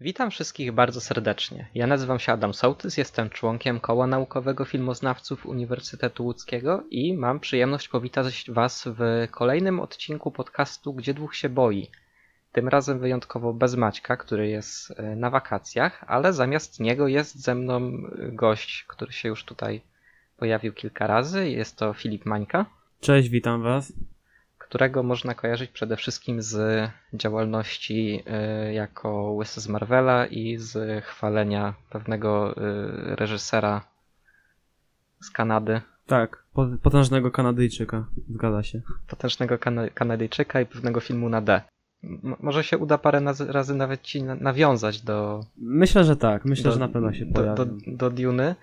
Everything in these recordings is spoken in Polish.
Witam wszystkich bardzo serdecznie. Ja nazywam się Adam Sołtys, jestem członkiem Koła Naukowego Filmoznawców Uniwersytetu Łódzkiego i mam przyjemność powitać Was w kolejnym odcinku podcastu Gdzie Dwóch się boi. Tym razem wyjątkowo bez Maćka, który jest e, na wakacjach, ale zamiast niego jest ze mną gość, który się już tutaj pojawił kilka razy. Jest to Filip Mańka. Cześć, witam Was którego można kojarzyć przede wszystkim z działalności y, jako Łysy z Marvela i z chwalenia pewnego y, reżysera z Kanady. Tak, potężnego Kanadyjczyka, zgadza się. Potężnego Kana Kanadyjczyka i pewnego filmu na D. M może się uda parę razy nawet ci nawiązać do. Myślę, że tak. Myślę, do, że na pewno się pojawi. Do, do, do Duny,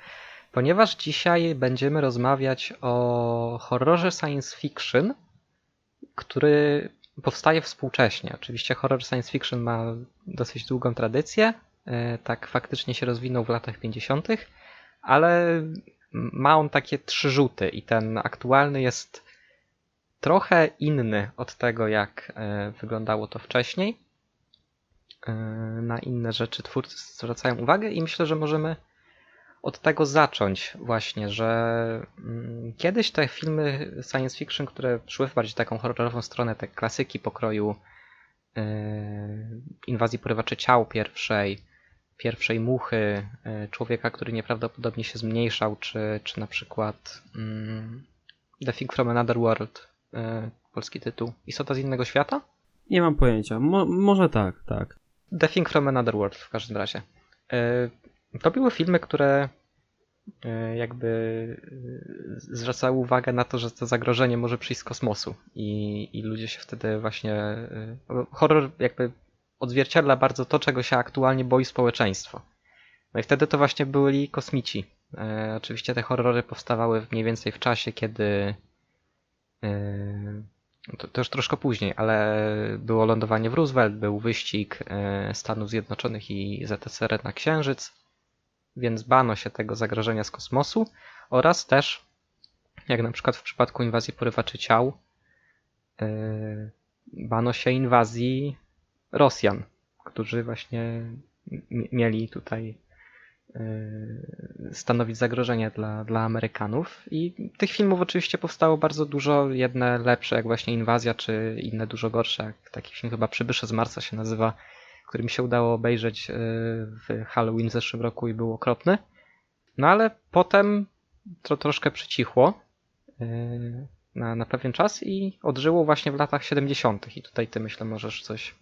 ponieważ dzisiaj będziemy rozmawiać o horrorze science fiction, który powstaje współcześnie. Oczywiście horror science fiction ma dosyć długą tradycję, e, tak faktycznie się rozwinął w latach 50., ale ma on takie trzy rzuty i ten aktualny jest trochę inny od tego, jak e, wyglądało to wcześniej. E, na inne rzeczy twórcy zwracają uwagę i myślę, że możemy od tego zacząć właśnie, że mm, kiedyś te filmy science fiction, które szły w bardziej taką horrorową stronę, te klasyki pokroju yy, inwazji porywaczy ciał pierwszej, pierwszej muchy, yy, człowieka, który nieprawdopodobnie się zmniejszał, czy, czy na przykład yy, The Thing from Another World, yy, polski tytuł. Istota z innego świata? Nie mam pojęcia. Mo może tak, tak. The Thing from Another World w każdym razie. To były filmy, które e, jakby zwracały uwagę na to, że to zagrożenie może przyjść z kosmosu i, i ludzie się wtedy właśnie... E, horror jakby odzwierciedla bardzo to, czego się aktualnie boi społeczeństwo. No i wtedy to właśnie byli kosmici. E, oczywiście te horrory powstawały mniej więcej w czasie, kiedy e, to, to, już troszkę później, ale było lądowanie w Roosevelt, był wyścig e, Stanów Zjednoczonych i ZSRR na Księżyc więc bano się tego zagrożenia z kosmosu oraz też, jak na przykład w przypadku inwazji porywaczy ciał, yy, bano się inwazji Rosjan, którzy właśnie mieli tutaj yy, stanowić zagrożenie dla, dla Amerykanów. I tych filmów oczywiście powstało bardzo dużo, jedne lepsze, jak właśnie Inwazja, czy inne dużo gorsze, jak taki film chyba Przybysze z Marsa się nazywa, który mi się udało obejrzeć e, w Halloween w zeszłym roku i był okropny. No ale potem to troszkę przycichło e, na, na pewien czas i odżyło właśnie w latach 70. I tutaj ty myślę możesz coś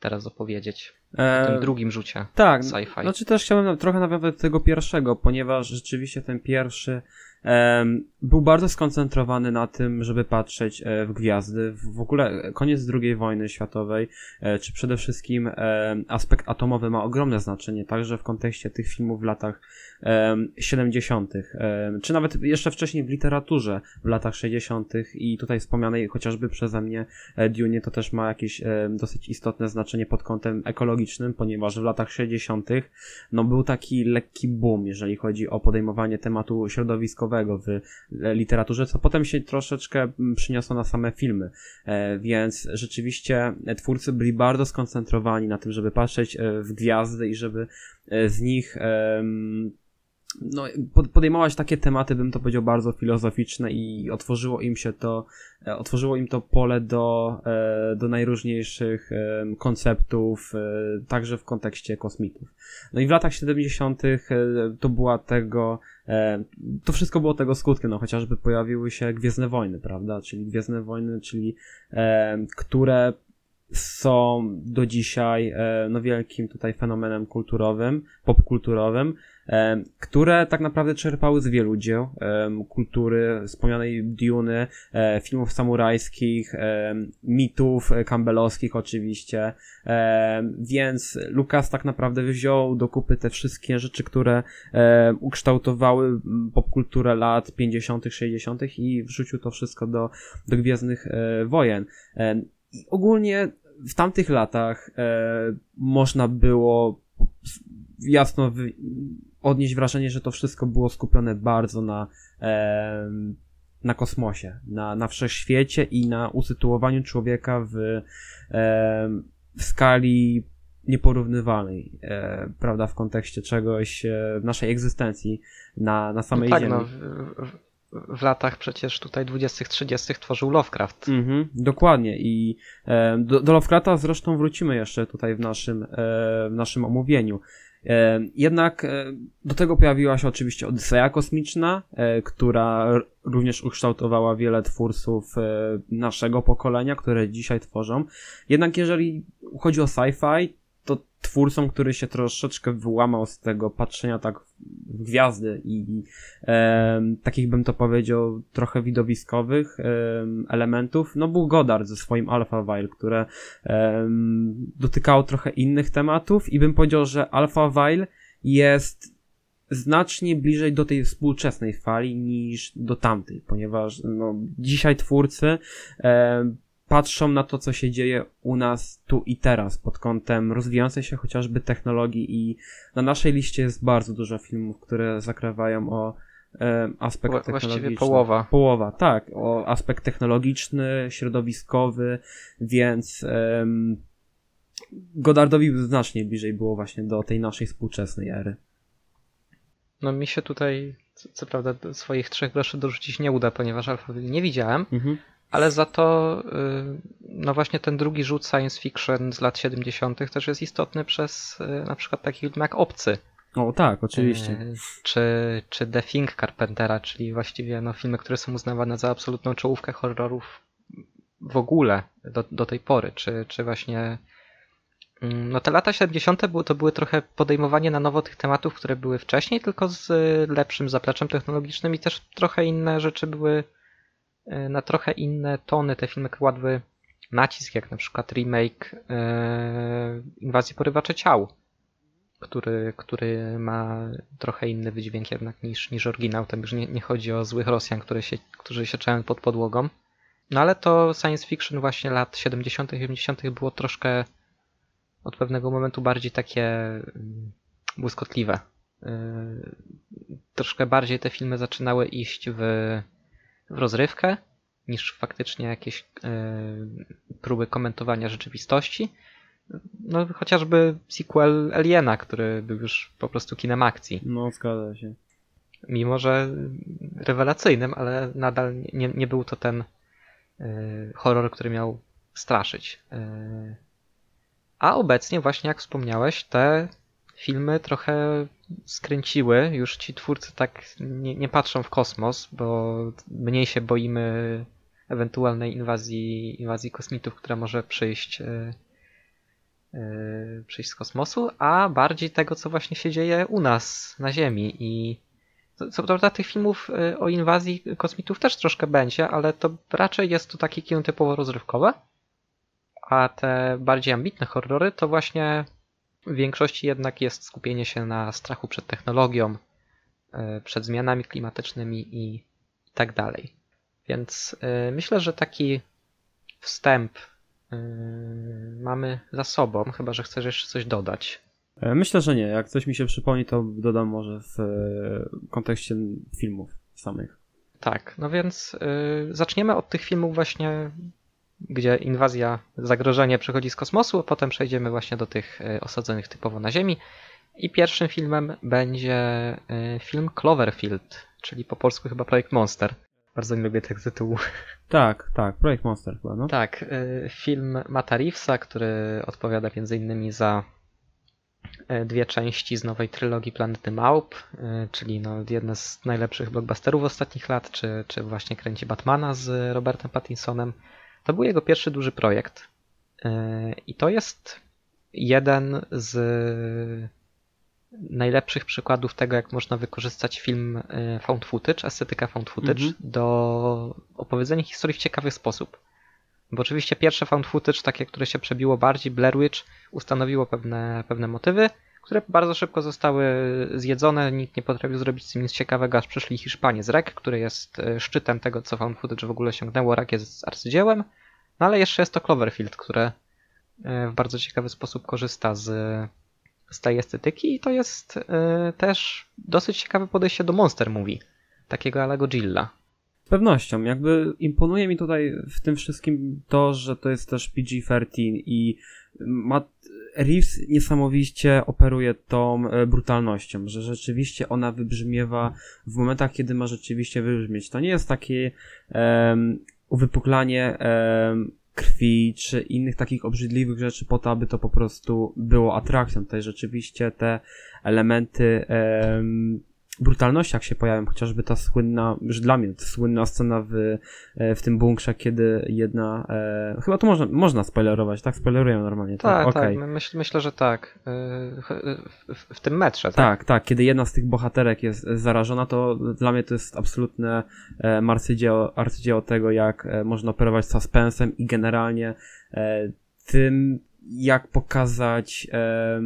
teraz opowiedzieć o tym drugim rzucie tak, sci-fi. Znaczy też chciałem trochę nawiązać do tego pierwszego, ponieważ rzeczywiście ten pierwszy był bardzo skoncentrowany na tym, żeby patrzeć e, w gwiazdy. W ogóle koniec II wojny światowej, e, czy przede wszystkim aspekt atomowy ma ogromne znaczenie, także w kontekście tych filmów w latach 70., czy nawet jeszcze wcześniej w literaturze w latach 60. i tutaj wspomnianej chociażby przeze mnie e, Dune to też ma jakieś dosyć istotne znaczenie pod kątem ekologicznym, ponieważ w latach 60. no był taki lekki boom, jeżeli chodzi o podejmowanie tematu środowiskowego w literaturze, co potem się troszeczkę mm, przyniosło na same filmy. E, więc rzeczywiście twórcy byli bardzo skoncentrowani na tym, żeby patrzeć e, w gwiazdy i żeby e, z nich no, podejmować takie tematy, bym to powiedział, bardzo filozoficzne i otworzyło im się to, e, otworzyło im to pole do, e, do najróżniejszych konceptów, e, także w kontekście kosmitów. No i w latach 70. to była tego, to wszystko było tego skutkiem, no chociażby pojawiły się Gwiezdne Wojny, prawda, czyli Gwiezdne Wojny, czyli które są do dzisiaj no wielkim tutaj fenomenem kulturowym, popkulturowym, które tak naprawdę czerpały z wielu dzieł kultury, wspomnianej Duny, e, filmów samurajskich, mitów campbellowskich oczywiście, więc Lucas tak naprawdę wziął do kupy te wszystkie rzeczy, które ukształtowały popkulturę lat 50., 60. i wrzucił to wszystko do, do Gwiezdnych e, Wojen. I ogólnie w tamtych latach e, można było jasno odnieść wrażenie, że to wszystko było skupione bardzo na, e, na kosmosie, na, na wszechświecie i na usytuowaniu człowieka w, e, w skali nieporównywalnej, e, prawda, w kontekście czegoś, e, naszej egzystencji na, na samej no tak, Ziemi. No, w, w, w latach przecież tutaj 20-30 tworzył Lovecraft. Mhm, dokładnie i e, do, do Lovecrafta zresztą wrócimy jeszcze tutaj w naszym, e, w naszym omówieniu. E, jednak e, do tego pojawiła się oczywiście Odyseja Kosmiczna, e, która również ukształtowała wiele twórców naszego pokolenia, które dzisiaj tworzą. Jednak jeżeli chodzi o sci-fi, to twórcą, który się troszeczkę wyłamał z tego patrzenia tak w gwiazdy i e, takich bym to powiedział trochę widowiskowych e, elementów, no był Goddard ze swoim Alpha Vile, które e, dotykało trochę innych tematów i bym powiedział, że Alpha Vile jest znacznie bliżej do tej współczesnej fali niż do tamtej, ponieważ no, dzisiaj twórcy e, patrzą na to, co się dzieje u nas tu i teraz pod kątem rozwijającej się chociażby technologii i na naszej liście jest bardzo dużo filmów, które zakrawają o e, aspekt Wła- technologiczny. właściwie połowa. Połowa, tak. O aspekt technologiczny, środowiskowy, więc em, Godardowi znacznie bliżej było właśnie do tej naszej współczesnej ery. No mi się tutaj, co, co prawda, swoich trzech groszy dorzucić nie uda, ponieważ Alphaville nie widziałem, Mhm. Ale za to y, no właśnie ten drugi rzut science fiction z lat 70. też jest istotny przez y, na przykład taki film jak Obcy. O tak, oczywiście. Y, Czy, czy The Thing Carpentera, czyli właściwie no, filmy, które są uznawane za absolutną czołówkę horrorów w ogóle do, do tej pory. Czy, czy właśnie mm, no te lata 70. Były, to były trochę podejmowanie na nowo tych tematów, które były wcześniej, tylko z lepszym zapleczem technologicznym i też trochę inne rzeczy były na trochę inne tony. Te filmy kładły nacisk, jak na przykład remake y, Inwazji Porywaczy Ciał, który, który ma trochę inny wydźwięk jednak niż, niż oryginał. Tam już nie, nie chodzi o złych Rosjan, które się, którzy pod podłogą. No ale to science fiction właśnie lat 70., 80. było troszkę od pewnego momentu bardziej takie mm, błyskotliwe. Yy, Troszkę bardziej te filmy zaczynały iść w, w rozrywkę niż faktycznie jakieś yy, próby komentowania rzeczywistości. No chociażby sequel Aliena, który był już po prostu kinem akcji. No, zgadza się. Mimo, że rewelacyjnym, ale nadal nie, nie był to ten y, horror, który miał straszyć. Y, a obecnie, właśnie jak wspomniałeś, te filmy trochę skręciły. Już ci twórcy tak nie, nie patrzą w kosmos, bo mniej się boimy ewentualnej inwazji, inwazji kosmitów, która może przyjść, y, y, przyjść z kosmosu, a bardziej tego, co właśnie się dzieje u nas na Ziemi. I co, prawda tych filmów y, o inwazji kosmitów też troszkę będzie, ale to raczej jest to takie kino typowo rozrywkowe. A te bardziej ambitne horrory to właśnie w większości jednak jest skupienie się na strachu przed technologią, y, przed zmianami klimatycznymi i tak dalej. Więc y, myślę, że taki wstęp y, mamy za sobą, chyba że chcesz jeszcze coś dodać. E, Myślę, że nie. Jak coś mi się przypomni, to dodam może w e, kontekście filmów samych. Tak, no więc zaczniemy od tych filmów właśnie, gdzie inwazja, zagrożenie przychodzi z kosmosu, a potem przejdziemy właśnie do tych y, osadzonych typowo na Ziemi. I pierwszym filmem będzie y, film Cloverfield, czyli po polsku chyba Projekt Monster. Bardzo nie lubię tego tytułu. Tak, tak. Projekt Monster chyba, no. Tak, y, film Mata Reevesa, który odpowiada między innymi za dwie części z nowej trylogii Planety Małp, czyli no jedne z najlepszych blockbusterów ostatnich lat, czy, czy właśnie kręci Batmana z Robertem Pattinsonem. To był jego pierwszy duży projekt. Y, I to jest jeden z najlepszych przykładów tego, jak można wykorzystać film y, found footage, estetyka found footage, Mhm. do opowiedzenia historii w ciekawy sposób. Bo oczywiście pierwsze found footage, takie, które się przebiło bardziej, Blair Witch, ustanowiło pewne, pewne motywy, które bardzo szybko zostały zjedzone, nikt nie potrafił zrobić z tym nic ciekawego, aż przyszli Hiszpanie z REC, który jest y, szczytem tego, co found footage w ogóle osiągnęło. REC jest arcydziełem, no ale jeszcze jest to Cloverfield, które y, w bardzo ciekawy sposób korzysta z, z tej estetyki i to jest y, też dosyć ciekawe podejście do monster movie, takiego ala Godzilla. Pewnością. Jakby imponuje mi tutaj w tym wszystkim to, że to jest też PG-13 i ma, Reeves niesamowicie operuje tą e, brutalnością, że rzeczywiście ona wybrzmiewa w momentach, kiedy ma rzeczywiście wybrzmieć. To nie jest takie um, uwypuklanie um, krwi czy innych takich obrzydliwych rzeczy po to, aby to po prostu było atrakcją. Tutaj rzeczywiście te elementy um, brutalności, jak się pojawią, chociażby ta słynna, już dla mnie, słynna scena w, e, w tym bunkrze, kiedy jedna, e, chyba to można, można spoilerować, tak? Spoileruję normalnie, tak? Tak, okay. tak, myśl, myślę, że tak. E, w, w, tym metrze, tak? Tak, tak, kiedy jedna z tych bohaterek jest zarażona, to dla mnie to jest absolutne e, arcydzieło, arcydzieło tego, jak e, można operować suspensem i generalnie e, tym, jak pokazać e,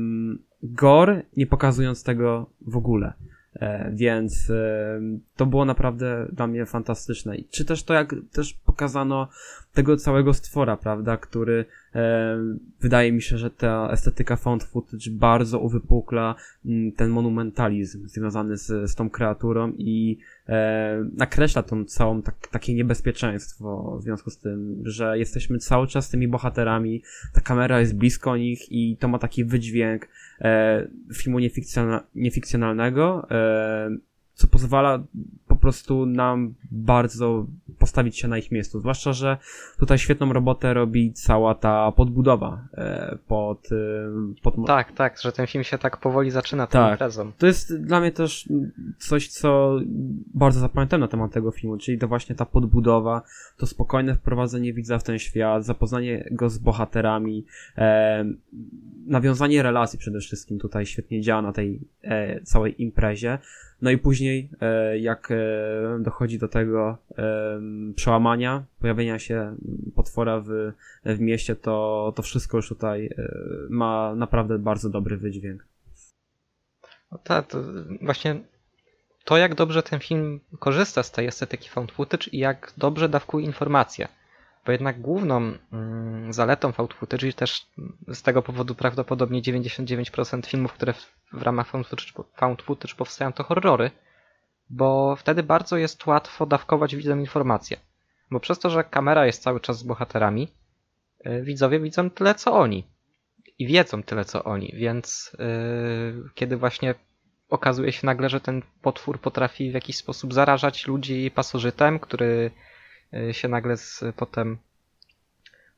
gore, nie pokazując tego w ogóle. E, więc e, to było naprawdę dla mnie fantastyczne. Czy też to, jak też pokazano tego całego stwora, prawda, który e, wydaje mi się, że ta estetyka found footage bardzo uwypukla m, ten monumentalizm związany z, z tą kreaturą i e, nakreśla tą całą tak, takie niebezpieczeństwo w związku z tym, że jesteśmy cały czas tymi bohaterami, ta kamera jest blisko nich i to ma taki wydźwięk e, filmu niefikcjonalnego, e, co pozwala po prostu nam bardzo postawić się na ich miejscu. Zwłaszcza, że tutaj świetną robotę robi cała ta podbudowa e, pod, e, pod... Tak, tak, że ten film się tak powoli zaczyna tą tak. imprezą. To jest dla mnie też coś, co bardzo zapamiętam na temat tego filmu, czyli to właśnie ta podbudowa, to spokojne wprowadzenie widza w ten świat, zapoznanie go z bohaterami, e, nawiązanie relacji przede wszystkim tutaj świetnie działa na tej e, całej imprezie. No i później, e, jak e, dochodzi do tego e, przełamania, pojawienia się potwora w, w mieście, to, to wszystko już tutaj ma naprawdę bardzo dobry wydźwięk. No tak, to właśnie to, jak dobrze ten film korzysta z tej estetyki found footage i jak dobrze dawkuje informacje. Bo jednak główną mm, zaletą found footage też z tego powodu prawdopodobnie 99% filmów, które w, ramach found footage, found footage powstają to horrory, bo wtedy bardzo jest łatwo dawkować widzom informacje. Bo przez to, że kamera jest cały czas z bohaterami, yy, widzowie widzą tyle co oni. I wiedzą tyle co oni, więc yy, kiedy właśnie okazuje się nagle, że ten potwór potrafi w jakiś sposób zarażać ludzi pasożytem, który Y, się nagle z, potem,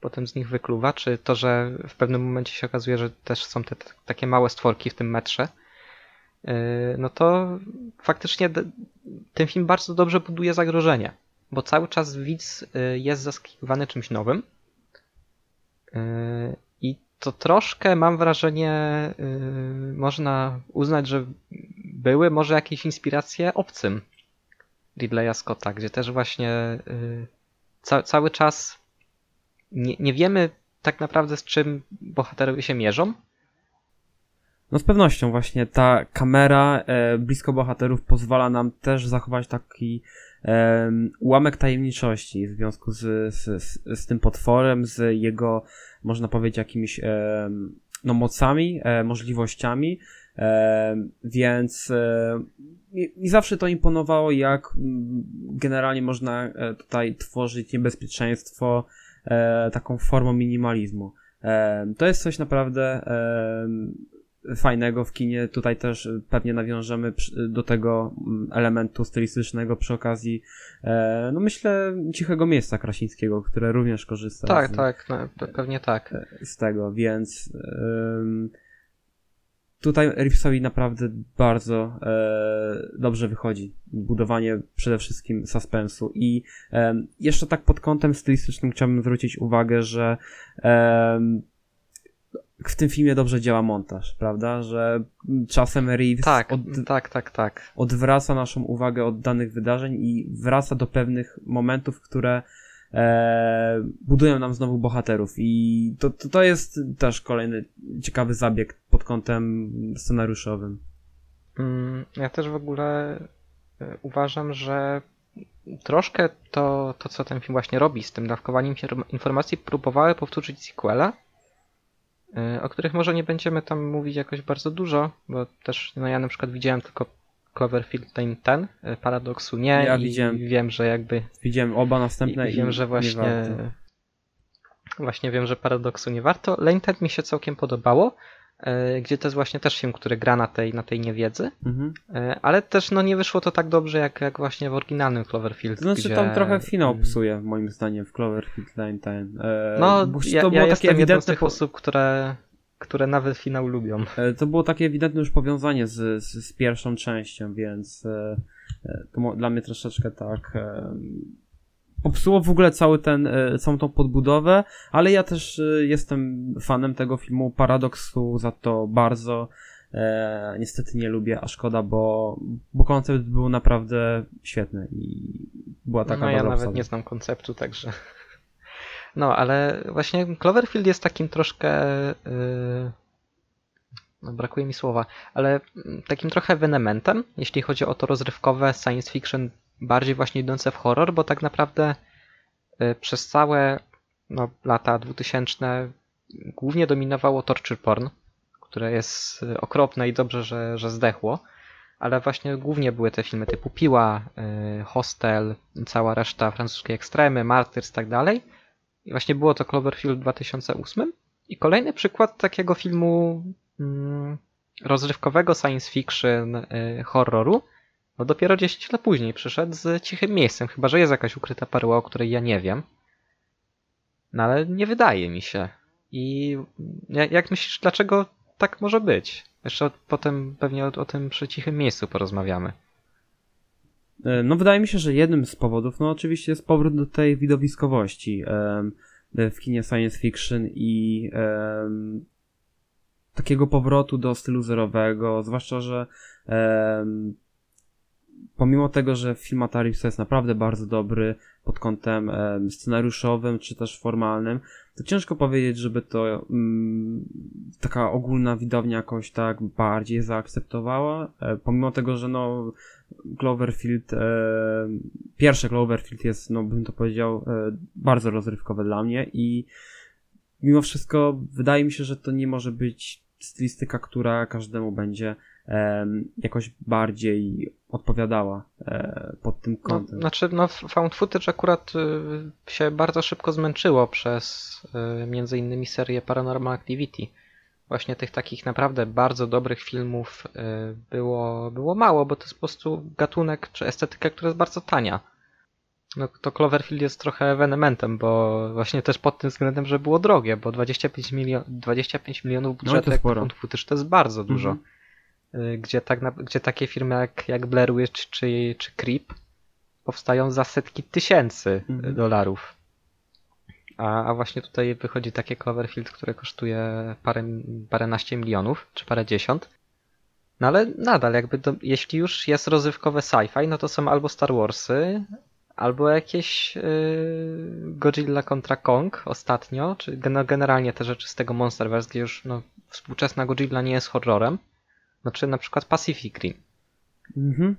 potem z nich wykluwa, czy to, że w pewnym momencie się okazuje, że też są te, takie małe stworki w tym metrze, y, no to faktycznie ten film bardzo dobrze buduje zagrożenie, bo cały czas widz y, jest zaskakiwany czymś nowym. I to troszkę mam wrażenie można uznać, że były może jakieś inspiracje obcym Ridleya Scotta, gdzie też właśnie y, ca cały czas nie, nie wiemy tak naprawdę z czym bohaterowie się mierzą. No z pewnością właśnie ta kamera e, blisko bohaterów pozwala nam też zachować taki e, ułamek tajemniczości w związku z, z, z, z, tym potworem, z jego, można powiedzieć, jakimiś e, no, mocami, e, możliwościami, więc e, mi zawsze to imponowało, jak mm, generalnie można e, tutaj tworzyć niebezpieczeństwo e, taką formą minimalizmu. E, to jest coś naprawdę fajnego w kinie. Tutaj też pewnie nawiążemy do tego mm, elementu stylistycznego przy okazji, no myślę, cichego miejsca Krasińskiego, które również korzysta. Tak, z, tak, no, pewnie tak. Z tego, więc tutaj Reevesowi naprawdę bardzo e, dobrze wychodzi budowanie przede wszystkim suspensu i e, jeszcze tak pod kątem stylistycznym chciałbym zwrócić uwagę, że e, w tym filmie dobrze działa montaż, prawda? Że czasem Reeves tak, od, tak, tak, tak. odwraca naszą uwagę od danych wydarzeń i wraca do pewnych momentów, które e, budują nam znowu bohaterów i to, to, to jest też kolejny ciekawy zabieg pod kątem scenariuszowym. Mm, ja też w ogóle e, uważam, że troszkę to, to, co ten film właśnie robi z tym dawkowaniem informacji, próbowały powtórzyć sequela, e, o których może nie będziemy tam mówić jakoś bardzo dużo, bo też no ja na przykład widziałem tylko Cloverfield Lane 10, e, Paradoksu nie Ja widziałem. wiem, że jakby Widziałem oba następne i i, wiem, że nie właśnie właśnie wiem, że Paradoksu nie warto. Lane 10 mi się całkiem podobało, e, gdzie to jest właśnie też film, który gra na tej, na tej niewiedzy, Mhm. e, ale też no nie wyszło to tak dobrze jak, jak właśnie w oryginalnym Cloverfield. To znaczy gdzie, tam trochę finał mm, psuje moim zdaniem w Cloverfield Lane 10. E, No, bo ja, to było ja takie jestem jedną z tych po- osób, które, które nawet finał lubią. E, To było takie ewidentne już powiązanie z, z, z pierwszą częścią, więc e, e, to dla mnie troszeczkę tak e, popsuło w ogóle cały ten, e, całą tą podbudowę, ale ja też jestem fanem tego filmu, Paradoksu za to bardzo niestety nie lubię, a szkoda, bo, bo koncept był naprawdę świetny i była taka no ja nawet obsada. nie znam konceptu, także. No, ale właśnie Cloverfield jest takim troszkę. Yy... No, brakuje mi słowa, ale takim trochę ewenementem, jeśli chodzi o to rozrywkowe science fiction, bardziej właśnie idące w horror, bo tak naprawdę yy, przez całe no, lata 2000 głównie dominowało torture porn, które jest yy, okropne i dobrze, że, że zdechło ale właśnie głównie były te filmy typu Piła, y, Hostel, cała reszta francuskiej ekstremy, Martyrs i tak dalej. I właśnie było to Cloverfield w 2008. I kolejny przykład takiego filmu mm, rozrywkowego science fiction, y, horroru, no dopiero 10 lat później przyszedł z Cichym Miejscem, chyba że jest jakaś ukryta perła, o której ja nie wiem. No ale nie wydaje mi się. I ja- jak myślisz, dlaczego tak może być? Jeszcze potem pewnie o, o tym przy cichym miejscu porozmawiamy. E, No wydaje mi się, że jednym z powodów, no oczywiście jest powrót do tej widowiskowości em, w kinie science fiction i takiego powrotu do stylu zerowego, zwłaszcza, że em, pomimo tego, że film Atarius jest naprawdę bardzo dobry pod kątem em, scenariuszowym czy też formalnym, to ciężko powiedzieć, żeby to mm, taka ogólna widownia jakoś tak bardziej zaakceptowała, e, pomimo tego, że no Cloverfield, e, pierwsze Cloverfield jest, no bym to powiedział, e, bardzo rozrywkowe dla mnie i mimo wszystko wydaje mi się, że to nie może być stylistyka, która każdemu będzie jakoś bardziej odpowiadała e, pod tym No, kątem. znaczy, no, found footage akurat y, się bardzo szybko zmęczyło przez y, między innymi serię Paranormal Activity. Właśnie tych takich naprawdę bardzo dobrych filmów y, było, było mało, bo to jest po prostu gatunek czy estetyka, która jest bardzo tania. No, to Cloverfield jest trochę ewenementem, bo właśnie też pod tym względem, że było drogie, bo 25, milio 25 milionów No to budżetu found footage to jest bardzo dużo. Mhm. Y, gdzie, tak gdzie takie firmy jak, jak Blair Witch czy, czy Creep powstają za setki tysięcy Mhm. dolarów. A, a właśnie tutaj wychodzi takie Cloverfield, które kosztuje parę, paręnaście milionów, czy parę dziesiąt. No ale nadal, jakby to, jeśli już jest rozrywkowe sci-fi, no to są albo Star Warsy, albo jakieś yy, Godzilla kontra Kong ostatnio, czy gen- generalnie te rzeczy z tego Monsterverse, gdzie już no, współczesna Godzilla nie jest horrorem. No czy na przykład Pacific Rim. Mhm.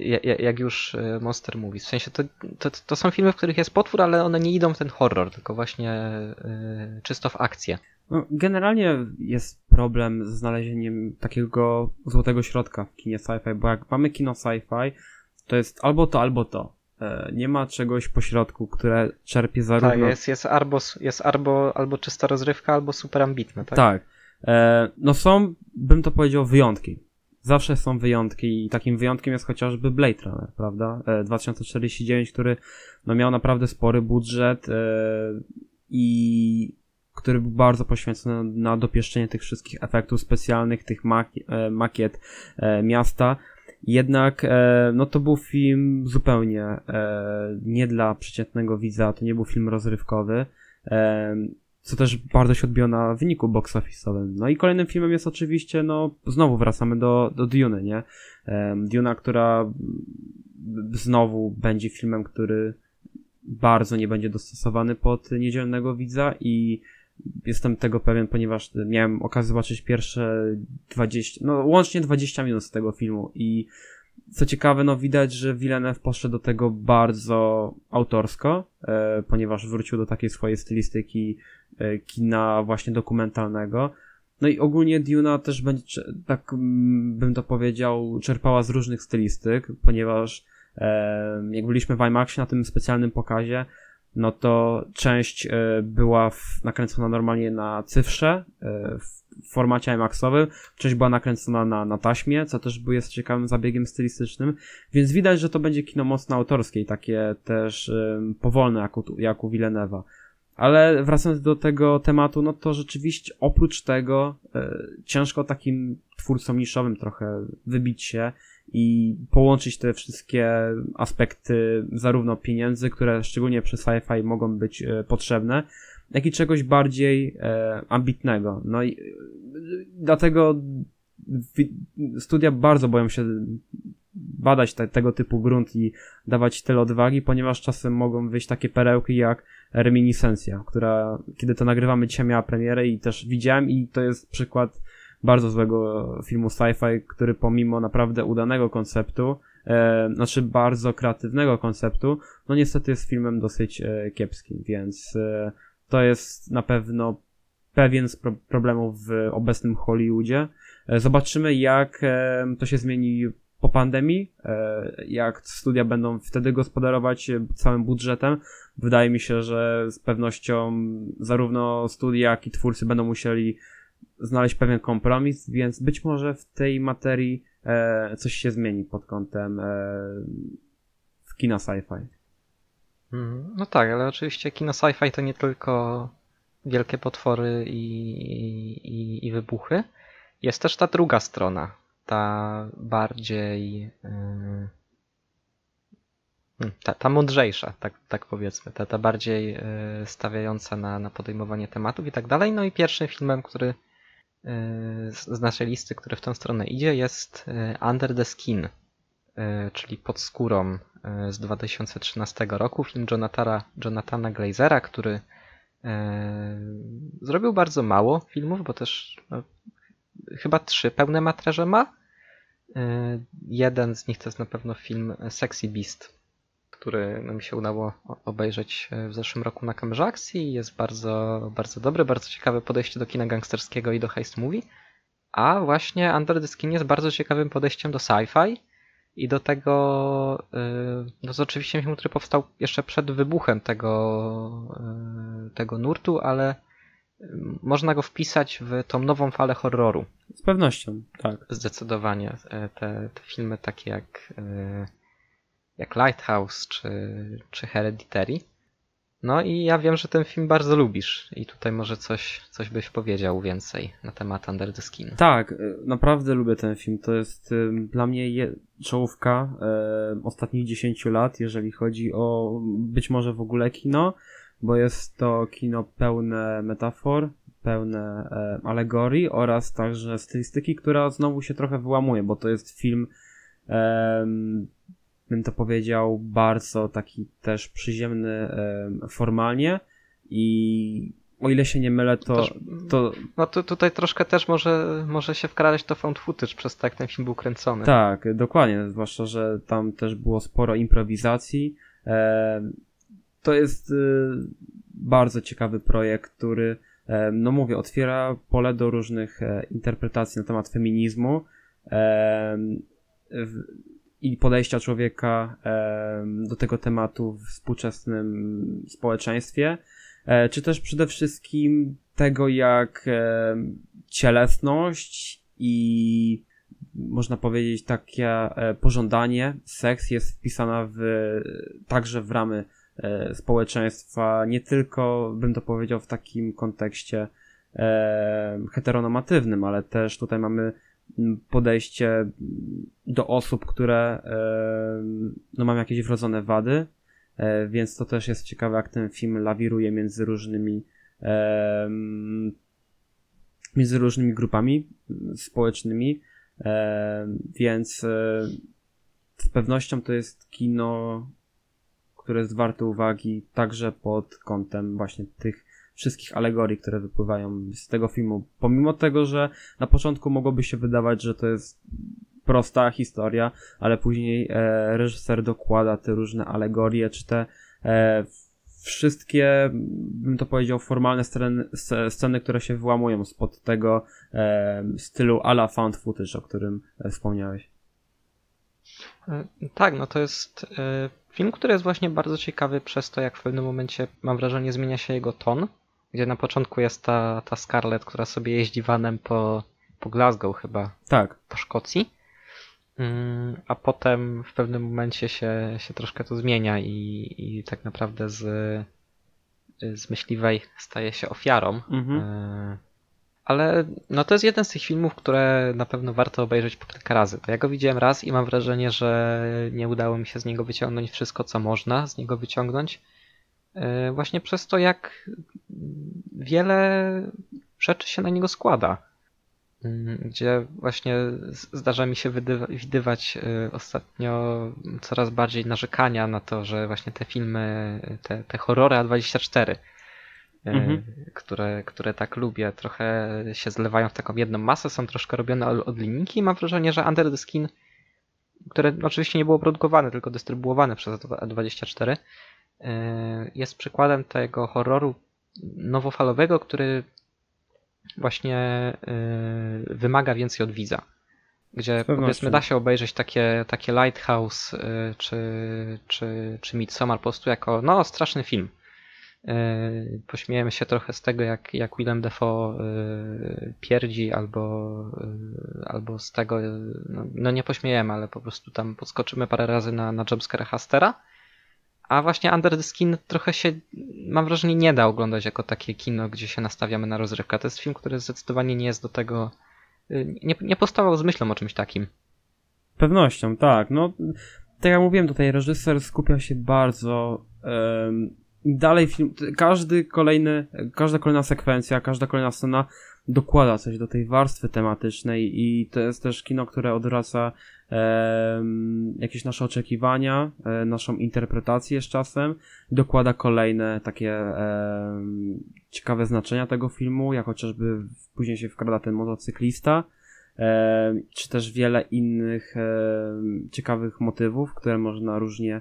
Ja- jak już y, Monster mówi. W sensie to, to, to są filmy, w których jest potwór, ale one nie idą w ten horror, tylko właśnie y, czysto w akcję. No, generalnie jest problem ze znalezieniem takiego złotego środka w kinie sci-fi, bo jak mamy kino sci-fi, to jest albo to, albo to. E, Nie ma czegoś pośrodku, które czerpie zarówno... Tak, jest, jest, albo, jest albo, albo czysta rozrywka, albo super ambitne, tak? Tak. E, no są, bym to powiedział, wyjątki. Zawsze są wyjątki i takim wyjątkiem jest chociażby Blade Runner, prawda? E, 2049, który no, miał naprawdę spory budżet e, i który był bardzo poświęcony na dopieszczenie tych wszystkich efektów specjalnych, tych maki- e, makiet e, miasta. Jednak e, no to był film zupełnie e, nie dla przeciętnego widza, to nie był film rozrywkowy. Co też bardzo się odbiło na wyniku box office'owym. No i kolejnym filmem jest oczywiście, no, znowu wracamy do, do Dune, nie? Em, Duna, która znowu będzie filmem, który bardzo nie będzie dostosowany pod niedzielnego widza i jestem tego pewien, ponieważ miałem okazję zobaczyć pierwsze 20, no łącznie 20 minut z tego filmu i co ciekawe, no widać, że Villeneuve poszedł do tego bardzo autorsko, e, ponieważ wrócił do takiej swojej stylistyki e, kina właśnie dokumentalnego. No i ogólnie Duna też będzie, tak mm, bym to powiedział, czerpała z różnych stylistyk, ponieważ e, jak byliśmy w IMAXie na tym specjalnym pokazie, no to część e, była w, nakręcona normalnie na cyfrze, e, w formacie IMAXowym, część była nakręcona na, na taśmie, co też jest ciekawym zabiegiem stylistycznym, więc widać, że to będzie kino mocno autorskie i takie też em, powolne jak u, jak u Villeneuve'a. Ale wracając do tego tematu, no to rzeczywiście oprócz tego e, ciężko takim twórcom niszowym trochę wybić się i połączyć te wszystkie aspekty zarówno pieniędzy, które szczególnie przy sci-fi mogą być e, potrzebne, jak i czegoś bardziej e, ambitnego. No i e, dlatego studia bardzo boją się badać te, tego typu grunt i dawać tyle odwagi, ponieważ czasem mogą wyjść takie perełki jak Reminiscencja, która kiedy to nagrywamy dzisiaj miała premierę i też widziałem i to jest przykład bardzo złego filmu sci-fi, który pomimo naprawdę udanego konceptu, e, znaczy bardzo kreatywnego konceptu, no niestety jest filmem dosyć e, kiepskim, więc e, to jest na pewno pewien z pro- problemów w obecnym Hollywoodzie. E, Zobaczymy, jak e, to się zmieni po pandemii, e, jak studia będą wtedy gospodarować całym budżetem. Wydaje mi się, że z pewnością zarówno studia, jak i twórcy będą musieli znaleźć pewien kompromis, więc być może w tej materii e, coś się zmieni pod kątem e, kina sci-fi. Mhm. No tak, ale oczywiście kino sci-fi to nie tylko wielkie potwory i, i, i wybuchy. Jest też ta druga strona, ta bardziej. Yy, ta, ta mądrzejsza, tak, tak powiedzmy, ta, ta bardziej yy, stawiająca na, na podejmowanie tematów i tak dalej. No i pierwszym filmem, który z, z naszej listy, który w tą stronę idzie, jest yy, Under the Skin, yy, czyli pod skórą z 2013 roku. Film Jonathana, Jonathana Glazera, który zrobił bardzo mało filmów, bo też no, chyba trzy pełne metraże ma. Jeden z nich to jest na pewno film Sexy Beast, który mi się udało obejrzeć e, w zeszłym roku na kamerze akcji jest bardzo, bardzo dobry, bardzo ciekawe podejście do kina gangsterskiego i do heist movie. A właśnie Under the Skin jest bardzo ciekawym podejściem do sci-fi i do tego, yy, no to oczywiście film, który powstał jeszcze przed wybuchem tego, yy, tego nurtu, ale można go wpisać w tą nową falę horroru. Z pewnością, tak. Zdecydowanie. Te, te filmy takie jak, jak Lighthouse czy, czy Hereditary. No i ja wiem, że ten film bardzo lubisz i tutaj może coś, coś byś powiedział więcej na temat Under the Skin. Tak, y, naprawdę lubię ten film. To jest y, dla mnie czołówka y, ostatnich 10 lat, jeżeli chodzi o być może w ogóle kino, bo jest to kino pełne metafor, pełne e, alegorii oraz także stylistyki, która znowu się trochę wyłamuje, bo to jest film, bym to powiedział, bardzo taki też przyziemny em, formalnie i o ile się nie mylę, to, Też- to No to tutaj troszkę też może, może się wkradać to found footage przez to, jak ten film był kręcony. Tak, dokładnie, zwłaszcza, że tam też było sporo improwizacji. To jest y, bardzo ciekawy projekt, który, no mówię, otwiera pole do różnych e, interpretacji na temat feminizmu i podejścia człowieka do tego tematu w współczesnym społeczeństwie, e, czy też przede wszystkim tego, jak cielesność i można powiedzieć, takie e, pożądanie, seks jest wpisana w, także w ramy e, społeczeństwa, nie tylko, bym to powiedział, w takim kontekście heteronormatywnym, ale też tutaj mamy podejście do osób, które e, no, mają jakieś wrodzone wady, e, więc to też jest ciekawe, jak ten film lawiruje między różnymi e, między różnymi grupami społecznymi. Więc z pewnością to jest kino, które jest warte uwagi także pod kątem właśnie tych wszystkich alegorii, które wypływają z tego filmu. Pomimo tego, że na początku mogłoby się wydawać, że to jest prosta historia, ale później e, reżyser dokłada te różne alegorie, czy te e, wszystkie, bym to powiedział, formalne sceny, sceny które się wyłamują spod tego e, stylu ala found footage, o którym e, wspomniałeś. E, tak, no to jest e, film, który jest właśnie bardzo ciekawy przez to, jak w pewnym momencie, mam wrażenie, zmienia się jego ton, gdzie na początku jest ta, ta Scarlett, która sobie jeździ vanem po, po Glasgow chyba. Tak. Po Szkocji. Mm, a potem w pewnym momencie się, się troszkę to zmienia i, i tak naprawdę z, z myśliwej staje się ofiarą. Mhm. E, ale no to jest jeden z tych filmów, które na pewno warto obejrzeć po kilka razy. Ja go widziałem raz i mam wrażenie, że nie udało mi się z niego wyciągnąć wszystko, co można z niego wyciągnąć. E, właśnie przez to, jak wiele rzeczy się na niego składa. Mm, gdzie właśnie zdarza mi się widywać y, ostatnio coraz bardziej narzekania na to, że właśnie te filmy, te, te horrory A24, y, mhm. które, które tak lubię, trochę się zlewają w taką jedną masę, są troszkę robione od linijki i mam wrażenie, że Under the Skin, które oczywiście nie było produkowane, tylko dystrybuowane przez A24, y, jest przykładem tego horroru nowofalowego, który właśnie yy, wymaga więcej od widza. Gdzie powiedzmy da się obejrzeć takie, takie Lighthouse yy, czy, czy, czy Midsommar po prostu jako no straszny film. Pośmiejemy się trochę z tego, jak, jak Willem Dafoe yy, pierdzi, albo, albo z tego, no, no, nie pośmiejemy, ale po prostu tam podskoczymy parę razy na, na jumpscare Hastera. A właśnie Under the Skin trochę się, mam wrażenie, nie da oglądać jako takie kino, gdzie się nastawiamy na rozrywkę. To jest film, który zdecydowanie nie jest do tego, y, nie, nie powstawał z myślą o czymś takim. Pewnością, tak. No, tak jak mówiłem, tutaj reżyser skupia się bardzo um, dalej film, każdy kolejny, każda kolejna sekwencja, każda kolejna scena dokłada coś do tej warstwy tematycznej i to jest też kino, które odwraca e, jakieś nasze oczekiwania, e, naszą interpretację z czasem, dokłada kolejne takie e, ciekawe znaczenia tego filmu, jak chociażby później się wkrada ten motocyklista, e, czy też wiele innych ciekawych motywów, które można różnie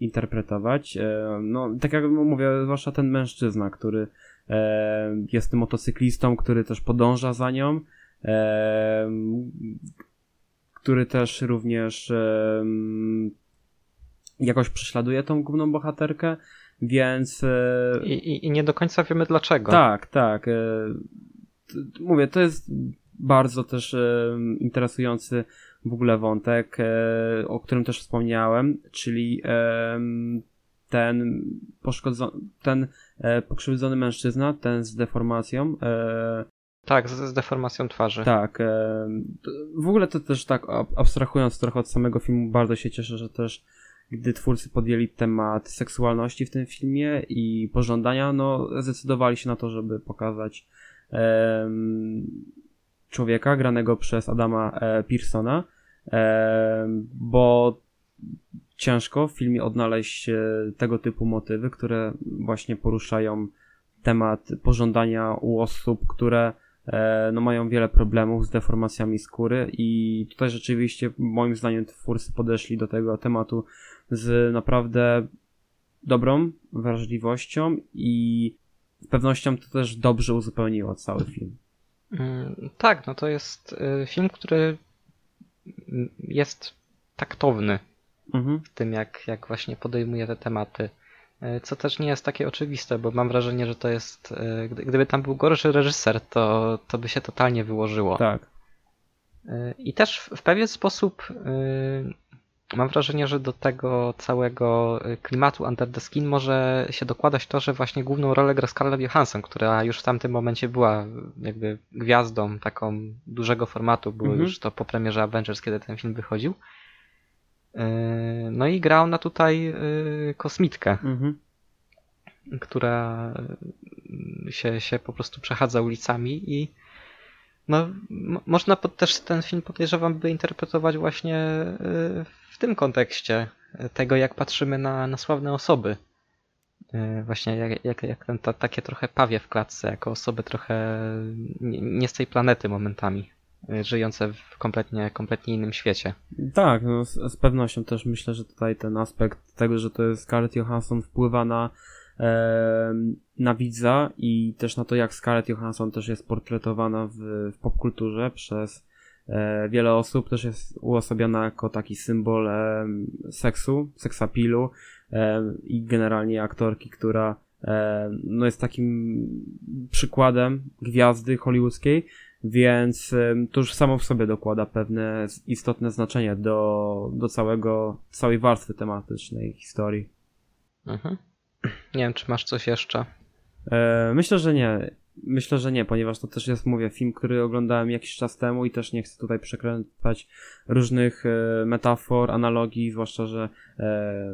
interpretować. No, tak jak mówię, zwłaszcza ten mężczyzna, który jest tym motocyklistą, który też podąża za nią, który też również jakoś prześladuje tą główną bohaterkę, więc... E, I, i, nie do końca wiemy dlaczego. Tak, tak. E, mówię, to jest bardzo też interesujący w ogóle wątek, e, o którym też wspomniałem, czyli ten poszkodzony, ten e, pokrzywdzony mężczyzna, ten z deformacją. E, tak, z, z, deformacją twarzy. Tak. E, w ogóle to też tak, abstrahując trochę od samego filmu, bardzo się cieszę, że też gdy twórcy podjęli temat seksualności w tym filmie i pożądania, no zdecydowali się na to, żeby pokazać człowieka granego przez Adama e, Pearsona, bo ciężko w filmie odnaleźć tego typu motywy, które właśnie poruszają temat pożądania u osób, które e, no, mają wiele problemów z deformacjami skóry i tutaj rzeczywiście moim zdaniem twórcy podeszli do tego tematu z naprawdę dobrą wrażliwością i z pewnością to też dobrze uzupełniło cały film. Mm, tak, no to jest e, film, który jest taktowny mhm. w tym, jak, jak właśnie podejmuje te tematy. E, co też nie jest takie oczywiste, bo mam wrażenie, że to jest. E, gdyby tam był gorszy reżyser, to, to by się totalnie wyłożyło. Tak. E, I też w pewien sposób mam wrażenie, że do tego całego klimatu Under the Skin może się dokładać to, że właśnie główną rolę gra Scarlett Johansson, która już w tamtym momencie była jakby gwiazdą taką dużego formatu, było mhm. już to po premierze Avengers, kiedy ten film wychodził. No i grał na tutaj y, kosmitkę, mhm. która się, się po prostu przechadza ulicami i no, można też ten film podejrzewam, by interpretować właśnie w tym kontekście tego, jak patrzymy na, na sławne osoby. Właśnie jak, jak, jak ten, ta, takie trochę pawie w klatce, jako osoby trochę nie, nie z tej planety momentami. Y, żyjące w kompletnie, kompletnie innym świecie. Tak, no z, z pewnością też myślę, że tutaj ten aspekt tego, że to jest Scarlett Johansson wpływa na, e, na widza i też na to, jak Scarlett Johansson też jest portretowana w, w popkulturze przez e, wiele osób, też jest uosobiona jako taki symbol e, seksu, seksapilu i generalnie aktorki, która no jest takim przykładem gwiazdy hollywoodzkiej, więc to już samo w sobie dokłada pewne istotne znaczenie do, do całego, całej warstwy tematycznej historii. Mhm. Nie wiem, czy masz coś jeszcze. E, myślę, że nie. Myślę, że nie, ponieważ to też jest, mówię, film, który oglądałem jakiś czas temu i też nie chcę tutaj przekręcać różnych e, metafor, analogii, zwłaszcza, że e,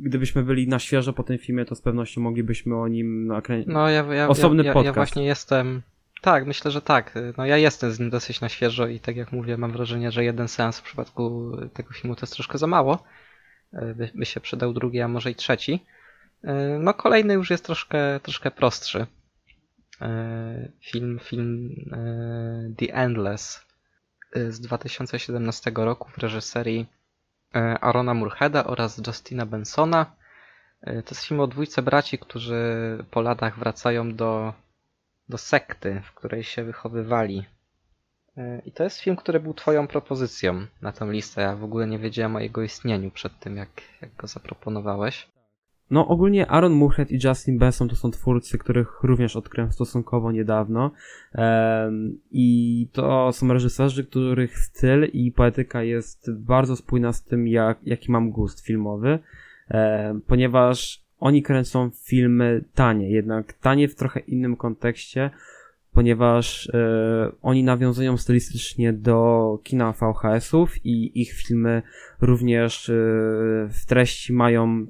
gdybyśmy byli na świeżo po tym filmie, to z pewnością moglibyśmy o nim nakręcić. No, ja, ja, Osobny ja, ja, ja podcast. właśnie jestem. Tak, myślę, że tak. No ja jestem z nim dosyć na świeżo i tak jak mówię, mam wrażenie, że jeden seans w przypadku tego filmu to jest troszkę za mało. E, By, by się przydał drugi, a może i trzeci. E, No kolejny już jest troszkę, troszkę prostszy. E, Film, film The Endless z 2017 roku w reżyserii Arona Murheada oraz Justina Bensona. To jest film o dwójce braci, którzy po latach wracają do, do sekty, w której się wychowywali. E, I to jest film, który był twoją propozycją na tę listę. Ja w ogóle nie wiedziałem o jego istnieniu przed tym, jak, jak go zaproponowałeś. No ogólnie Aaron Moorhead i Justin Benson to są twórcy, których również odkryłem stosunkowo niedawno Em, i to są reżyserzy, których styl i poetyka jest bardzo spójna z tym, jak, jaki mam gust filmowy, em, ponieważ oni kręcą filmy tanie, jednak tanie w trochę innym kontekście, ponieważ e, oni nawiązują stylistycznie do kina VHS-ów i ich filmy również e, w treści mają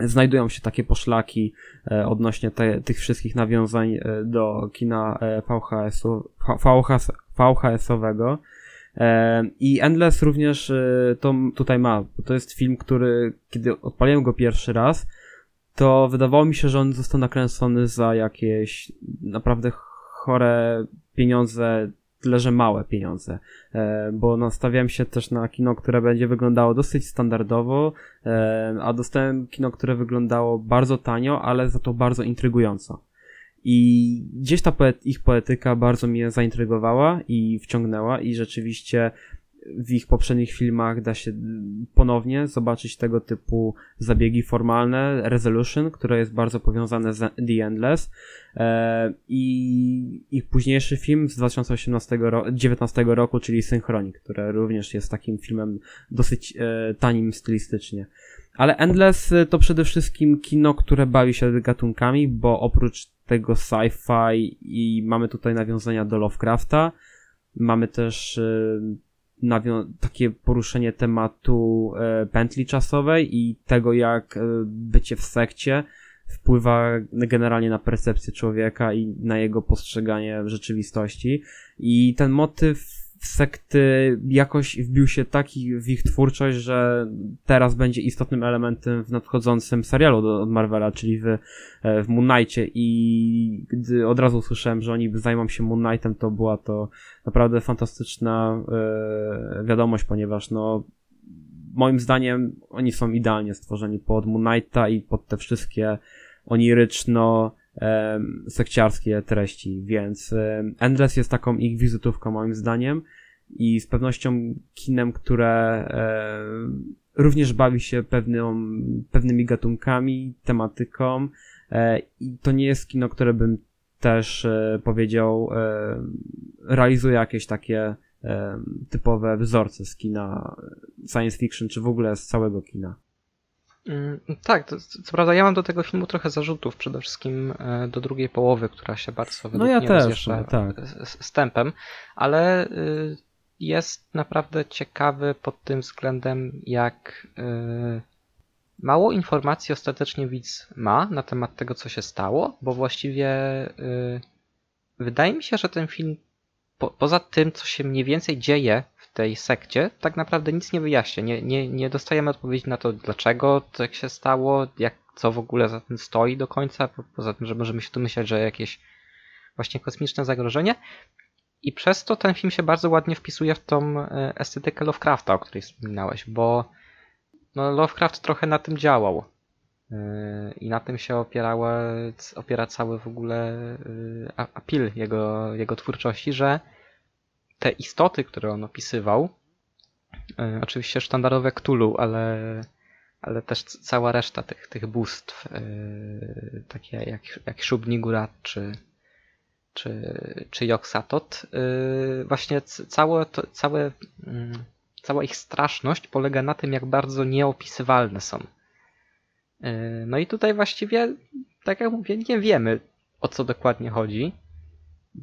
znajdują się takie poszlaki e, odnośnie te, tych wszystkich nawiązań e, do kina e, VHS-u, VHS, VHS-owego. E, I Endless również e, to tutaj ma. To jest film, który, kiedy odpaliłem go pierwszy raz, to wydawało mi się, że on został nakręcony za jakieś naprawdę chore pieniądze, tyle że małe pieniądze, e, bo nastawiałem się też na kino, które będzie wyglądało dosyć standardowo, a dostałem kino, które wyglądało bardzo tanio, ale za to bardzo intrygująco. I gdzieś ta poet, ich poetyka bardzo mnie zaintrygowała i wciągnęła i rzeczywiście w ich poprzednich filmach da się ponownie zobaczyć tego typu zabiegi formalne, Resolution, które jest bardzo powiązane z The Endless e, i ich późniejszy film z 2018 ro- 19 roku, czyli Synchronik, który również jest takim filmem dosyć e, tanim stylistycznie. Ale Endless to przede wszystkim kino, które bawi się gatunkami, bo oprócz tego sci-fi i mamy tutaj nawiązania do Lovecrafta, mamy też nawią- takie poruszenie tematu e, pętli czasowej i tego, jak e, bycie w sekcie wpływa generalnie na percepcję człowieka i na jego postrzeganie rzeczywistości. I ten motyw sekty jakoś wbił się taki w ich twórczość, że teraz będzie istotnym elementem w nadchodzącym serialu do, od Marvela, czyli w, e, w Moon Knightie. I gdy od razu usłyszałem, że oni zajmą się Moon Knightem, to była to naprawdę fantastyczna e, wiadomość, ponieważ no moim zdaniem oni są idealnie stworzeni pod Moon Knighta i pod te wszystkie oniryczno sekciarskie treści, więc Endless jest taką ich wizytówką moim zdaniem i z pewnością kinem, które również bawi się pewną, pewnymi gatunkami, tematyką e, i to nie jest kino, które bym też e, powiedział realizuje jakieś takie typowe wzorce z kina science fiction, czy w ogóle z całego kina. Tak, to, co prawda ja mam do tego filmu trochę zarzutów, przede wszystkim e, do drugiej połowy, która się bardzo według ja też, rozjeżdża tak. z, z tempem, ale y, jest naprawdę ciekawy pod tym względem, jak y, mało informacji ostatecznie widz ma na temat tego, co się stało, bo właściwie y, wydaje mi się, że ten film po, poza tym, co się mniej więcej dzieje tej sekcie, tak naprawdę nic nie wyjaśnia. Nie, nie, nie dostajemy odpowiedzi na to, dlaczego tak się stało, jak, co w ogóle za tym stoi do końca, po, poza tym, że możemy się domyślać, że jakieś właśnie kosmiczne zagrożenie. I przez to ten film się bardzo ładnie wpisuje w tą e, estetykę Lovecrafta, o której wspominałeś, bo no, Lovecraft trochę na tym działał. E, I na tym się opierała, opiera cały w ogóle apil jego, jego twórczości, że te istoty, które on opisywał, oczywiście sztandarowe Cthulhu, ale ale też cała reszta tych, tych bóstw, yy, takie jak, jak Shub-Nigurat czy, czy, czy Yogg-Satot, yy, właśnie całe, to, całe, yy, cała ich straszność polega na tym, jak bardzo nieopisywalne są. No i tutaj właściwie, tak jak mówię, nie wiemy o co dokładnie chodzi.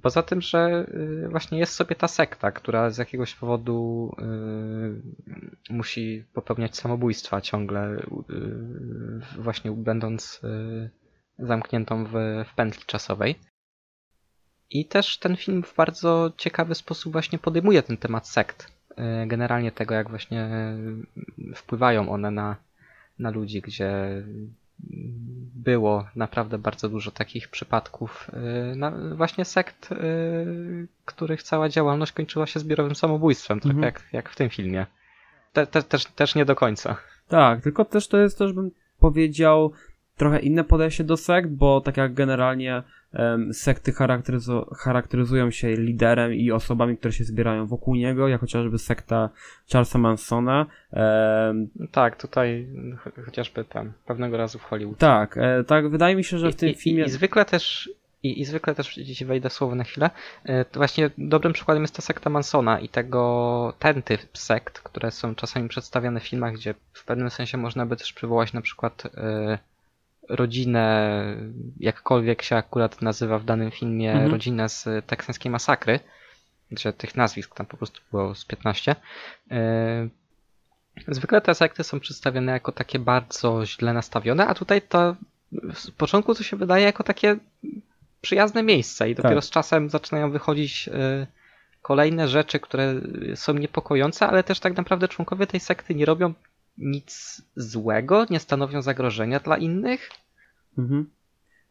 Poza tym, że y, właśnie jest sobie ta sekta, która z jakiegoś powodu y, musi popełniać samobójstwa ciągle, y, właśnie będąc zamkniętą w, w pętli czasowej. I też ten film w bardzo ciekawy sposób właśnie podejmuje ten temat sekt. Generalnie tego, jak właśnie wpływają one na, na ludzi, gdzie było naprawdę bardzo dużo takich przypadków y, właśnie sekt, y, których cała działalność kończyła się zbiorowym samobójstwem, tak mhm. jak, jak w tym filmie. Te, te, też, też nie do końca. Tak, tylko też to jest też bym powiedział trochę inne podejście do sekt, bo tak jak generalnie sekty charakteryzu charakteryzują się liderem i osobami, które się zbierają wokół niego, jak chociażby sekta Charlesa Mansona. Tak, tutaj chociażby tam pewnego razu w Hollywood. Tak, e, tak, wydaje mi się, że w tym I, filmie... I, i zwykle też i, I zwykle też ci wejdę słowo na chwilę. E, to właśnie dobrym przykładem jest ta sekta Mansona i tego ten typ sekt, które są czasami przedstawiane w filmach, gdzie w pewnym sensie można by też przywołać na przykład y, rodzinę, jakkolwiek się akurat nazywa w danym filmie, mhm. rodzinę z teksańskiej masakry, gdzie tych nazwisk tam po prostu było z 15. E, zwykle te sekty są przedstawione jako takie bardzo źle nastawione, a tutaj to z początku to się wydaje jako takie przyjazne miejsce i dopiero tak. z czasem zaczynają wychodzić e, kolejne rzeczy, które są niepokojące, ale też tak naprawdę członkowie tej sekty nie robią nic złego, nie stanowią zagrożenia dla innych. Mhm.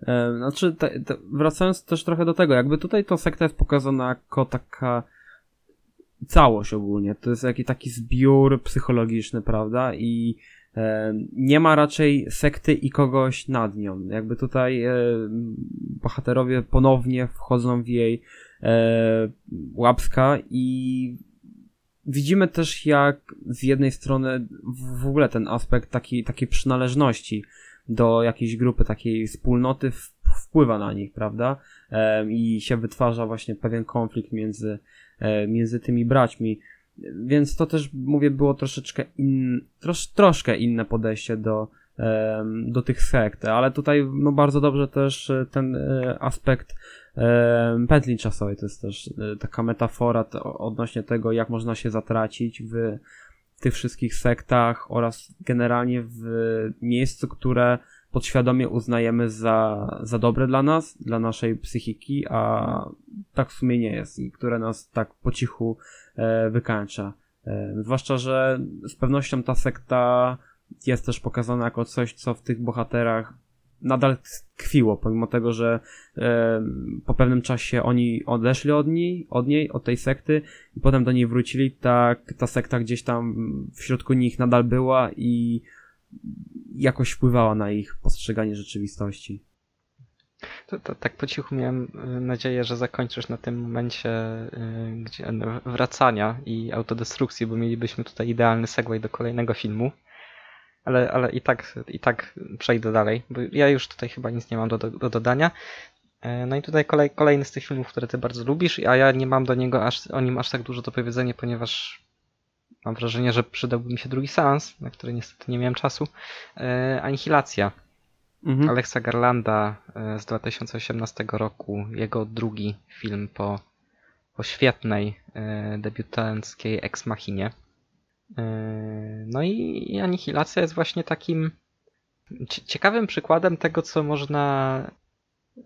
E, znaczy, te, te, wracając też trochę do tego, jakby tutaj to sekta jest pokazana jako taka całość ogólnie. To jest jakiś taki zbiór psychologiczny, prawda? I e, nie ma raczej sekty i kogoś nad nią. Jakby tutaj e, bohaterowie ponownie wchodzą w jej e, łapska i widzimy też jak z jednej strony w ogóle ten aspekt taki, takiej przynależności do jakiejś grupy, takiej wspólnoty wpływa na nich, prawda? I się wytwarza właśnie pewien konflikt między, e, między tymi braćmi. Więc to też, mówię, było troszeczkę in, trosz, troszkę inne podejście do, do tych sekt, ale tutaj no bardzo dobrze też e, ten e, aspekt pętli czasowej, to jest też taka metafora odnośnie tego, jak można się zatracić w tych wszystkich sektach oraz generalnie w miejscu, które podświadomie uznajemy za, za dobre dla nas, dla naszej psychiki, a tak w sumie nie jest i które nas tak po cichu e, wykańcza. E, zwłaszcza, że z pewnością ta sekta jest też pokazana jako coś, co w tych bohaterach nadal tkwiło, pomimo tego, że e, po pewnym czasie oni odeszli od niej, od niej, od tej sekty i potem do niej wrócili, tak ta sekta gdzieś tam w środku nich nadal była i jakoś wpływała na ich postrzeganie rzeczywistości. To, to, tak po cichu miałem e, nadzieję, że zakończysz na tym momencie yy, gdzie, wracania i autodestrukcji, bo mielibyśmy tutaj idealny segway do kolejnego filmu ale, ale i, tak, i tak przejdę dalej, bo ja już tutaj chyba nic nie mam do, do, do dodania. E, no i tutaj kolej, kolejny z tych filmów, które ty bardzo lubisz, a ja nie mam do niego aż, o nim aż tak dużo do powiedzenia, ponieważ mam wrażenie, że przydałby mi się drugi seans, na który niestety nie miałem czasu. E, Anihilacja. Mhm. Alexa Garlanda e, z 2018 roku, jego drugi film po, po świetnej debiutanckiej Ex Machinie. Yy, no i anihilacja jest właśnie takim ciekawym przykładem tego, co można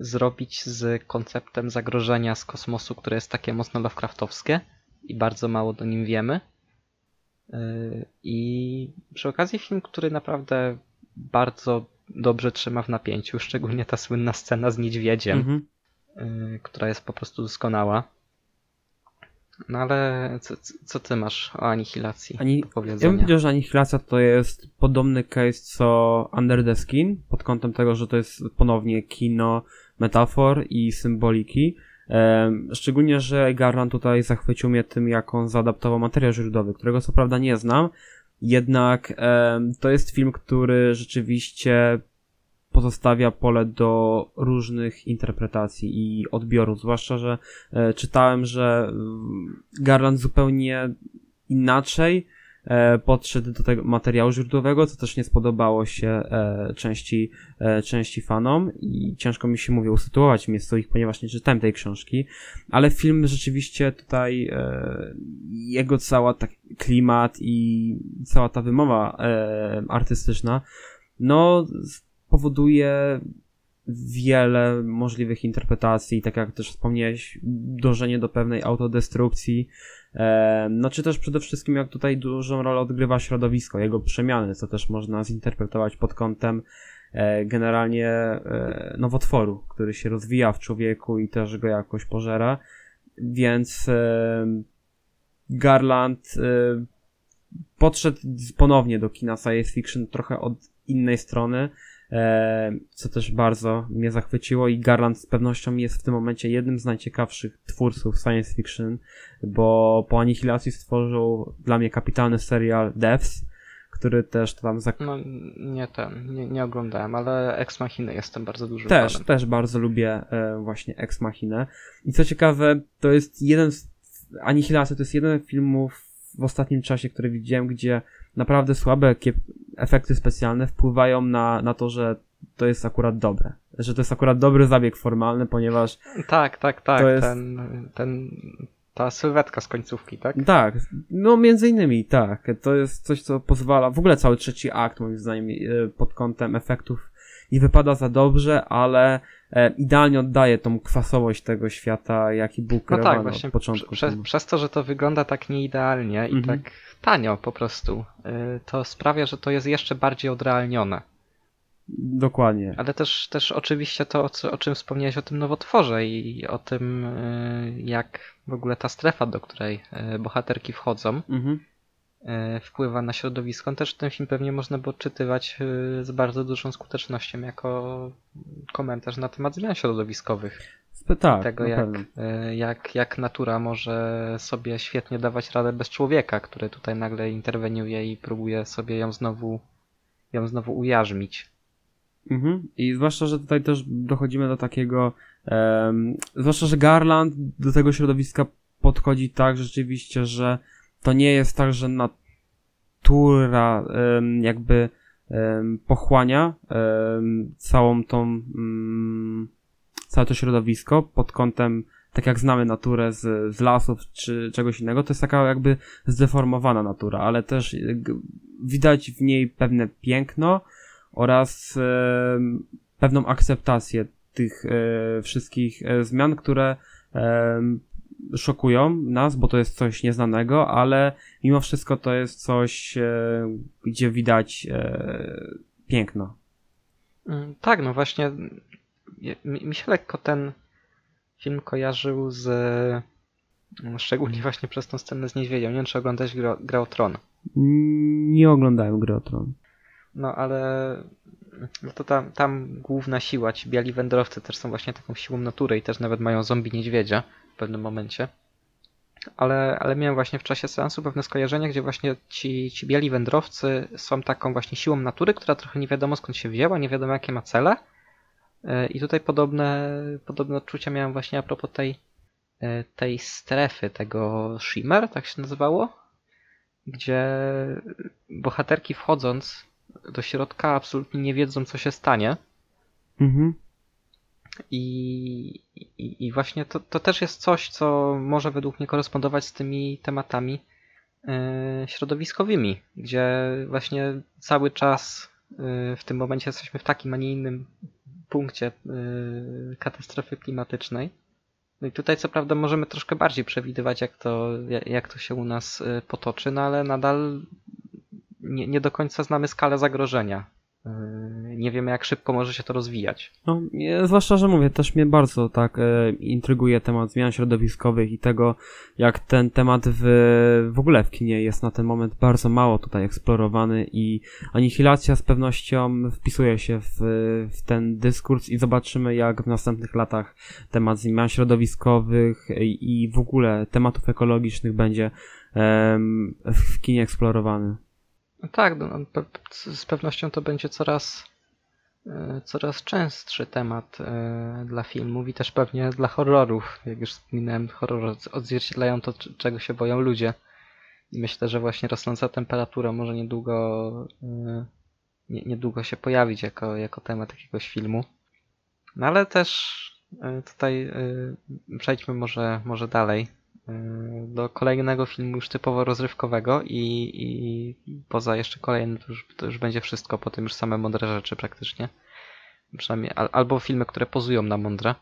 zrobić z konceptem zagrożenia z kosmosu, które jest takie mocno Lovecraftowskie i bardzo mało do nim wiemy. Yy, I przy okazji film, który naprawdę bardzo dobrze trzyma w napięciu, szczególnie ta słynna scena z niedźwiedziem, mhm. Yy, która jest po prostu doskonała. No ale co, co ty masz o anihilacji Ani... Ja bym powiedział, że Anihilacja to jest podobny case co Under the Skin, pod kątem tego, że to jest ponownie kino metafor i symboliki. Szczególnie, że Garland tutaj zachwycił mnie tym, jak on zaadaptował materiał źródłowy, którego co prawda nie znam, jednak to jest film, który rzeczywiście pozostawia pole do różnych interpretacji i odbiorów, zwłaszcza, że e, czytałem, że mm, Garland zupełnie inaczej e, podszedł do tego materiału źródłowego, co też nie spodobało się e, części, części fanom i ciężko mi się, mówię, usytuować miejscu ich, ponieważ nie czytałem tej książki, ale film rzeczywiście tutaj jego cała tak klimat i cała ta wymowa artystyczna no powoduje wiele możliwych interpretacji, tak jak też wspomniałeś, dążenie do pewnej autodestrukcji, E, No czy też przede wszystkim jak tutaj dużą rolę odgrywa środowisko, jego przemiany, co też można zinterpretować pod kątem e, generalnie e, nowotworu, który się rozwija w człowieku i też go jakoś pożera. Więc Garland podszedł ponownie do kina science fiction trochę od innej strony, co też bardzo mnie zachwyciło i Garland z pewnością jest w tym momencie jednym z najciekawszych twórców science fiction, bo po Anihilacji stworzył dla mnie kapitalny serial Devs, który też tam zak- No nie ten, nie, nie oglądałem, ale Ex Machiny jestem bardzo dużym też, fanem. też bardzo lubię e, właśnie Ex Machinę. I co ciekawe, to jest jeden z Anihilacja to jest jeden z filmów w ostatnim czasie, który widziałem, gdzie naprawdę słabe kiep- efekty specjalne wpływają na, na to, że to jest akurat dobre. Że to jest akurat dobry zabieg formalny, ponieważ Tak, tak, tak, jest- ten, ten, ta sylwetka z końcówki, tak? Tak, no między innymi tak. To jest coś, co pozwala, w ogóle cały trzeci akt moim zdaniem e, pod kątem efektów nie wypada za dobrze, ale e, idealnie oddaje tą kwasowość tego świata, jaki był No tak, właśnie od początku. prze, filmu. przez to, że to wygląda tak nieidealnie i Mhm. tak tanio po prostu, y, to sprawia, że to jest jeszcze bardziej odrealnione. Dokładnie. Ale też, też oczywiście to, o, czym wspomniałeś o tym nowotworze i o tym, y, jak w ogóle ta strefa, do której y, bohaterki wchodzą, Mhm. wpływa na środowisko. Też ten film pewnie można by odczytywać z bardzo dużą skutecznością jako komentarz na temat zmian środowiskowych. Tak, tego, jak, y, jak, jak natura może sobie świetnie dawać radę bez człowieka, który tutaj nagle interweniuje i próbuje sobie ją znowu, ją znowu ujarzmić. Mhm. I zwłaszcza, że tutaj też dochodzimy do takiego, em, zwłaszcza, że Garland do tego środowiska podchodzi tak rzeczywiście, że to nie jest tak, że natura em, jakby em, pochłania całą tą, mm, całe to środowisko pod kątem, tak jak znamy naturę z, z lasów czy czegoś innego, to jest taka jakby zdeformowana natura, ale też g- widać w niej pewne piękno, oraz em, pewną akceptację tych e, wszystkich e, zmian, które em, szokują nas, bo to jest coś nieznanego, ale mimo wszystko to jest coś, e, gdzie widać e, piękno. Mm, Tak, no właśnie mi, się lekko ten film kojarzył z mm, szczególnie właśnie przez tą scenę z niedźwiedzią. Nie wiem, czy oglądałeś Gra, Gra o Tron. Mm, Nie oglądałem gry o Tron. No ale no to tam, tam główna siła, ci biali wędrowcy też są właśnie taką siłą natury i też nawet mają zombie niedźwiedzia w pewnym momencie. Ale, ale miałem właśnie w czasie seansu pewne skojarzenie, gdzie właśnie ci, ci biali wędrowcy są taką właśnie siłą natury, która trochę nie wiadomo skąd się wzięła, nie wiadomo jakie ma cele. E, I tutaj podobne, podobne odczucia miałem właśnie a propos tej, e, tej strefy, tego Shimmer, tak się nazywało, gdzie bohaterki wchodząc do środka absolutnie nie wiedzą, co się stanie. Mhm. I, i, i właśnie to, to też jest coś, co może według mnie korespondować z tymi tematami e, środowiskowymi, gdzie właśnie cały czas w tym momencie jesteśmy w takim, a nie innym punkcie e, katastrofy klimatycznej. No i tutaj co prawda możemy troszkę bardziej przewidywać, jak to, jak to się u nas e, potoczy, no ale nadal nie, nie do końca znamy skalę zagrożenia. Yy, nie wiemy jak szybko może się to rozwijać. No, zwłaszcza, że mówię, też mnie bardzo tak e, intryguje temat zmian środowiskowych i tego, jak ten temat w, w ogóle w kinie jest na ten moment bardzo mało tutaj eksplorowany i anihilacja z pewnością wpisuje się w, w ten dyskurs i zobaczymy, jak w następnych latach temat zmian środowiskowych i, w ogóle tematów ekologicznych będzie w kinie eksplorowany. No tak, no, pe- z pewnością to będzie coraz, e, coraz częstszy temat e, dla filmów i też pewnie dla horrorów. Jak już wspominałem, horrory odzwierciedlają to, czego się boją ludzie. I myślę, że właśnie rosnąca temperatura może niedługo, e, nie, niedługo się pojawić jako, jako temat jakiegoś filmu. No ale też tutaj przejdźmy może, może dalej do kolejnego filmu już typowo rozrywkowego i, i poza jeszcze kolejnym to już, to już będzie wszystko, potem już same mądre rzeczy praktycznie. Przynajmniej, al, albo filmy, które pozują na mądre.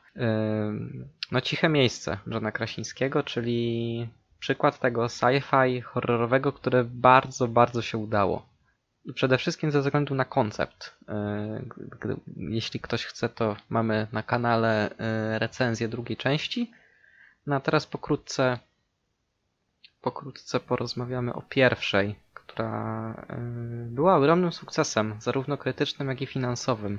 No Ciche Miejsce Johna Krasińskiego, czyli przykład tego sci-fi horrorowego, które bardzo, bardzo się udało. Przede wszystkim ze względu na koncept. Yy, jeśli ktoś chce, to mamy na kanale yy, recenzję drugiej części. No a teraz pokrótce, pokrótce porozmawiamy o pierwszej, która yy, była ogromnym sukcesem, zarówno krytycznym, jak i finansowym.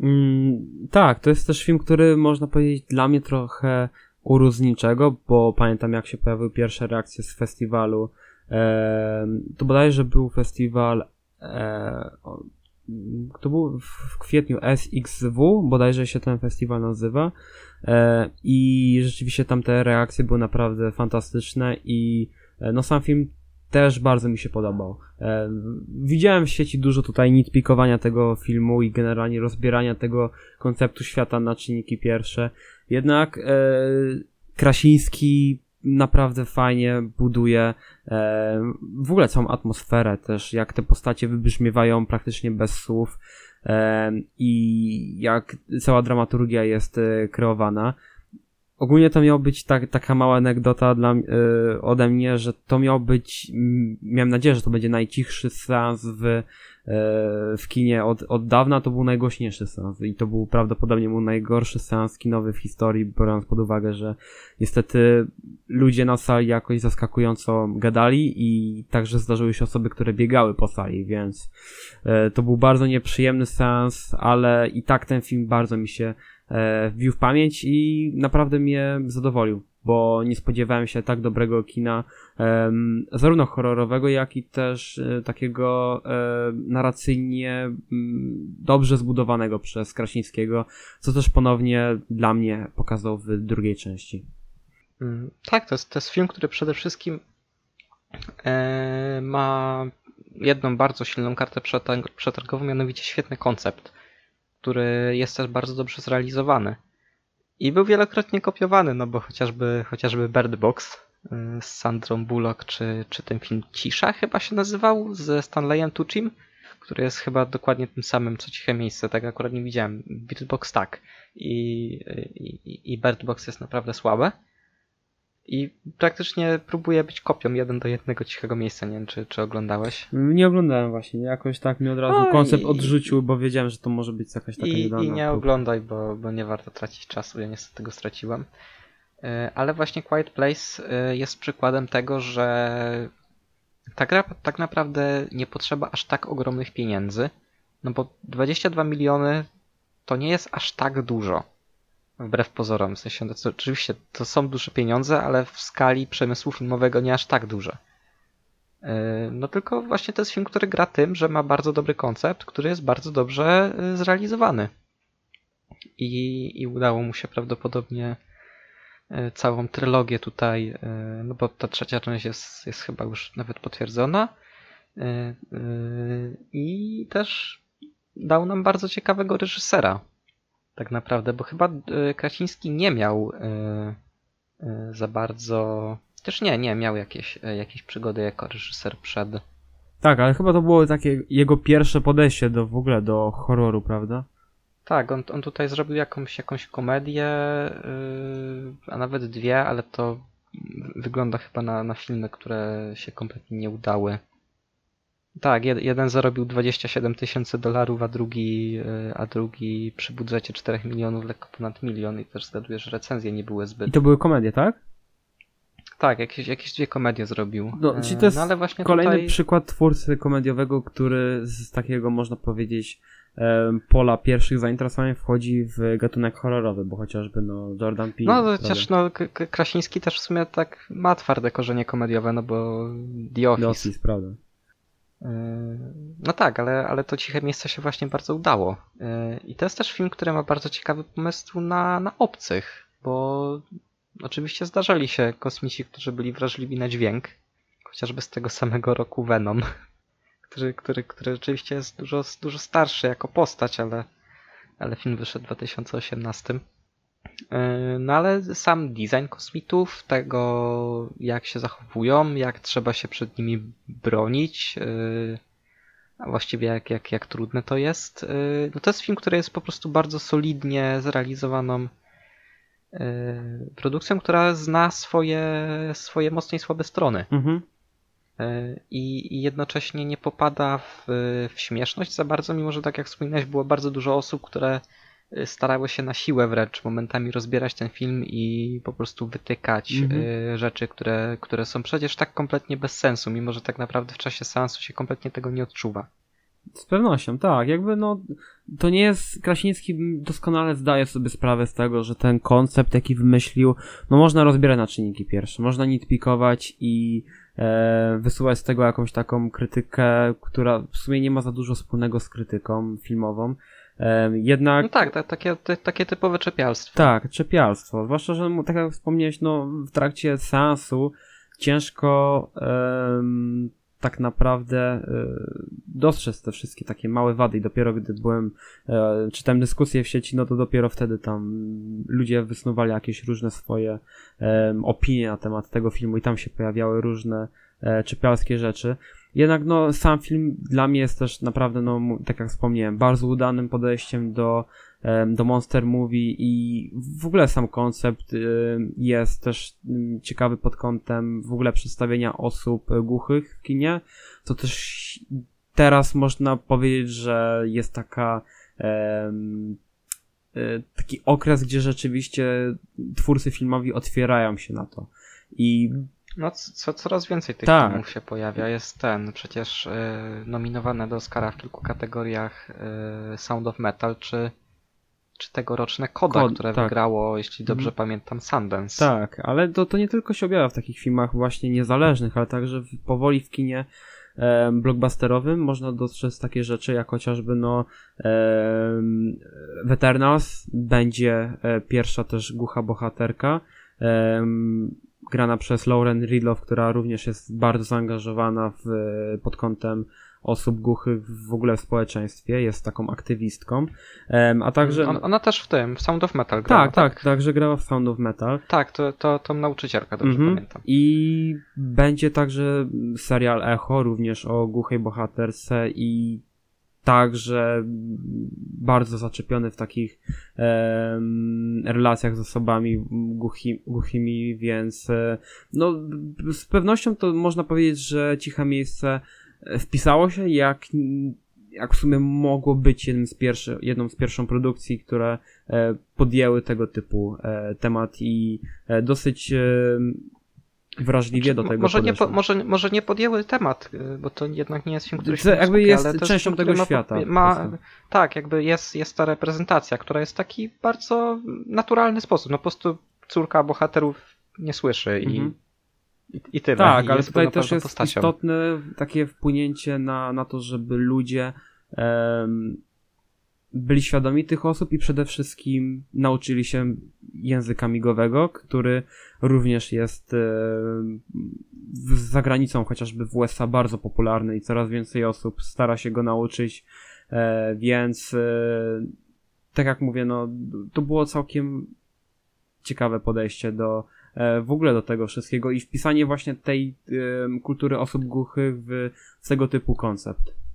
Mm, tak, to jest też film, który można powiedzieć dla mnie trochę urósł niczego, bo pamiętam jak się pojawiły pierwsze reakcje z festiwalu. E, to bodajże był festiwal, e, to był w- kwietniu SXW, bodajże się ten festiwal nazywa. E, I rzeczywiście tam te reakcje były naprawdę fantastyczne i e, no sam film też bardzo mi się podobał. E, widziałem w sieci dużo tutaj nitpikowania tego filmu i generalnie rozbierania tego konceptu świata na czynniki pierwsze. Jednak Krasiński naprawdę fajnie buduje e, w ogóle całą atmosferę też, jak te postacie wybrzmiewają praktycznie bez słów e, i jak cała dramaturgia jest e, kreowana. Ogólnie to miał być tak, taka mała anegdota dla, y, ode mnie, że to miał być, miałem nadzieję, że to będzie najcichszy seans w, w kinie od, od dawna, to był najgłośniejszy seans i to był prawdopodobnie był najgorszy seans kinowy w historii, biorąc pod uwagę, że niestety ludzie na sali jakoś zaskakująco gadali i także zdarzyły się osoby, które biegały po sali, więc y, to był bardzo nieprzyjemny seans, ale i tak ten film bardzo mi się e, wbił w pamięć i naprawdę mnie zadowolił, bo nie spodziewałem się tak dobrego kina, zarówno horrorowego, jak i też e, takiego e, narracyjnie mm, dobrze zbudowanego przez Krasińskiego, co też ponownie dla mnie pokazał w drugiej części. Mm, Tak, to jest, to jest film, który przede wszystkim e, ma jedną bardzo silną kartę przetarg- przetargową, mianowicie świetny koncept, który jest też bardzo dobrze zrealizowany. I był wielokrotnie kopiowany, no bo chociażby, chociażby Bird Box e, z Sandrą Bullock, czy, czy ten film Cisza chyba się nazywał, ze Stanleyem Tucim, który jest chyba dokładnie tym samym, co Ciche Miejsce, tak akurat nie widziałem. Bird Box tak. I, i, i Bird Box jest naprawdę słabe. I praktycznie próbuje być kopią jeden do jednego cichego miejsca. Nie wiem, czy, czy oglądałeś. Nie oglądałem właśnie, jakoś tak mi od razu No koncept i- odrzucił, bo wiedziałem, że to może być jakaś taka I, I nie próba. oglądaj, bo, bo nie warto tracić czasu. Ja niestety go straciłem. E, Ale właśnie Quiet Place e, jest przykładem tego, że tak, ra- tak naprawdę nie potrzeba aż tak ogromnych pieniędzy. No bo 22 miliony to nie jest aż tak dużo. Wbrew pozorom. W sensie, no to, oczywiście to są duże pieniądze, ale w skali przemysłu filmowego nie aż tak duże. Yy, No tylko właśnie to jest film, który gra tym, że ma bardzo dobry koncept, który jest bardzo dobrze yy, zrealizowany. I, i udało mu się prawdopodobnie yy, całą trylogię tutaj, no bo ta trzecia część jest, jest chyba już nawet potwierdzona. I też dał nam bardzo ciekawego reżysera. Tak naprawdę, bo chyba yy, Krasiński nie miał yy, yy, za bardzo. Też nie, nie, miał jakieś, jakieś przygody jako reżyser przed. Tak, ale chyba to było takie jego pierwsze podejście do w ogóle do horroru, prawda? Tak, on, on tutaj zrobił jakąś, jakąś komedię, a nawet dwie, ale to wygląda chyba na, na filmy, które się kompletnie nie udały. Tak, jed, jeden zarobił 27 tysięcy dolarów, a drugi, y, a drugi przy budżecie 4 milionów lekko ponad milion i też zgaduję, że recenzje nie były I zbyt. to były komedie, tak? Tak, jakieś, jakieś dwie komedie zrobił. No, E, czyli to jest no ale właśnie Kolejny tutaj... przykład twórcy komediowego, który z takiego, można powiedzieć, pola pierwszych zainteresowań wchodzi w gatunek horrorowy, bo chociażby no Jordan Peele. No chociaż no, Krasiński też w sumie tak ma twarde korzenie komediowe, no bo The Office. The Office, prawda. Yy, No tak, ale, ale to ciche miejsce się właśnie bardzo udało. Yy, I to jest też film, który ma bardzo ciekawy pomysł na, na obcych, bo oczywiście zdarzali się kosmici, którzy byli wrażliwi na dźwięk, chociażby z tego samego roku Venom, który, który, który rzeczywiście jest dużo, dużo starszy jako postać, ale, ale film wyszedł w 2018. Yy, No ale sam design kosmitów, tego jak się zachowują, jak trzeba się przed nimi bronić, yy, a właściwie jak, jak, jak trudne to jest. yy, No to jest film, który jest po prostu bardzo solidnie zrealizowaną produkcją, która zna swoje, swoje mocne i słabe strony. Mhm. I, I jednocześnie nie popada w, w śmieszność za bardzo, mimo że tak jak wspominałeś, było bardzo dużo osób, które starały się na siłę wręcz momentami rozbierać ten film i po prostu wytykać Mhm. y, rzeczy, które, które są przecież tak kompletnie bez sensu, mimo że tak naprawdę w czasie seansu się kompletnie tego nie odczuwa. Z pewnością, tak. Jakby no, to nie jest, Krasiński doskonale zdaje sobie sprawę z tego, że ten koncept, jaki wymyślił, no można rozbierać na czynniki pierwsze, można nitpikować i e, wysuwać z tego jakąś taką krytykę, która w sumie nie ma za dużo wspólnego z krytyką filmową. Jednak No tak, ta, takie, te, takie typowe czepialstwo. tak, czepialstwo. Zwłaszcza, że tak jak wspomniałeś, no w trakcie seansu ciężko em, tak naprawdę e, dostrzec te wszystkie takie małe wady i dopiero gdy byłem, e, czytałem dyskusje w sieci, no to dopiero wtedy tam ludzie wysnuwali jakieś różne swoje opinie na temat tego filmu i tam się pojawiały różne e, czepialskie rzeczy. Jednak no, sam film dla mnie jest też naprawdę, no, tak jak wspomniałem, bardzo udanym podejściem do, do Monster Movie i w ogóle sam koncept em, jest też mm, ciekawy pod kątem w ogóle przedstawienia osób e, głuchych w kinie, to też teraz można powiedzieć, że jest taka e, taki okres, gdzie rzeczywiście twórcy filmowi otwierają się na to. I No co, coraz więcej tych Tak. filmów się pojawia. Jest ten, przecież y, nominowane do Oscara w kilku kategoriach y, Sound of Metal, czy, czy tegoroczne Koda, Kod, które tak. wygrało, jeśli dobrze Mhm. pamiętam, Sundance. Tak, ale to, to nie tylko się objawia w takich filmach właśnie niezależnych, ale także w, powoli w kinie em, blockbusterowym można dostrzec takie rzeczy jak chociażby no em, w Eternals będzie e, pierwsza też głucha bohaterka em, grana przez Lauren Ridloff, która również jest bardzo zaangażowana w, pod kątem osób głuchych w ogóle w społeczeństwie, jest taką aktywistką, em, a także... On, ona też w tym, w Sound of Metal grała, tak, tak, także grała w Sound of Metal. Tak, to, to, to nauczycielka, dobrze Mhm. pamiętam. I będzie także serial Echo, również o głuchej bohaterce i także bardzo zaczepiony w takich em, relacjach z osobami głuchi, głuchimi, więc e, no z pewnością to można powiedzieć, że Ciche Miejsce e, wpisało się jak jak w sumie mogło być jednym z pierwszy, jedną z pierwszą produkcji, które e, podjęły tego typu e, temat i e, dosyć wrażliwie do Mo- tego może, nie po, może, może nie podjęły temat, y, bo to jednak nie jest film, który się jakby skupia, jest ale to częścią film, tego ma, świata Ma, tak, jakby jest, jest ta reprezentacja, która jest w taki bardzo naturalny sposób. No po prostu córka bohaterów nie słyszy Mhm. i, i, i tyle. Tak, I ale tutaj też jest postacią. istotne takie wpłynięcie na, na to, żeby ludzie em, byli świadomi tych osób i przede wszystkim nauczyli się języka migowego, który również jest w- za granicą, chociażby w USA, bardzo popularny i coraz więcej osób stara się go nauczyć, e, więc e, tak jak mówię, no to było całkiem ciekawe podejście do e, w ogóle do tego wszystkiego i wpisanie właśnie tej kultury osób głuchych w, w tego typu koncept.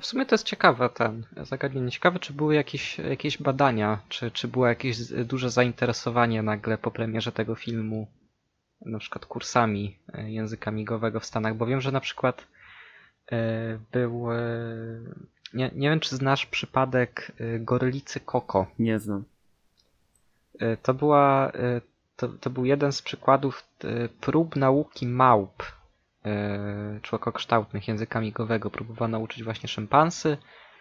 W sumie to jest ciekawe ten zagadnienie. Ciekawe, czy były jakieś, jakieś badania, czy, czy było jakieś duże zainteresowanie nagle po premierze tego filmu, na przykład kursami e, języka migowego w Stanach, bo wiem, że na przykład e, był... e, Nie, nie wiem, czy znasz przypadek gorylicy Koko. Nie znam. To była... To, to był jeden z przykładów prób nauki małp człowiekokształtnych języka migowego. Próbowano uczyć właśnie szympansy,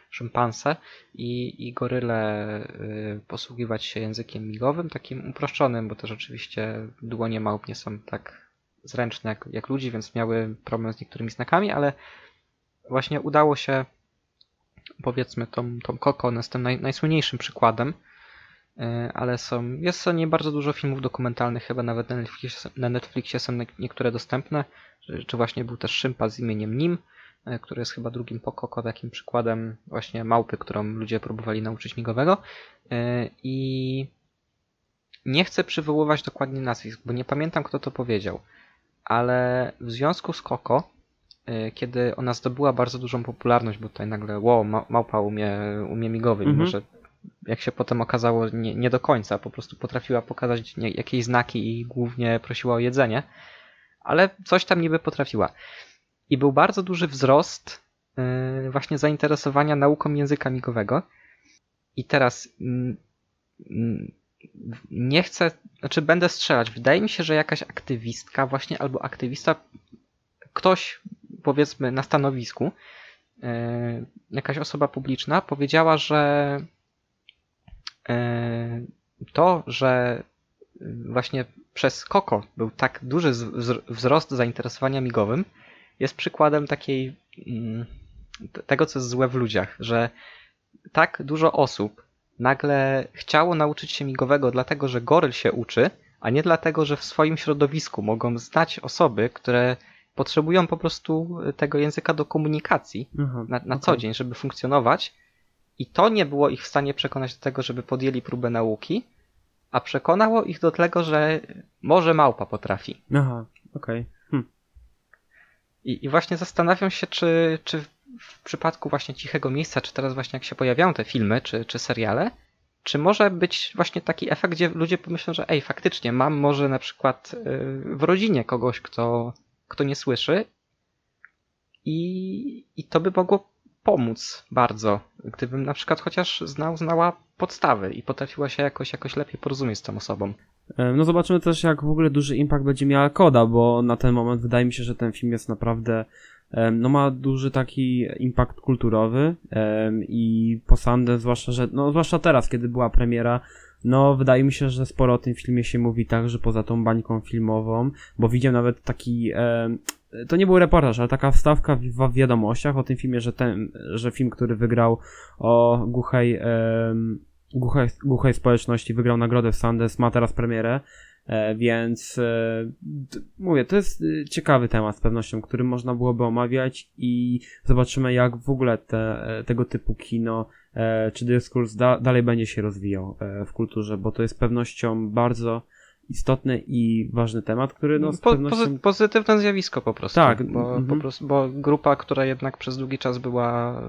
szympanse i, i goryle y, posługiwać się językiem migowym, takim uproszczonym, bo też oczywiście dłonie małp nie są tak zręczne jak, jak ludzi, więc miały problem z niektórymi znakami, ale właśnie udało się powiedzmy tą, tą Koko, ona jest tym naj, najsłynniejszym przykładem, ale są, jest o niej bardzo dużo filmów dokumentalnych, chyba nawet na Netflixie, na Netflixie są niektóre dostępne, czy, właśnie był też szympas z imieniem Nim, e, który jest chyba drugim po Koko takim przykładem właśnie małpy, którą ludzie próbowali nauczyć migowego. E, I nie chcę przywoływać dokładnie nazwisk, bo nie pamiętam kto to powiedział, ale w związku z Koko, e, kiedy ona zdobyła bardzo dużą popularność, bo tutaj nagle wow, ma- małpa umie, umie migowy, mimo Mhm. że jak się potem okazało nie, nie do końca, po prostu potrafiła pokazać nie, jakieś znaki i głównie prosiła o jedzenie, ale coś tam niby potrafiła. I był bardzo duży wzrost yy, właśnie zainteresowania nauką języka migowego. I teraz mm, nie chcę, znaczy będę strzelać. Wydaje mi się, że jakaś aktywistka właśnie albo aktywista, ktoś powiedzmy na stanowisku, yy, jakaś osoba publiczna powiedziała, że yy, to, że właśnie przez Koko był tak duży wzrost zainteresowania migowym, jest przykładem takiej mm, tego, co jest złe w ludziach, że tak dużo osób nagle chciało nauczyć się migowego dlatego, że goryl się uczy, a nie dlatego, że w swoim środowisku mogą znać osoby, które potrzebują po prostu tego języka do komunikacji Aha, na, na okej. co dzień, żeby funkcjonować. I to nie było ich w stanie przekonać do tego, żeby podjęli próbę nauki, a przekonało ich do tego, że może małpa potrafi. Aha, okej. Hm. I, I właśnie zastanawiam się, czy, czy w przypadku właśnie Cichego Miejsca, czy teraz właśnie jak się pojawiają te filmy, czy, czy seriale, czy może być właśnie taki efekt, gdzie ludzie pomyślą, że ej, faktycznie mam może na przykład y, w rodzinie kogoś, kto, kto nie słyszy i, i to by mogło pomóc bardzo, gdybym na przykład chociaż znał, znała podstawy i potrafiła się jakoś, jakoś lepiej porozumieć z tą osobą. E, No zobaczymy też, jak w ogóle duży impact będzie miała Koda, bo na ten moment wydaje mi się, że ten film jest naprawdę, em, no ma duży taki impact kulturowy em, i po Sundance, zwłaszcza, że, no zwłaszcza teraz, kiedy była premiera, no wydaje mi się, że sporo o tym filmie się mówi także poza tą bańką filmową, bo widziałem nawet taki, to nie był reportaż, ale taka wstawka w, wiadomościach o tym filmie, że ten, że film, który wygrał o głuchej, em, głuchej, głuchej społeczności, wygrał nagrodę w Sundance, ma teraz premierę, e, więc e, mówię, to jest e, ciekawy temat z pewnością, który można byłoby omawiać i zobaczymy jak w ogóle te, e, tego typu kino e, czy dyskurs da, dalej będzie się rozwijał e, w kulturze, bo to jest pewnością bardzo istotny i ważny temat, który no z po, pewnością... pozy, pozytywne zjawisko po prostu. Tak, Bo, mhm. po prostu, bo grupa, która jednak przez długi czas była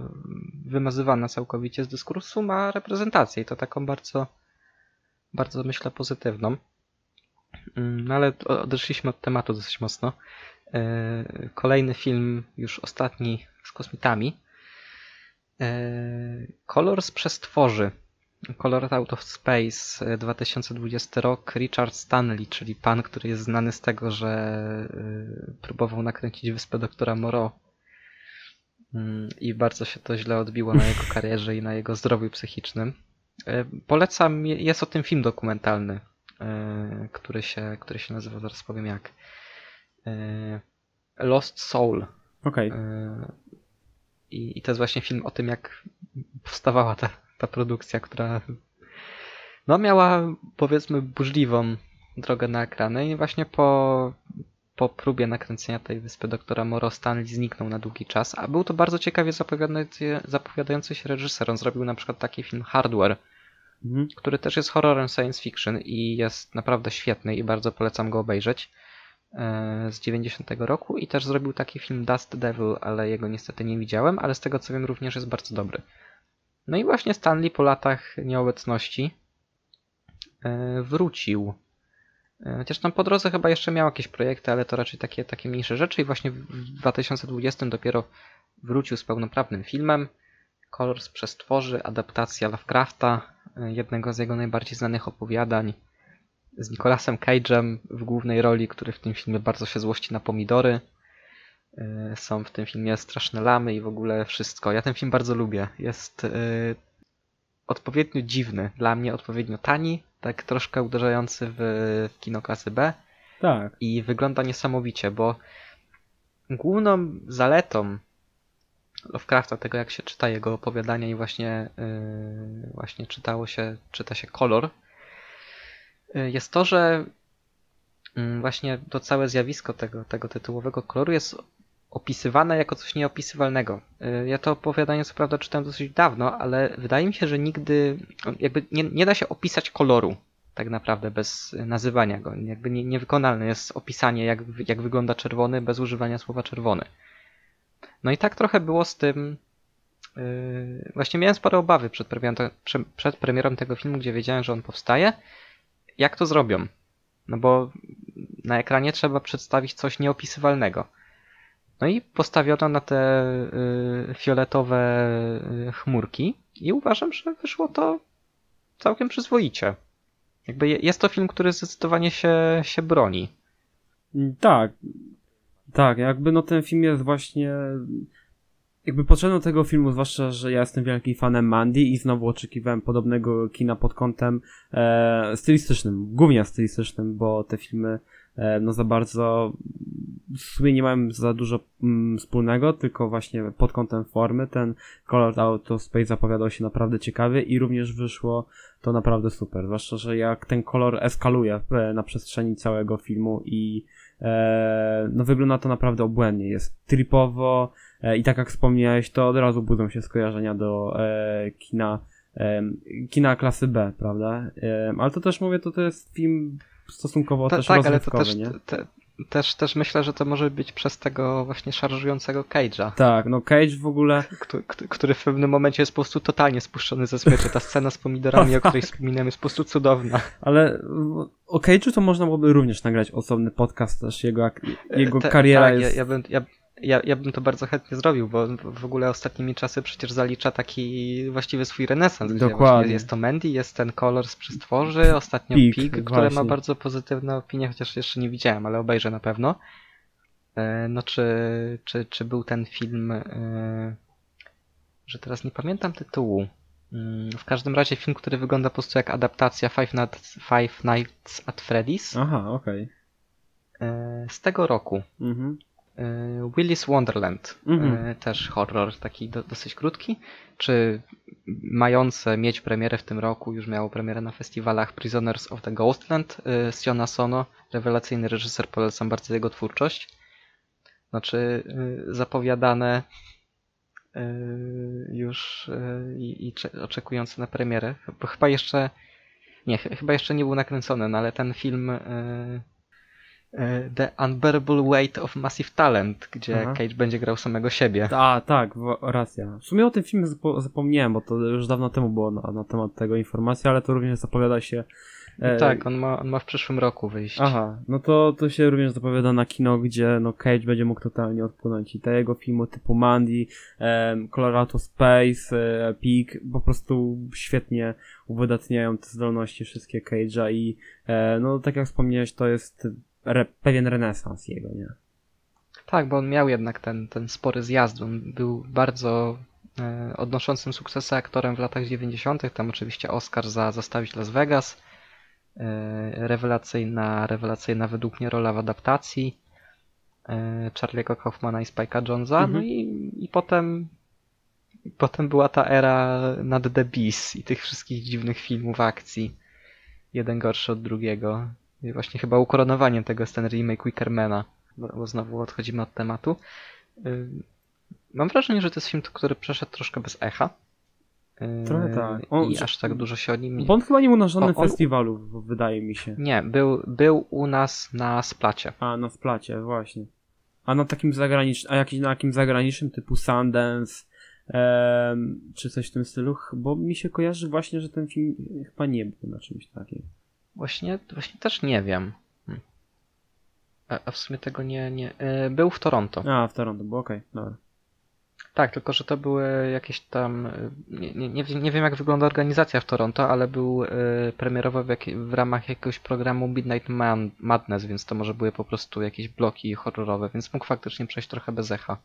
wymazywana całkowicie z dyskursu, ma reprezentację i to taką bardzo, bardzo myślę pozytywną. No ale odeszliśmy od tematu dosyć mocno. E, Kolejny film, już ostatni z kosmitami. E, Kolor z przestworzy. Color Out of Space e, 2020 rok. Richard Stanley, czyli pan, który jest znany z tego, że e, próbował nakręcić wyspę doktora Moreau. Mm, I bardzo się to źle odbiło na jego karierze i na jego zdrowiu psychicznym. E, Polecam, je- jest o tym film dokumentalny, e, który się, który się nazywa, zaraz powiem jak. E, Lost Soul. Okej, E, I, I to jest właśnie film o tym, jak powstawała ta, ta produkcja, która no miała powiedzmy burzliwą drogę na ekrany i właśnie po, po próbie nakręcenia tej wyspy doktora Moro Stanley zniknął na długi czas, a był to bardzo ciekawie zapowiadający, zapowiadający się reżyser. On zrobił na przykład taki film Hardware, mhm. który też jest horrorem science fiction i jest naprawdę świetny i bardzo polecam go obejrzeć e, z 90 roku i też zrobił taki film Dust Devil, ale jego niestety nie widziałem, ale z tego co wiem również jest bardzo dobry. No i właśnie Stanley po latach nieobecności e, wrócił. E, Chociaż tam po drodze chyba jeszcze miał jakieś projekty, ale to raczej takie, takie mniejsze rzeczy i właśnie w 2020 dopiero wrócił z pełnoprawnym filmem. Kolor z przestworzy, adaptacja Lovecrafta, y, jednego z jego najbardziej znanych opowiadań, z Nicolasem Cage'em w głównej roli, który w tym filmie bardzo się złości na pomidory. Y, Są w tym filmie straszne lamy i w ogóle wszystko. Ja ten film bardzo lubię. Jest y, odpowiednio dziwny, dla mnie odpowiednio tani, tak troszkę uderzający w kino klasy B Tak. i wygląda niesamowicie, bo główną zaletą Lovecrafta, tego jak się czyta jego opowiadania i właśnie, yy, właśnie czytało się, czyta się kolor, yy, jest to, że yy, właśnie to całe zjawisko tego, tego tytułowego koloru jest opisywane jako coś nieopisywalnego. Yy, Ja to opowiadanie co prawda czytałem dosyć dawno, ale wydaje mi się, że nigdy jakby nie, nie da się opisać koloru tak naprawdę bez nazywania go. Jakby nie, niewykonalne jest opisanie, jak, jak wygląda czerwony bez używania słowa czerwony. No i tak trochę było z tym. Yy, właśnie miałem spore obawy przed premierą, przed premierą tego filmu, gdzie wiedziałem, że on powstaje. Jak to zrobią? No bo na ekranie trzeba przedstawić coś nieopisywalnego. No i postawiono na te yy, fioletowe yy, chmurki i uważam, że wyszło to całkiem przyzwoicie. Jakby je- jest to film, który zdecydowanie się, się broni. Tak. Tak, jakby no ten film jest właśnie. Jakby do tego filmu, zwłaszcza, że ja jestem wielkim fanem Mandy i znowu oczekiwałem podobnego kina pod kątem e, stylistycznym, głównie stylistycznym, bo te filmy e, no za bardzo w sumie nie mają za dużo mm, wspólnego, tylko właśnie pod kątem formy. Ten Color Out of Space zapowiadał się naprawdę ciekawie i również wyszło to naprawdę super. Zwłaszcza, że jak ten kolor eskaluje e, na przestrzeni całego filmu i e, no wygląda to naprawdę obłędnie. Jest tripowo e, i tak jak wspomniałeś, to od razu budzą się skojarzenia do e, kina e, kina klasy B, prawda? E, ale to też mówię, to to jest film stosunkowo Ta, też tak, ale to też, nie? te, też, też myślę, że to może być przez tego właśnie szarżującego Cage'a, Tak, no Cage w ogóle który, który w pewnym momencie jest po prostu totalnie spuszczony ze smyczy. Ta scena z pomidorami, o której wspominałem, jest po prostu cudowna. Ale o Cage'u to można byłoby również nagrać osobny podcast, też jego, ak- jego Te- kariera tak, jest... Ja, ja, bym, ja, ja, ja bym to bardzo chętnie zrobił, bo w ogóle ostatnimi czasy przecież zalicza taki właściwie swój renesans. Dokładnie. Jest to Mandy, jest ten kolor z przestworzy, ostatnio Pig, Pig, który ma bardzo pozytywne opinie, chociaż jeszcze nie widziałem, ale obejrzę na pewno. E, No czy, czy, czy był ten film, e, że teraz nie pamiętam tytułu. Mm, W każdym razie film, który wygląda po prostu jak adaptacja Five Nights, Five Nights at Freddy's Aha, okej. e, z tego roku. Mhm. E, Willy's Wonderland, Mhm. e, też horror taki do, dosyć krótki, czy mające mieć premierę w tym roku, już miało premierę na festiwalach Prisoners of the Ghostland e, Siona Sono, rewelacyjny reżyser, polecam bardzo jego twórczość. Znaczy e, zapowiadane e, już e, i, i cze- oczekujące na premierę, bo chyba jeszcze nie, ch- chyba jeszcze nie był nakręcony, no ale ten film e, e, The Unbearable Weight of Massive Talent, gdzie Aha. Cage będzie grał samego siebie. A, tak, racja. W sumie o tym filmie zapo- zapomniałem, bo to już dawno temu było na, na temat tego informacji, ale to również zapowiada się... e, Tak, on ma, on ma w przyszłym roku wyjść. Aha, no to, to się również zapowiada na kino, gdzie no Cage będzie mógł totalnie odpłynąć i te jego filmy typu Mandy, em, Colorado Space, e, Peak po prostu świetnie uwydatniają te zdolności wszystkie Cage'a i e, no tak jak wspomniałeś, to jest re, pewien renesans jego, nie? Tak, bo on miał jednak ten, ten spory zjazd. On był bardzo e, odnoszącym sukcesy aktorem w latach 90. Tam oczywiście Oscar za Zastawić Las Vegas. E, rewelacyjna, rewelacyjna według mnie rola w adaptacji. E, Charlie'ego Kaufmana i Spike'a Jonesa. Mhm. No i, i potem potem była ta era nad The Beast i tych wszystkich dziwnych filmów akcji. Jeden gorszy od drugiego. I właśnie chyba ukoronowaniem tego jest ten remake Wickermana bo, bo znowu odchodzimy od tematu. Mam wrażenie, że to jest film, który przeszedł troszkę bez echa. Trochę tak. On- I aż tak dużo się o nim... Bo on chyba nie był na żadnym on- festiwalu, wydaje mi się. Nie, był, był u nas na splacie. A, na splacie, właśnie. A na takim zagranicznym, a jakiś na jakim zagranicznym typu Sundance, czy coś w tym stylu, bo mi się kojarzy właśnie, że ten film chyba nie był na czymś takim. Właśnie, właśnie też nie wiem. Hm. A, a w sumie tego nie... nie yy, był w Toronto. A, w Toronto, bo okej, dobra. Tak, tylko że to były jakieś tam. y, Nie, nie, nie, wiem- jak wygląda organizacja w Toronto, ale był y, premierowy w, jakie- w ramach jakiegoś programu Midnight Man, Madness, więc to może były po prostu jakieś bloki horrorowe, więc mógł faktycznie przejść trochę bez echa.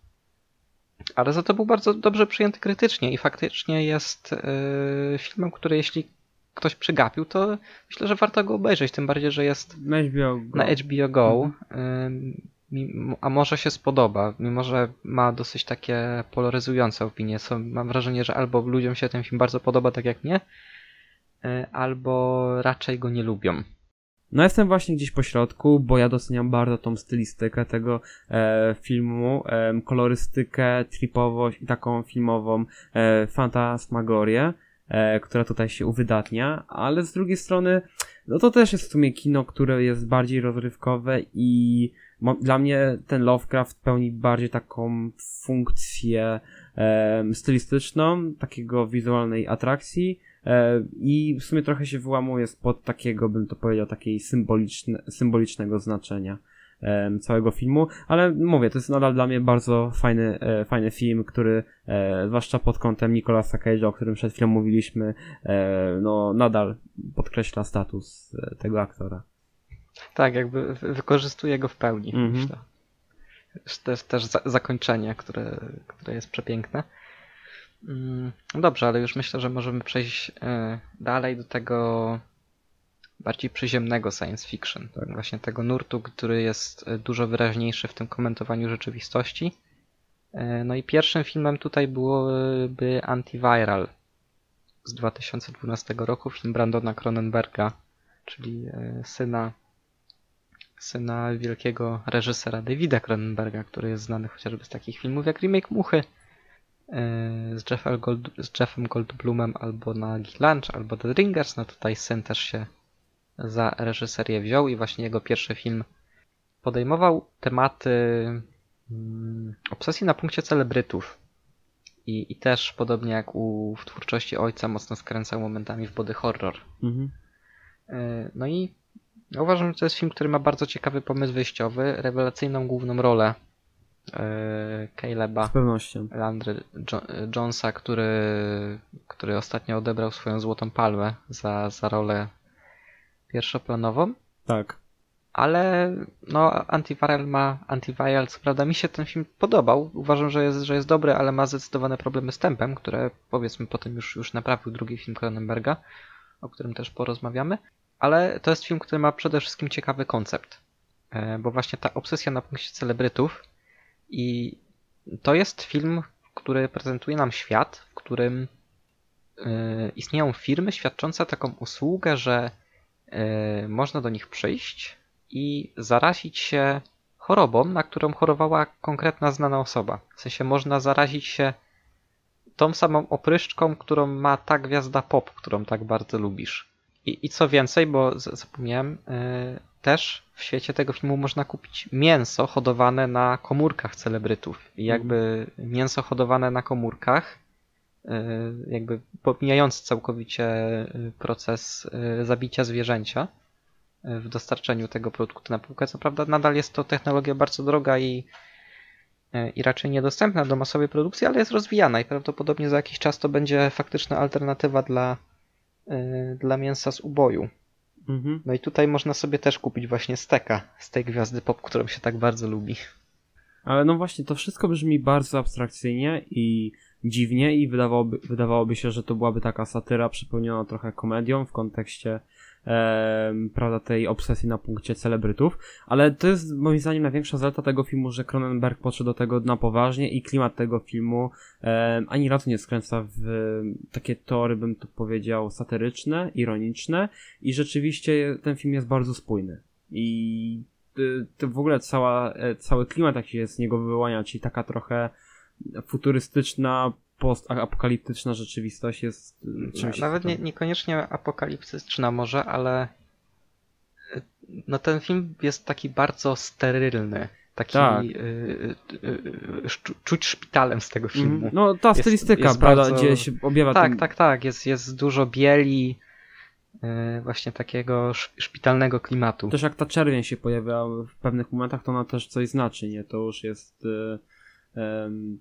Ale za to był bardzo dobrze przyjęty krytycznie i faktycznie jest y, filmem, który jeśli ktoś przygapił, to myślę, że warto go obejrzeć, tym bardziej, że jest Na HBO Go. na HBO Go, mi- a może się spodoba, mimo że ma dosyć takie polaryzujące opinie. Mam wrażenie, że albo ludziom się ten film bardzo podoba, tak jak mnie, y, albo raczej go nie lubią. No jestem właśnie gdzieś po środku, bo ja doceniam bardzo tą stylistykę tego e, filmu, e, kolorystykę, tripowość i taką filmową e, fantasmagorię, która tutaj się uwydatnia, ale z drugiej strony, no to też jest w sumie kino, które jest bardziej rozrywkowe i dla mnie ten Lovecraft pełni bardziej taką funkcję e, stylistyczną, takiego wizualnej atrakcji, E, I w sumie trochę się wyłamuje spod takiego, bym to powiedział, takiej symboliczne, symbolicznego znaczenia całego filmu, ale mówię, to jest nadal dla mnie bardzo fajny, e, fajny film, który, e, zwłaszcza pod kątem Nicolasa Cage'a, o którym przed chwilą mówiliśmy, e, no nadal podkreśla status tego aktora. Tak, jakby wy- wykorzystuje go w pełni, Mhm. myślę. To jest też za zakończenie, które, które jest przepiękne. Mm, Dobrze, ale już myślę, że możemy przejść dalej do tego bardziej przyziemnego science fiction. Właśnie tego nurtu, który jest y, dużo wyraźniejszy w tym komentowaniu rzeczywistości. Y, No i pierwszym filmem tutaj byłoby Antiviral z 2012 roku, film Brandona Cronenberga, czyli y, syna syna wielkiego reżysera Davida Cronenberga, który jest znany chociażby z takich filmów jak Remake Muchy z, Jeffem Gold, z Jeffem Goldblumem albo na Lunch, albo The Ringers. No tutaj syn też się za reżyserię wziął i właśnie jego pierwszy film podejmował tematy mm, obsesji na punkcie celebrytów. I, I też podobnie jak u, w twórczości ojca mocno skręcał momentami w body horror. Mhm. Yy, No i ja uważam, że to jest film, który ma bardzo ciekawy pomysł wyjściowy, rewelacyjną główną rolę yy, Caleba Z pewnością. Landry jo Jonesa, który, który ostatnio odebrał swoją złotą palmę za, za rolę pierwszoplanową. Tak. Ale no, Antiviral ma Antiviral, co prawda mi się ten film podobał. Uważam, że jest, że jest dobry, ale ma zdecydowane problemy z tempem, które powiedzmy potem już, już naprawił drugi film Cronenberga, o którym też porozmawiamy. Ale to jest film, który ma przede wszystkim ciekawy koncept. E, Bo właśnie ta obsesja na punkcie celebrytów i to jest film, który prezentuje nam świat, w którym e, istnieją firmy świadczące taką usługę, że można do nich przyjść i zarazić się chorobą, na którą chorowała konkretna znana osoba. W sensie można zarazić się tą samą opryszczką, którą ma ta gwiazda pop, którą tak bardzo lubisz. I, i co więcej, bo zapomniałem, yy, też w świecie tego filmu można kupić mięso hodowane na komórkach celebrytów. I jakby mięso hodowane na komórkach, jakby pomijając całkowicie yy, proces yy, zabicia zwierzęcia, w dostarczeniu tego produktu na półkę. Co prawda nadal jest to technologia bardzo droga i, i raczej niedostępna do masowej produkcji, ale jest rozwijana i prawdopodobnie za jakiś czas to będzie faktyczna alternatywa dla, dla mięsa z uboju. Mhm. No i tutaj można sobie też kupić właśnie steka z tej gwiazdy pop, którą się tak bardzo lubi. Ale no właśnie, to wszystko brzmi bardzo abstrakcyjnie i dziwnie i wydawałoby, wydawałoby się, że to byłaby taka satyra przepełniona trochę komedią w kontekście em, prawda, tej obsesji na punkcie celebrytów, ale to jest moim zdaniem największa zaleta tego filmu, że Cronenberg podszedł do tego na poważnie i klimat tego filmu em, ani razu nie skręca w takie tory, bym to powiedział, satyryczne, ironiczne. I rzeczywiście ten film jest bardzo spójny. I y, to w ogóle cała, e, cały klimat jaki się z niego wyłania, czyli taka trochę futurystyczna, postapokaliptyczna rzeczywistość jest y, czymś... Nawet nie, niekoniecznie apokaliptyczna może, ale y, no ten film jest taki bardzo sterylny. Taki Tak. y, y, y, czuć szpitalem z tego filmu. Mhm. No ta stylistyka, jest prawda, bardzo- gdzie się objawia Tak, ten... tak, tak. Jest, jest dużo bieli, y, właśnie takiego sz- szpitalnego klimatu. Też jak ta czerwień się pojawia w pewnych momentach, to ona też coś znaczy, nie? To już jest...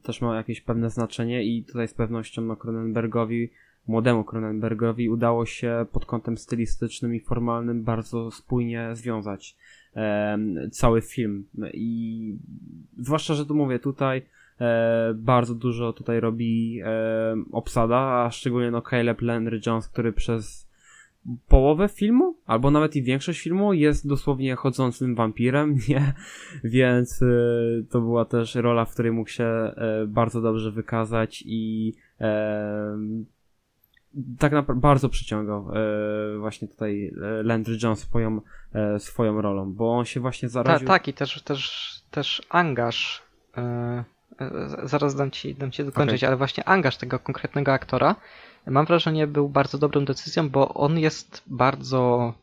też ma jakieś pewne znaczenie i tutaj z pewnością no, Cronenbergowi, młodemu Cronenbergowi udało się pod kątem stylistycznym i formalnym bardzo spójnie związać cały film. I zwłaszcza, że tu mówię, tutaj e, bardzo dużo tutaj robi e, obsada, a szczególnie no Caleb Landry Jones, który przez połowę filmu, albo nawet i większość filmu jest dosłownie chodzącym wampirem, nie? Więc y, to była też rola, w której mógł się y, bardzo dobrze wykazać i y, tak naprawdę bardzo przyciągał właśnie tutaj Landry Jones swoją, swoją rolą, bo on się właśnie zaraził... Ta, tak, i też, też, też angaż zaraz dam ci, dam ci dokończyć, okay. ale właśnie angaż tego konkretnego aktora mam wrażenie był bardzo dobrą decyzją, bo on jest bardzo,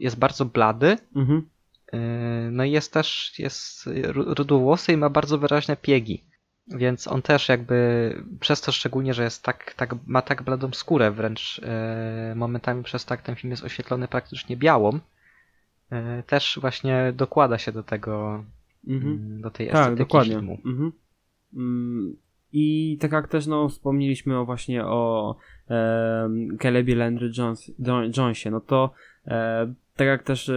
jest bardzo blady, mhm. Y, no i jest też, jest rudowłosy i ma bardzo wyraźne piegi. Więc on też jakby, przez to szczególnie, że jest tak, tak ma tak bladą skórę wręcz y, momentami przez tak ten film jest oświetlony praktycznie białą, y, też właśnie dokłada się do tego, mhm. Mm, do tej tak, estetyki tak, dokładnie. filmu. Mhm. Mm, I tak jak też no, wspomnieliśmy o właśnie o e, Calebie Landry Jones, Jonesie, no to e, tak jak też e,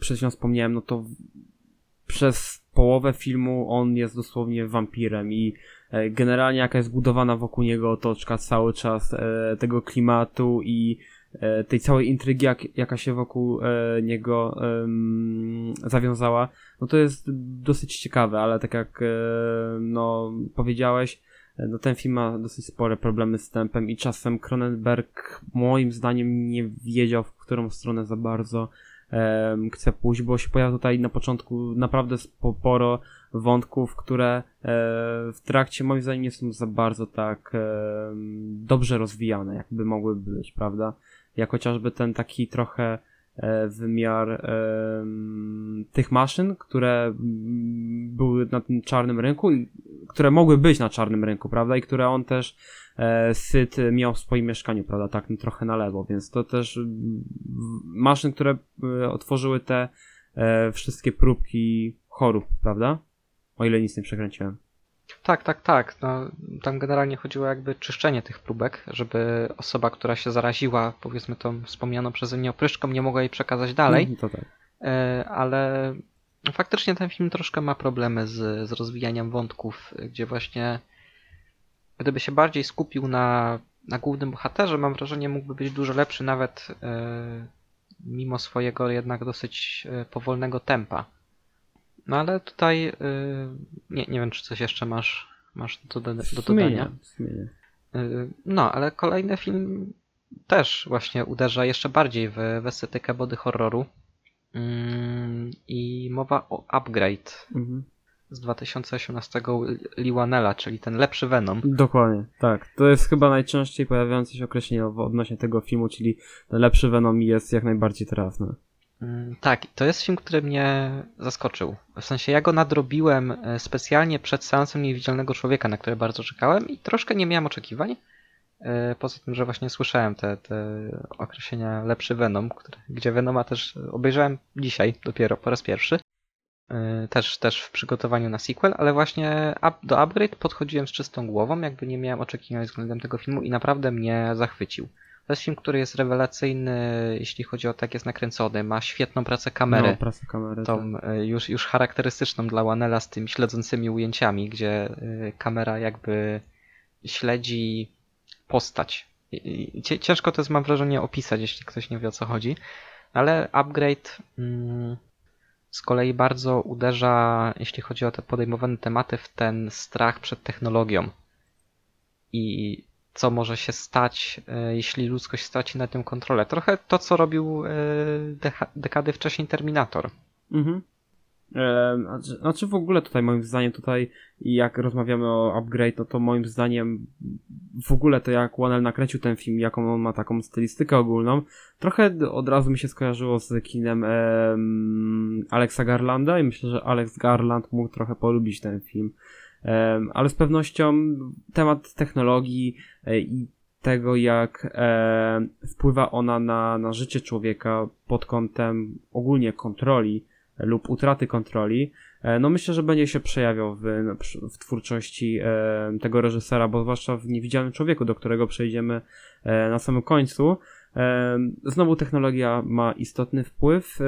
przed chwilą wspomniałem, no to przez połowę filmu on jest dosłownie wampirem i e, generalnie jaka jest budowana wokół niego otoczka cały czas e, tego klimatu i e, tej całej intrygi, jak, jaka się wokół e, niego zawiązała, no to jest dosyć ciekawe, ale tak jak e, no powiedziałeś, no ten film ma dosyć spore problemy z tempem i czasem Cronenberg moim zdaniem nie wiedział, w którą stronę za bardzo um, chce pójść, bo się pojawia tutaj na początku naprawdę sporo wątków, które e, w trakcie moim zdaniem nie są za bardzo tak e, dobrze rozwijane, jakby mogły być, prawda? Jak chociażby ten taki trochę E, wymiar tych maszyn, które były na tym czarnym rynku i które mogły być na czarnym rynku, prawda? I które on też e, Syd miał w swoim mieszkaniu, prawda? Tak trochę na lewo, więc to też maszyn, które e, otworzyły te wszystkie próbki chorób, prawda? O ile nic nie przekręciłem. Tak, tak, tak. No, tam generalnie chodziło jakby czyszczenie tych próbek, żeby osoba, która się zaraziła, powiedzmy tą wspomnianą przeze mnie opryszką, nie mogła jej przekazać dalej. Mm, to tak. E, ale faktycznie ten film troszkę ma problemy z, z rozwijaniem wątków, gdzie właśnie gdyby się bardziej skupił na, na głównym bohaterze, mam wrażenie mógłby być dużo lepszy nawet e, mimo swojego jednak dosyć e, powolnego tempa. No ale tutaj yy, nie, nie wiem, czy coś jeszcze masz, masz do, do, do dodania. Yy, no, ale kolejny film też właśnie uderza jeszcze bardziej w, w estetykę body horroru. Yy, I mowa o Upgrade mhm. z 2018 Liwanela, czyli ten lepszy Venom. Dokładnie, tak. To jest chyba najczęściej pojawiające się określenie odnośnie tego filmu, czyli ten lepszy Venom jest jak najbardziej trafny. Mm, tak, to jest film, który mnie zaskoczył. W sensie ja go nadrobiłem e, specjalnie przed seansem Niewidzialnego Człowieka, na który bardzo czekałem i troszkę nie miałem oczekiwań. E, poza tym, że właśnie słyszałem te, te określenia lepszy Venom, który, gdzie Venoma też obejrzałem dzisiaj dopiero po raz pierwszy. E, też, też w przygotowaniu na sequel, ale właśnie do Upgrade podchodziłem z czystą głową, jakby nie miałem oczekiwań względem tego filmu i naprawdę mnie zachwycił. To jest film, który jest rewelacyjny, jeśli chodzi o to, jak jest nakręcony. Ma świetną pracę kamery. No, pracę kamery tą tak. E, już, już charakterystyczną dla Wanella z tymi śledzącymi ujęciami, gdzie e, kamera jakby śledzi postać. Ciężko to jest, mam wrażenie, opisać, jeśli ktoś nie wie o co chodzi. Ale upgrade mm, z kolei bardzo uderza, jeśli chodzi o te podejmowane tematy, w ten strach przed technologią. I co może się stać, e, jeśli ludzkość straci nad tym kontrolę. Trochę to, co robił e, dekady wcześniej Terminator. Mhm. Znaczy w ogóle tutaj moim zdaniem tutaj jak rozmawiamy o upgrade, no to moim zdaniem w ogóle to jak Wanel nakręcił ten film, jaką on ma taką stylistykę ogólną, trochę od razu mi się skojarzyło z kinem um, Alexa Garlanda i myślę, że Alex Garland mógł trochę polubić ten film ale z pewnością temat technologii e, i tego, jak e, wpływa ona na, na życie człowieka pod kątem ogólnie kontroli lub utraty kontroli, E, no myślę, że będzie się przejawiał w, w twórczości e, tego reżysera, bo zwłaszcza w Niewidzialnym Człowieku, do którego przejdziemy e, na samym końcu. Znowu technologia ma istotny wpływ e,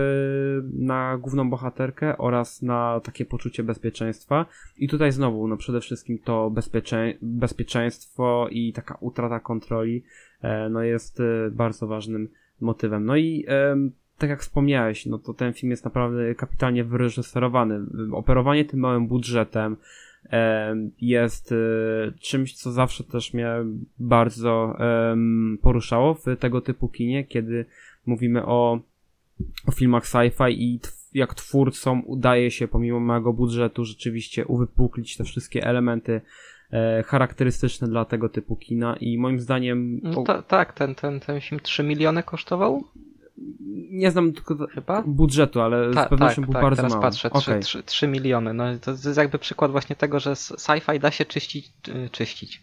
na główną bohaterkę oraz na takie poczucie bezpieczeństwa. I tutaj znowu, no przede wszystkim to bezpiecze bezpieczeństwo i taka utrata kontroli e, no jest e, bardzo ważnym motywem. No i tak jak wspomniałeś, no to ten film jest naprawdę kapitalnie wyreżyserowany. Operowanie tym małym budżetem jest e, czymś, co zawsze też mnie bardzo poruszało w tego typu kinie, kiedy mówimy o, o filmach sci-fi i jak twórcom udaje się pomimo małego budżetu rzeczywiście uwypuklić te wszystkie elementy e, charakterystyczne dla tego typu kina i moim zdaniem No, ta, tak, ten, ten, ten film 3 miliony kosztował? Nie znam tylko Chyba? budżetu, ale Ta, z pewnością tak, był tak, bardzo teraz mały. patrzę, 3, Okej. 3, 3 miliony. No to jest jakby przykład właśnie tego, że sci-fi da się czyścić, y, czyścić.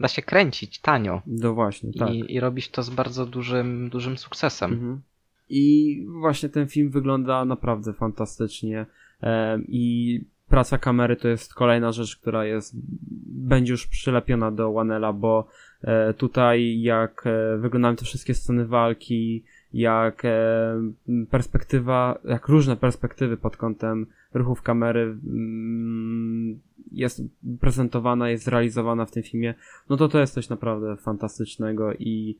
Da się kręcić tanio No właśnie, tak. i, i robić to z bardzo dużym, dużym sukcesem. Mhm. I właśnie ten film wygląda naprawdę fantastycznie. Em, I praca kamery to jest kolejna rzecz, która jest będzie już przylepiona do Wanela, bo e, tutaj jak e, wyglądają te wszystkie sceny walki, jak e, perspektywa, jak różne perspektywy pod kątem ruchów kamery mm, jest prezentowana, jest realizowana w tym filmie, no to to jest coś naprawdę fantastycznego i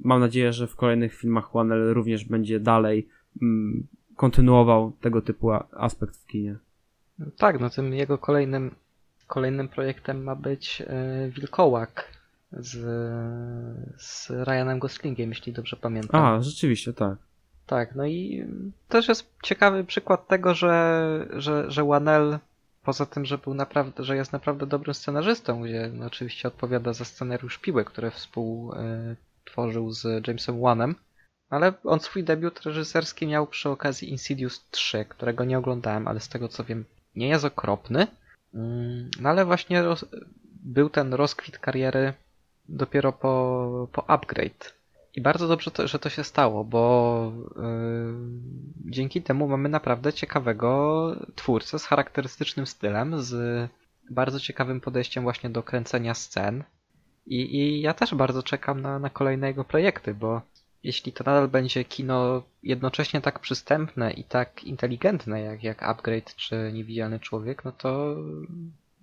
Mam nadzieję, że w kolejnych filmach Wanel również będzie dalej mm, kontynuował tego typu aspekt w kinie. Tak, no tym jego kolejnym, kolejnym projektem ma być y, Wilkołak z, z Ryanem Goslingiem, jeśli dobrze pamiętam. A, rzeczywiście, tak. Tak, no i też jest ciekawy przykład tego, że, że, że Wanel, poza tym, że był naprawdę, że jest naprawdę dobrym scenarzystą, gdzie no, oczywiście odpowiada za scenariusz Piły, które współtworzył z Jamesem Wanem, ale on swój debiut reżyserski miał przy okazji Insidious 3, którego nie oglądałem, ale z tego co wiem, nie jest okropny. Mm, No ale właśnie roz, był ten rozkwit kariery dopiero po, po Upgrade. I bardzo dobrze, to, że to się stało, bo yy, dzięki temu mamy naprawdę ciekawego twórcę z charakterystycznym stylem, z bardzo ciekawym podejściem właśnie do kręcenia scen. I, i ja też bardzo czekam na, na kolejne jego projekty, bo jeśli to nadal będzie kino jednocześnie tak przystępne i tak inteligentne jak, jak Upgrade czy Niewidzialny Człowiek, no to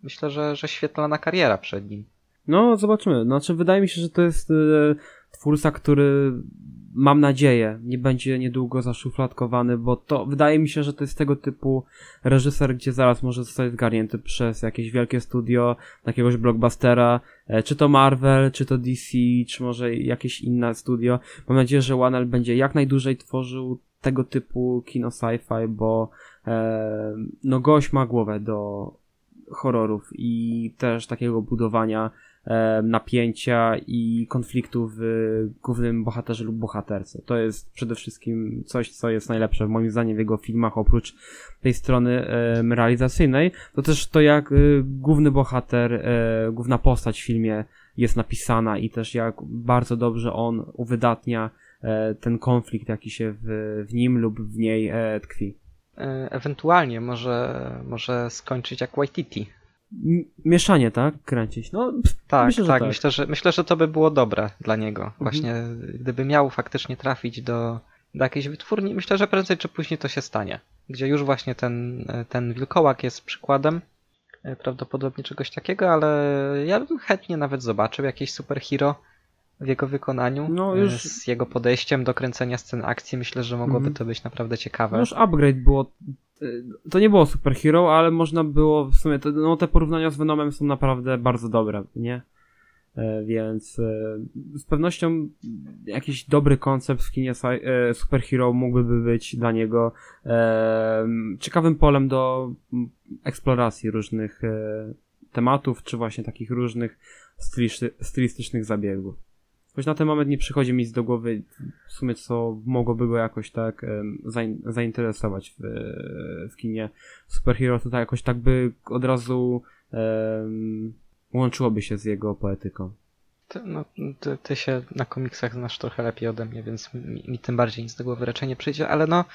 myślę, że, że świetlana kariera przed nim. No, zobaczymy. Znaczy, wydaje mi się, że to jest e, twórca, który mam nadzieję, nie będzie niedługo zaszufladkowany, bo to wydaje mi się, że to jest tego typu reżyser, gdzie zaraz może zostać zgarnięty przez jakieś wielkie studio, jakiegoś blockbustera, e, czy to Marvel, czy to DC, czy może jakieś inne studio. Mam nadzieję, że Wanel będzie jak najdłużej tworzył tego typu kino sci-fi, bo e, no gość ma głowę do horrorów i też takiego budowania napięcia i konfliktu w głównym bohaterze lub bohaterce. To jest przede wszystkim coś, co jest najlepsze moim zdaniem w jego filmach, oprócz tej strony realizacyjnej, to też to jak y, główny bohater, e, główna postać w filmie jest napisana i też jak bardzo dobrze on uwydatnia e, ten konflikt, jaki się w, w nim lub w niej e, tkwi. E, Ewentualnie może, może skończyć jak Waititi. Mieszanie, tak? Kręcić. No, Tak, Myślę, tak. tak. Myślę, że, myślę, że to by było dobre dla niego. Właśnie gdyby miał faktycznie trafić do, do jakiejś wytwórni, myślę, że prędzej czy później to się stanie. Gdzie już właśnie ten, ten wilkołak jest przykładem e, prawdopodobnie czegoś takiego, ale ja bym chętnie nawet zobaczył jakieś superhero w jego wykonaniu. No, e, już- Z jego podejściem do kręcenia scen akcji. Myślę, że mogłoby Mhm. to być naprawdę ciekawe. No już upgrade było. Y, To nie było superhero, ale można było w sumie. To, no, te porównania z Venomem są naprawdę bardzo dobre, nie? E, Więc e, z pewnością jakiś dobry koncept w kinie e, superhero mógłby być dla niego ciekawym polem do eksploracji różnych tematów, czy właśnie takich różnych stylisty- stylistycznych zabiegów. Choć na ten moment nie przychodzi mi nic do głowy w sumie, co mogłoby go jakoś tak zainteresować w, w kinie superhero, to tak jakoś tak by od razu em, łączyłoby się z jego poetyką. Ty, no, ty, ty się na komiksach znasz trochę lepiej ode mnie, więc mi, mi tym bardziej nic do głowy raczej nie przyjdzie, ale no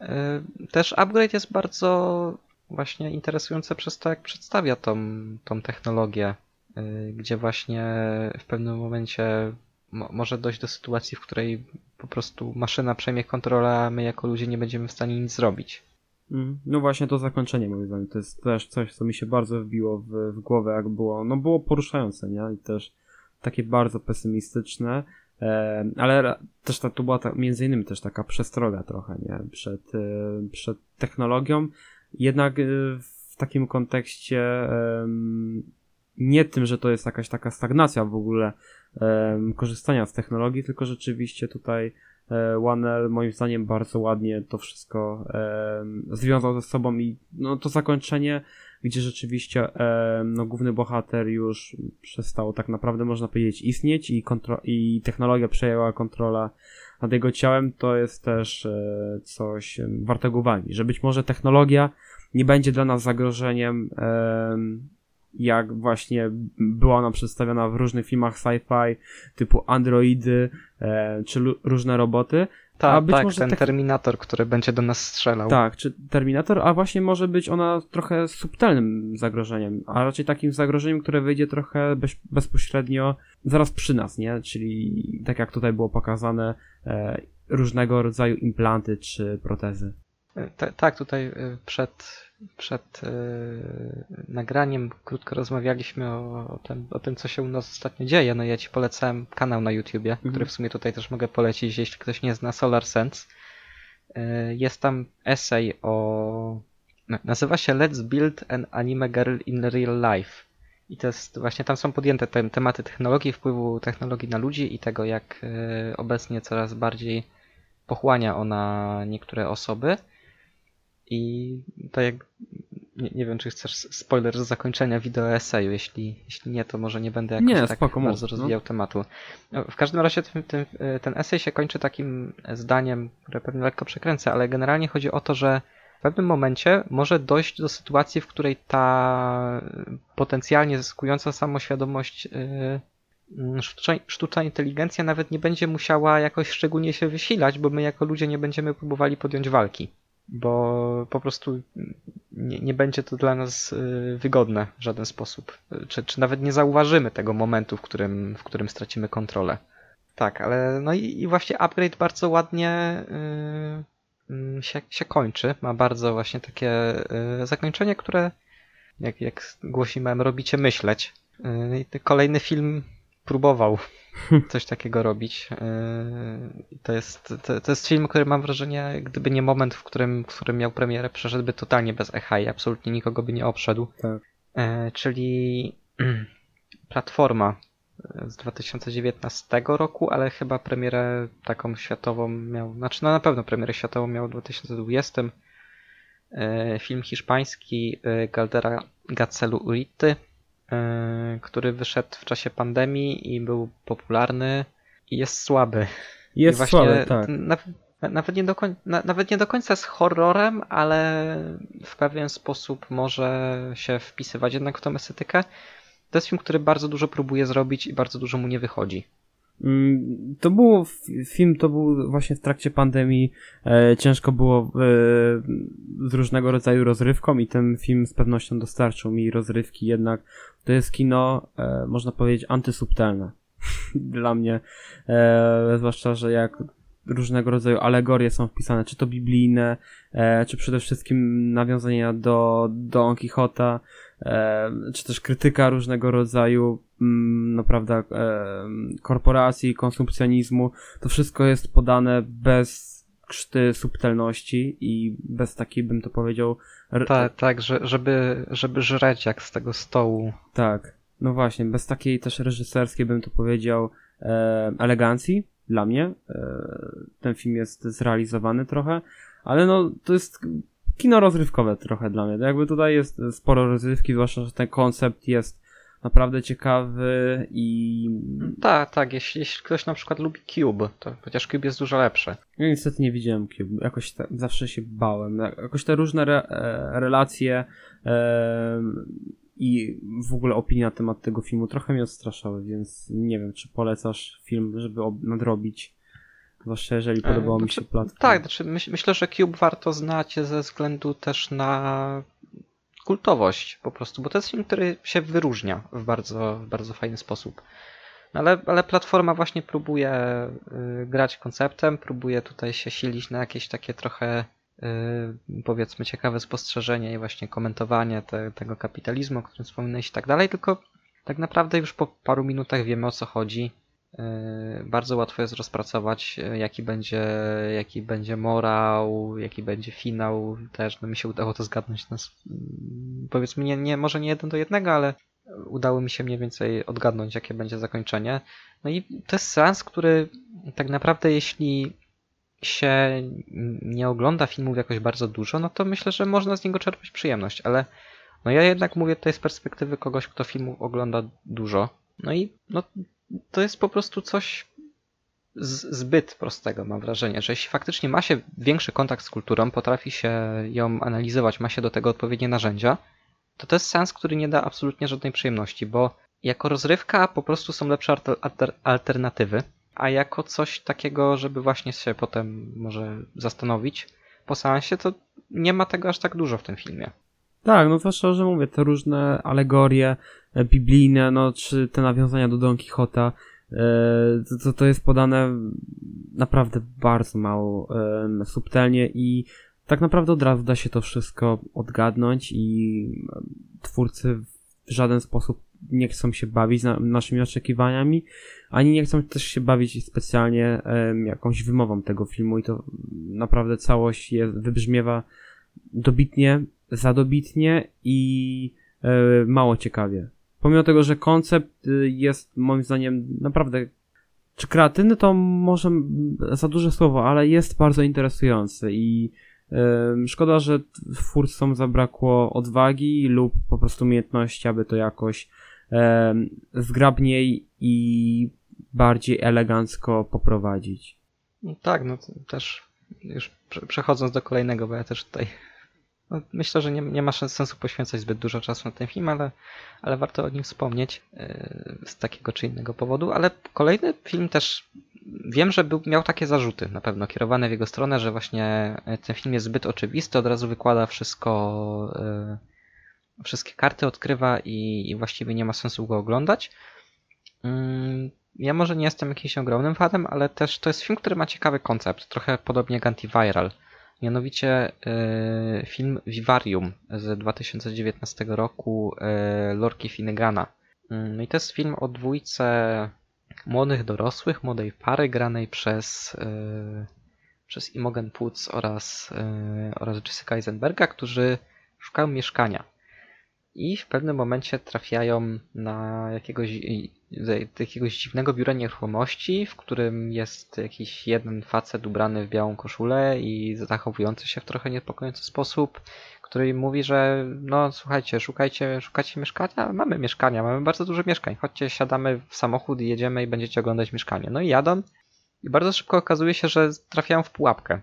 E, też upgrade jest bardzo właśnie interesujące przez to, jak przedstawia tą, tą technologię, e, gdzie właśnie w pewnym momencie mo może dojść do sytuacji, w której po prostu maszyna przejmie kontrolę, a my jako ludzie nie będziemy w stanie nic zrobić. Mm, no właśnie to zakończenie moim zdaniem to jest też coś, co mi się bardzo wbiło w, w głowę, jak było, no było poruszające, nie? I też takie bardzo pesymistyczne, e, ale też ta, to była ta, między innymi też taka przestroga trochę, nie? Przed, e, przed technologią, jednak e, w takim kontekście nie tym, że to jest jakaś taka stagnacja w ogóle korzystania z technologii, tylko rzeczywiście tutaj OneL moim zdaniem bardzo ładnie to wszystko związał ze sobą i no to zakończenie, gdzie rzeczywiście no, główny bohater już przestał tak naprawdę można powiedzieć istnieć i, kontro- i technologia przejęła kontrolę nad jego ciałem, to jest też e, coś wartego uwagi, że być może technologia nie będzie dla nas zagrożeniem jak właśnie była ona przedstawiona w różnych filmach sci-fi typu androidy e, czy różne roboty. Ta, tak, może ten tak... Terminator, który będzie do nas strzelał. Tak, czy Terminator, a właśnie może być ona trochę subtelnym zagrożeniem, a raczej takim zagrożeniem, które wyjdzie trochę bez, bezpośrednio zaraz przy nas, nie? Czyli tak jak tutaj było pokazane, e, różnego rodzaju implanty czy protezy. E, tak, tutaj e, przed przed e, nagraniem krótko rozmawialiśmy o, o, tym, o tym, co się u nas ostatnio dzieje. No ja ci polecałem kanał na YouTubie, mhm. który w sumie tutaj też mogę polecić, jeśli ktoś nie zna Solar Sense. E, jest tam essay o... Nazywa się Let's Build an Anime Girl in Real Life. I to jest właśnie tam są podjęte te tematy technologii, wpływu technologii na ludzi i tego, jak e, obecnie coraz bardziej pochłania ona niektóre osoby. I to jak. Nie, nie wiem, czy chcesz spoiler z zakończenia wideo eseju. Jeśli, jeśli nie, to może nie będę jakoś nie, tak spoko, bardzo no. rozwijał tematu. No, w każdym razie ten, ten, ten esej się kończy takim zdaniem, które pewnie lekko przekręcę, ale generalnie chodzi o to, że w pewnym momencie może dojść do sytuacji, w której ta potencjalnie zyskująca samoświadomość yy, sztuczna, sztuczna inteligencja nawet nie będzie musiała jakoś szczególnie się wysilać, bo my jako ludzie nie będziemy próbowali podjąć walki bo po prostu nie, nie, będzie to dla nas y, wygodne w żaden sposób. Czy, czy nawet nie zauważymy tego momentu, w którym, w którym stracimy kontrolę. Tak, ale no i, i właśnie upgrade bardzo ładnie yy, się, się kończy. Ma bardzo właśnie takie yy, zakończenie, które jak, jak głosi mem, robicie myśleć. Yy, kolejny film próbował coś takiego robić. Yy, to jest, to, to, jest film, który mam wrażenie, gdyby nie moment, w którym, w którym miał premierę, przeszedłby totalnie bez echa i absolutnie nikogo by nie obszedł. Tak. Yy, czyli platforma z 2019 roku, ale chyba premierę taką światową miał, znaczy no na pewno premierę światową miał w 2020. Yy, film hiszpański Galdera Gacelu Urity który wyszedł w czasie pandemii i był popularny i jest słaby. Jest słaby, tak. nawet, nie do końca, nawet nie do końca jest horrorem, ale w pewien sposób może się wpisywać jednak w tą estetykę. To jest film, który bardzo dużo próbuje zrobić i bardzo dużo mu nie wychodzi. Mm, to był film, to był właśnie w trakcie pandemii. E, ciężko było e, z różnego rodzaju rozrywką i ten film z pewnością dostarczył mi rozrywki, jednak to jest kino, e, można powiedzieć, antysubtelne dla mnie. E, zwłaszcza, że jak różnego rodzaju alegorie są wpisane, czy to biblijne, e, czy przede wszystkim nawiązania do Don Quixota, czy też krytyka różnego rodzaju, mm, no prawda, e, korporacji, konsumpcjonizmu. To wszystko jest podane bez krzty subtelności i bez takiej, bym to powiedział... Tak, tak, że, żeby, żeby żreć jak z tego stołu. Tak, no właśnie, bez takiej też reżyserskiej, bym to powiedział, e, elegancji dla mnie. E, ten film jest zrealizowany trochę, ale no to jest kino rozrywkowe trochę dla mnie. Jakby tutaj jest sporo rozrywki, zwłaszcza, że ten koncept jest naprawdę ciekawy i... Tak, tak, jeśli, jeśli ktoś na przykład lubi Cube, to chociaż Cube jest dużo lepszy. Ja niestety nie widziałem Cube, jakoś ta, zawsze się bałem. Jakoś te różne re, e, relacje e, i w ogóle opinia na temat tego filmu trochę mnie odstraszały, więc nie wiem, czy polecasz film, żeby nadrobić Zwłaszcza jeżeli podobało E, mi się znaczy, platka. Tak, znaczy myśl, myślę, że Cube warto znać ze względu też na kultowość po prostu, bo to jest film, który się wyróżnia w bardzo, w bardzo fajny sposób. No ale, ale platforma właśnie próbuje y, grać konceptem, próbuje tutaj się silić na jakieś takie trochę y, powiedzmy ciekawe spostrzeżenie i właśnie komentowanie te, tego kapitalizmu, o którym wspominałeś i tak dalej, tylko tak naprawdę już po paru minutach wiemy o co chodzi. Y, Bardzo łatwo jest rozpracować, y, jaki będzie, jaki będzie morał, jaki będzie finał. Też no, mi się udało to zgadnąć. Na, mm, powiedzmy, nie, nie, może nie jeden do jednego, ale udało mi się mniej więcej odgadnąć, jakie będzie zakończenie. No i to jest seans, który tak naprawdę, jeśli się nie ogląda filmów jakoś bardzo dużo, no to myślę, że można z niego czerpać przyjemność, ale no ja jednak mówię tutaj z perspektywy kogoś, kto filmów ogląda dużo. No i no, to jest po prostu coś zbyt prostego, mam wrażenie, że jeśli faktycznie ma się większy kontakt z kulturą, potrafi się ją analizować, ma się do tego odpowiednie narzędzia, to to jest sens, który nie da absolutnie żadnej przyjemności, bo jako rozrywka po prostu są lepsze alter- alternatywy, a jako coś takiego, żeby właśnie się potem może zastanowić po seansie, to nie ma tego aż tak dużo w tym filmie. Tak, no zwłaszcza, że mówię, te różne alegorie e, biblijne, no czy te nawiązania do Don Quixota, e, to- to, jest podane naprawdę bardzo mało subtelnie i tak naprawdę od razu da się to wszystko odgadnąć i twórcy w żaden sposób nie chcą się bawić na, naszymi oczekiwaniami, ani nie chcą też się bawić specjalnie jakąś wymową tego filmu i to naprawdę całość jest, wybrzmiewa dobitnie, zadobitnie i e, mało ciekawie. Pomimo tego, że koncept y, jest moim zdaniem naprawdę czy kreatywny to może za duże słowo, ale jest bardzo interesujący i em, szkoda, że twórcom zabrakło odwagi lub po prostu umiejętności, aby to jakoś em, zgrabniej i bardziej elegancko poprowadzić. No tak, no też już prze- przechodząc do kolejnego, bo ja też tutaj no, myślę, że nie, nie ma sensu poświęcać zbyt dużo czasu na ten film, ale, ale warto o nim wspomnieć yy, z takiego czy innego powodu. Ale kolejny film też wiem, że był, miał takie zarzuty na pewno kierowane w jego stronę, że właśnie yy, ten film jest zbyt oczywisty, od razu wykłada wszystko, yy, wszystkie karty odkrywa i, i właściwie nie ma sensu go oglądać. Mm, Ja może nie jestem jakimś ogromnym fanem, ale też to jest film, który ma ciekawy koncept, trochę podobnie jak Antiviral. Mianowicie yy, film Vivarium z 2019 roku yy, Lorki Finnegana. Mm, I to jest film o dwójce młodych dorosłych, młodej pary granej przez, yy, przez Imogen Poots oraz, yy, oraz Jessica Eisenberga, którzy szukają mieszkania. I w pewnym momencie trafiają na jakiegoś, jakiegoś dziwnego biura nieruchomości, w którym jest jakiś jeden facet ubrany w białą koszulę i zachowujący się w trochę niepokojący sposób, który im mówi, że no słuchajcie, szukajcie, szukacie mieszkania? Mamy mieszkania, mamy bardzo dużo mieszkań. Chodźcie, siadamy w samochód i jedziemy i będziecie oglądać mieszkanie. No i jadą i bardzo szybko okazuje się, że trafiają w pułapkę,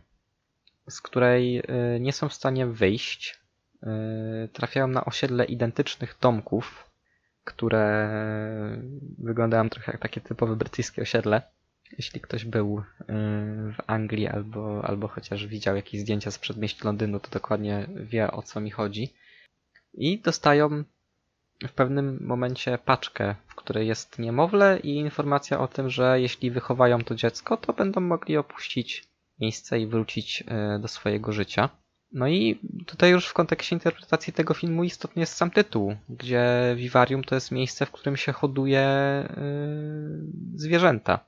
z której y, nie są w stanie wyjść. Y, Trafiają na osiedle identycznych domków, które wyglądają trochę jak takie typowe brytyjskie osiedle. Jeśli ktoś był y, w Anglii albo, albo chociaż widział jakieś zdjęcia z przedmieści Londynu, to dokładnie wie o co mi chodzi. I dostają w pewnym momencie paczkę, w której jest niemowlę i informacja o tym, że jeśli wychowają to dziecko, to będą mogli opuścić miejsce i wrócić y, do swojego życia. No i tutaj już w kontekście interpretacji tego filmu istotny jest sam tytuł, gdzie Vivarium to jest miejsce, w którym się hoduje yy, zwierzęta.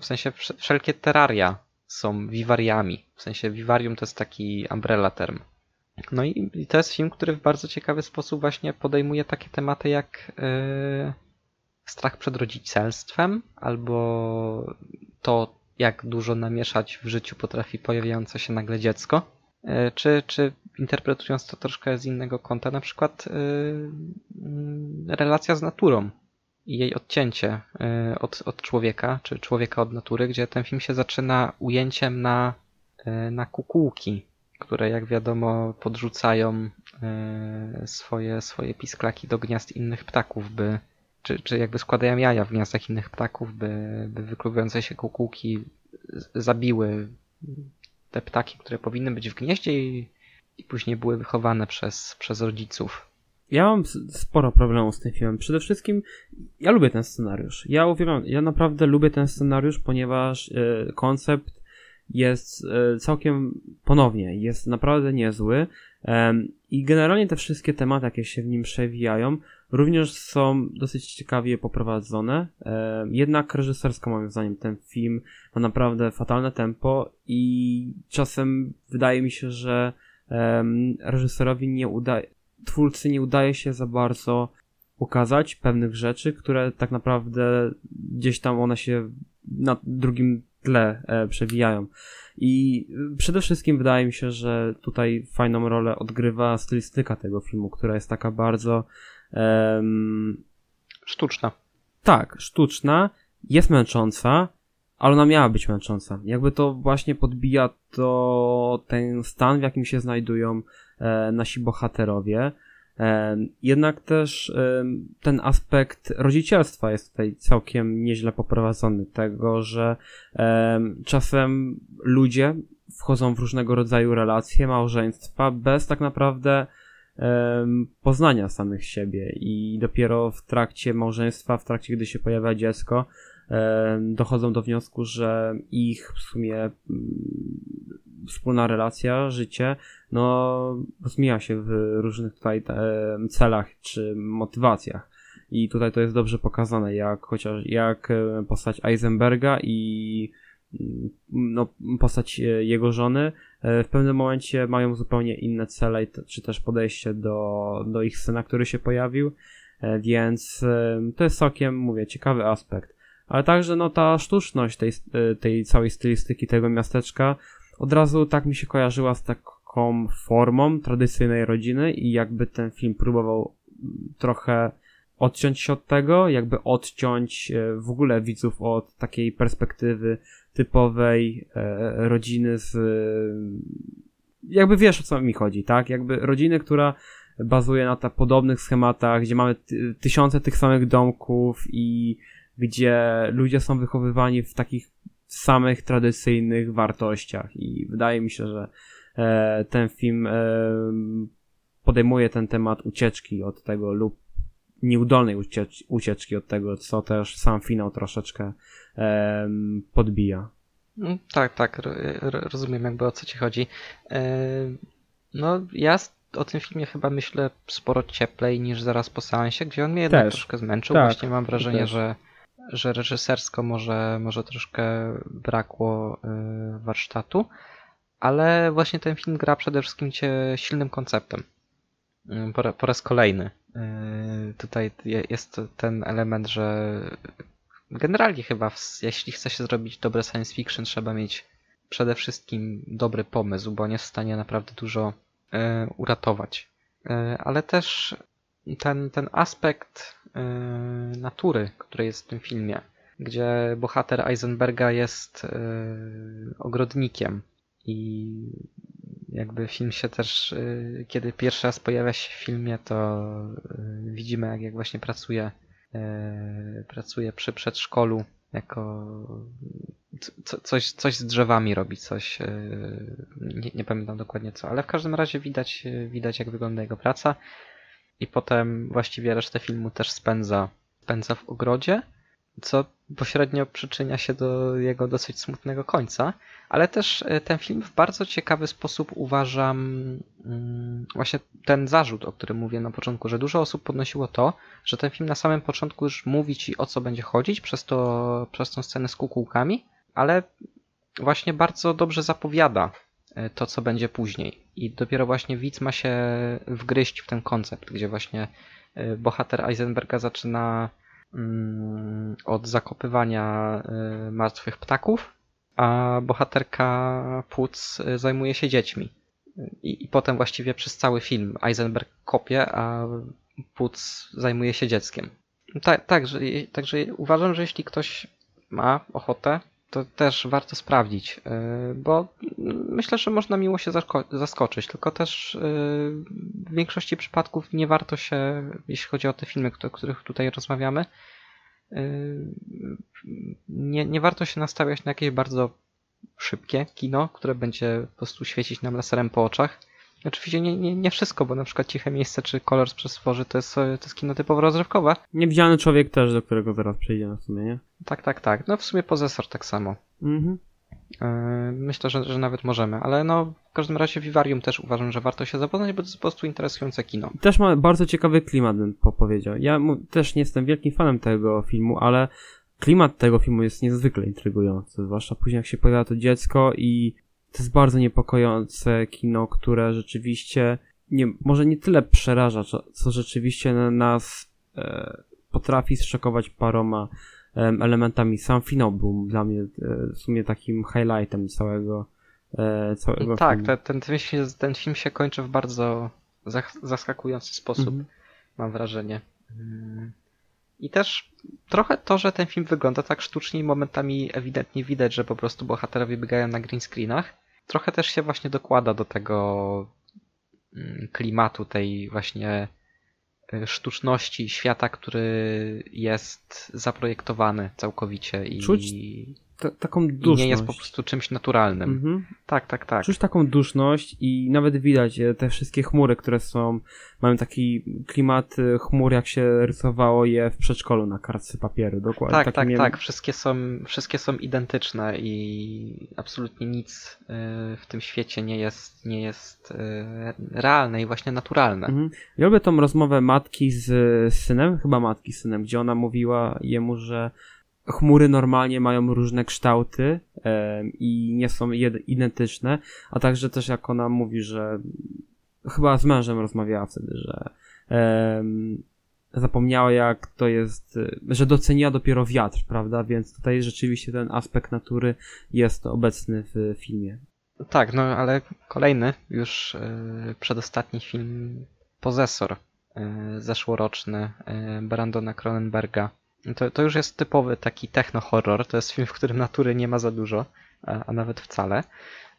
W sensie wsz- wszelkie terraria są wiwariami. W sensie Vivarium to jest taki umbrella term. No i, i to jest film, który w bardzo ciekawy sposób właśnie podejmuje takie tematy jak yy, strach przed rodzicielstwem, albo to, jak dużo namieszać w życiu potrafi pojawiające się nagle dziecko. E, Czy, czy interpretując to troszkę z innego kąta, na przykład yy, mm, relacja z naturą i jej odcięcie yy, od, od człowieka, czy człowieka od natury, gdzie ten film się zaczyna ujęciem na, na kukułki, które jak wiadomo podrzucają swoje, swoje pisklaki do gniazd innych ptaków, by, czy, czy jakby składają jaja w gniazdach innych ptaków, by, by wykluwające się kukułki zabiły te ptaki, które powinny być w gnieździe i, i później były wychowane przez, przez rodziców. Ja mam sporo problemów z tym filmem. Przede wszystkim ja lubię ten scenariusz. Ja uwielbiam, ja naprawdę lubię ten scenariusz, ponieważ e, koncept jest e, całkiem ponownie, jest naprawdę niezły. I generalnie te wszystkie tematy, jakie się w nim przewijają, również są dosyć ciekawie poprowadzone. Jednak reżysersko moim zdaniem ten film ma naprawdę fatalne tempo i czasem wydaje mi się, że reżyserowi nie udaje, twórcy nie udaje się za bardzo ukazać pewnych rzeczy, które tak naprawdę gdzieś tam one się na drugim tle e, przewijają. I y, przede wszystkim wydaje mi się, że tutaj fajną rolę odgrywa stylistyka tego filmu, która jest taka bardzo em, Sztuczna. tak, sztuczna, jest męcząca, ale ona miała być męcząca. Jakby to właśnie podbija to ten stan, w jakim się znajdują e, nasi bohaterowie. E, jednak też e, ten aspekt rodzicielstwa jest tutaj całkiem nieźle poprowadzony. Tego, że czasem ludzie wchodzą w różnego rodzaju relacje, małżeństwa bez tak naprawdę poznania samych siebie i dopiero w trakcie małżeństwa, w trakcie gdy się pojawia dziecko, dochodzą do wniosku, że ich w sumie mm, wspólna relacja, życie, no rozmija się w różnych tutaj celach czy motywacjach. I tutaj to jest dobrze pokazane, jak chociaż jak postać Eisenberga i no, postać e, jego żony e, w pewnym momencie mają zupełnie inne cele, czy też podejście do, do ich syna, który się pojawił, e, więc to jest całkiem, mówię, ciekawy aspekt. Ale także no ta sztuczność tej, tej całej stylistyki tego miasteczka od razu tak mi się kojarzyła z taką formą tradycyjnej rodziny i jakby ten film próbował mm, trochę odciąć się od tego, jakby odciąć w ogóle widzów od takiej perspektywy typowej e, rodziny z. Jakby wiesz o co mi chodzi, tak? Jakby rodziny, która bazuje na ta podobnych schematach, gdzie mamy ty, tysiące tych samych domków i gdzie ludzie są wychowywani w takich samych tradycyjnych wartościach. I wydaje mi się, że e, ten film e, podejmuje ten temat ucieczki od tego lub nieudolnej uciecz- ucieczki od tego, co też sam finał troszeczkę em, podbija. Mm, Tak, tak, ro- ro- rozumiem jakby o co ci chodzi. E, No, ja o tym filmie chyba myślę sporo cieplej niż zaraz po seansie, gdzie on mnie jednak Też. troszkę zmęczył. Tak, Właśnie mam wrażenie, też. że, że reżysersko może, może troszkę brakło e, warsztatu, ale właśnie ten film gra przede wszystkim cię silnym konceptem. Mm, Po, po raz kolejny. E, Tutaj je- jest ten element, że generalnie chyba, jeśli chce się zrobić dobre science fiction, trzeba mieć przede wszystkim dobry pomysł, bo on jest w stanie naprawdę dużo e, uratować. E, ale też ten, ten aspekt natury, który jest w tym filmie, gdzie bohater Eisenberga jest ogrodnikiem i jakby film się też, e, kiedy pierwszy raz pojawia się w filmie, to e, widzimy jak, jak właśnie pracuje, e, pracuje przy przedszkolu jako co, coś, coś z drzewami robi, coś, nie, nie pamiętam dokładnie co, ale w każdym razie widać, widać jak wygląda jego praca. I potem właściwie resztę filmu też spędza, spędza w ogrodzie, co pośrednio przyczynia się do jego dosyć smutnego końca, ale też e, ten film w bardzo ciekawy sposób uważam mm, właśnie ten zarzut, o którym mówię na początku, że dużo osób podnosiło to, że ten film na samym początku już mówi ci o co będzie chodzić przez, to, przez tą scenę z kukułkami, ale właśnie bardzo dobrze zapowiada e, to, co będzie później. I dopiero właśnie widz ma się wgryźć w ten koncept, gdzie właśnie e, bohater Eisenberga zaczyna od zakopywania e, martwych ptaków, a bohaterka Płuc e, zajmuje się dziećmi. I, I potem właściwie przez cały film Eisenberg kopie, a Płuc zajmuje się dzieckiem. Tak, także, także uważam, że jeśli ktoś ma ochotę, to też warto sprawdzić, yy, bo myślę, że można miło się zasko- zaskoczyć, tylko też yy, w większości przypadków nie warto się, jeśli chodzi o te filmy, o których tutaj rozmawiamy, yy, nie, nie warto się nastawiać na jakieś bardzo szybkie kino, które będzie po prostu świecić nam laserem po oczach. Oczywiście nie, nie, nie wszystko, bo na przykład Ciche Miejsce czy Kolor z Przestworzy to jest, to jest kino typowo rozrywkowe. Niewidzialny człowiek też, do którego zaraz przejdziemy w sumie, nie? Tak, tak, tak. No w sumie Pozesor tak samo. Mhm. Yy, Myślę, że, że nawet możemy, ale no w każdym razie Vivarium też uważam, że warto się zapoznać, bo to jest po prostu interesujące kino. Też ma bardzo ciekawy klimat, bym po- powiedział. Ja też nie jestem wielkim fanem tego filmu, ale klimat tego filmu jest niezwykle intrygujący, zwłaszcza później jak się pojawia to dziecko i to jest bardzo niepokojące kino, które rzeczywiście nie, może nie tyle przeraża, co, rzeczywiście na nas e, potrafi zszokować paroma em, elementami. Sam finał był dla mnie e, w sumie takim highlightem całego, e, całego Tak, filmu. te, ten, ten, film, ten film się kończy w bardzo zaskakujący sposób, Mhm. mam wrażenie. Mm. I też trochę to, że ten film wygląda tak sztucznie i momentami ewidentnie widać, że po prostu bohaterowie biegają na green screenach, trochę też się właśnie dokłada do tego mm, klimatu tej właśnie y, sztuczności świata, który jest zaprojektowany całkowicie i, Czuć Ta, taką i duszność. nie jest po prostu czymś naturalnym. Mhm. Tak, tak, tak. Czuć taką duszność i nawet widać e, te wszystkie chmury, które są, mają taki klimat e, chmur, jak się rysowało je w przedszkolu na kartce papieru. Dokładnie. Tak, tak, miałem- tak. Wszystkie są, wszystkie są identyczne i absolutnie nic y, w tym świecie nie jest, nie jest realne i właśnie naturalne. Mhm. Ja lubię tą rozmowę matki z synem, chyba matki z synem, gdzie ona mówiła jemu, że chmury normalnie mają różne kształty i nie są identyczne, a także też jak ona mówi, że chyba z mężem rozmawiała wtedy, że zapomniała jak to jest, y, że doceniła dopiero wiatr, prawda? Więc tutaj rzeczywiście ten aspekt natury jest obecny w filmie. Tak, no ale kolejny, już y, przedostatni film Pozesor, y, zeszłoroczny y, Brandona Cronenberga. To, to już jest typowy taki techno-horror, to jest film, w którym natury nie ma za dużo, a, a nawet wcale.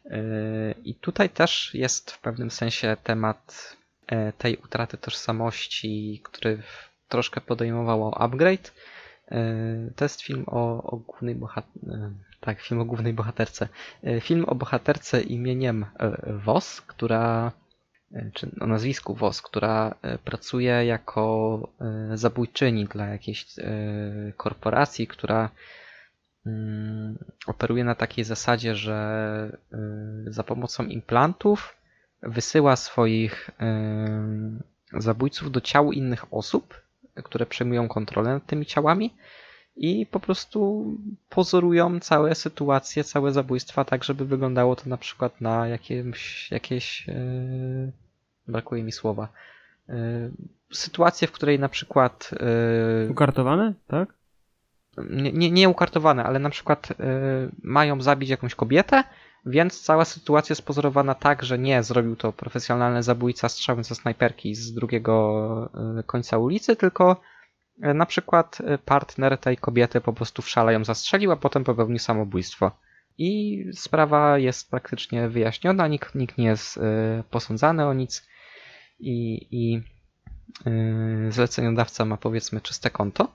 Y, I tutaj też jest w pewnym sensie temat y, tej utraty tożsamości, który troszkę podejmowało Upgrade. Y, To jest film o, o głównej bohaterce. Tak, film o głównej bohaterce. Y, Film o bohaterce imieniem e, Vos, która, e, czy o nazwisku Vos, która e, pracuje jako e, zabójczyni dla jakiejś e, korporacji, która mm, operuje na takiej zasadzie, że e, za pomocą implantów wysyła swoich e, zabójców do ciał innych osób, które przejmują kontrolę nad tymi ciałami i po prostu pozorują całe sytuacje, całe zabójstwa tak, żeby wyglądało to na przykład na jakimś, jakieś, yy, brakuje mi słowa, yy, sytuacje, w której na przykład yy, Ukartowane, tak? nie, nie, nie ukartowane, ale na przykład y, mają zabić jakąś kobietę, więc cała sytuacja jest pozorowana tak, że nie zrobił to profesjonalny zabójca strzałem ze snajperki z drugiego końca ulicy, tylko na przykład y, partner tej kobiety po prostu w szale ją zastrzelił, a potem popełnił samobójstwo. I sprawa jest praktycznie wyjaśniona, nikt, nikt nie jest y, posądzany o nic i, i zleceniodawca ma powiedzmy czyste konto.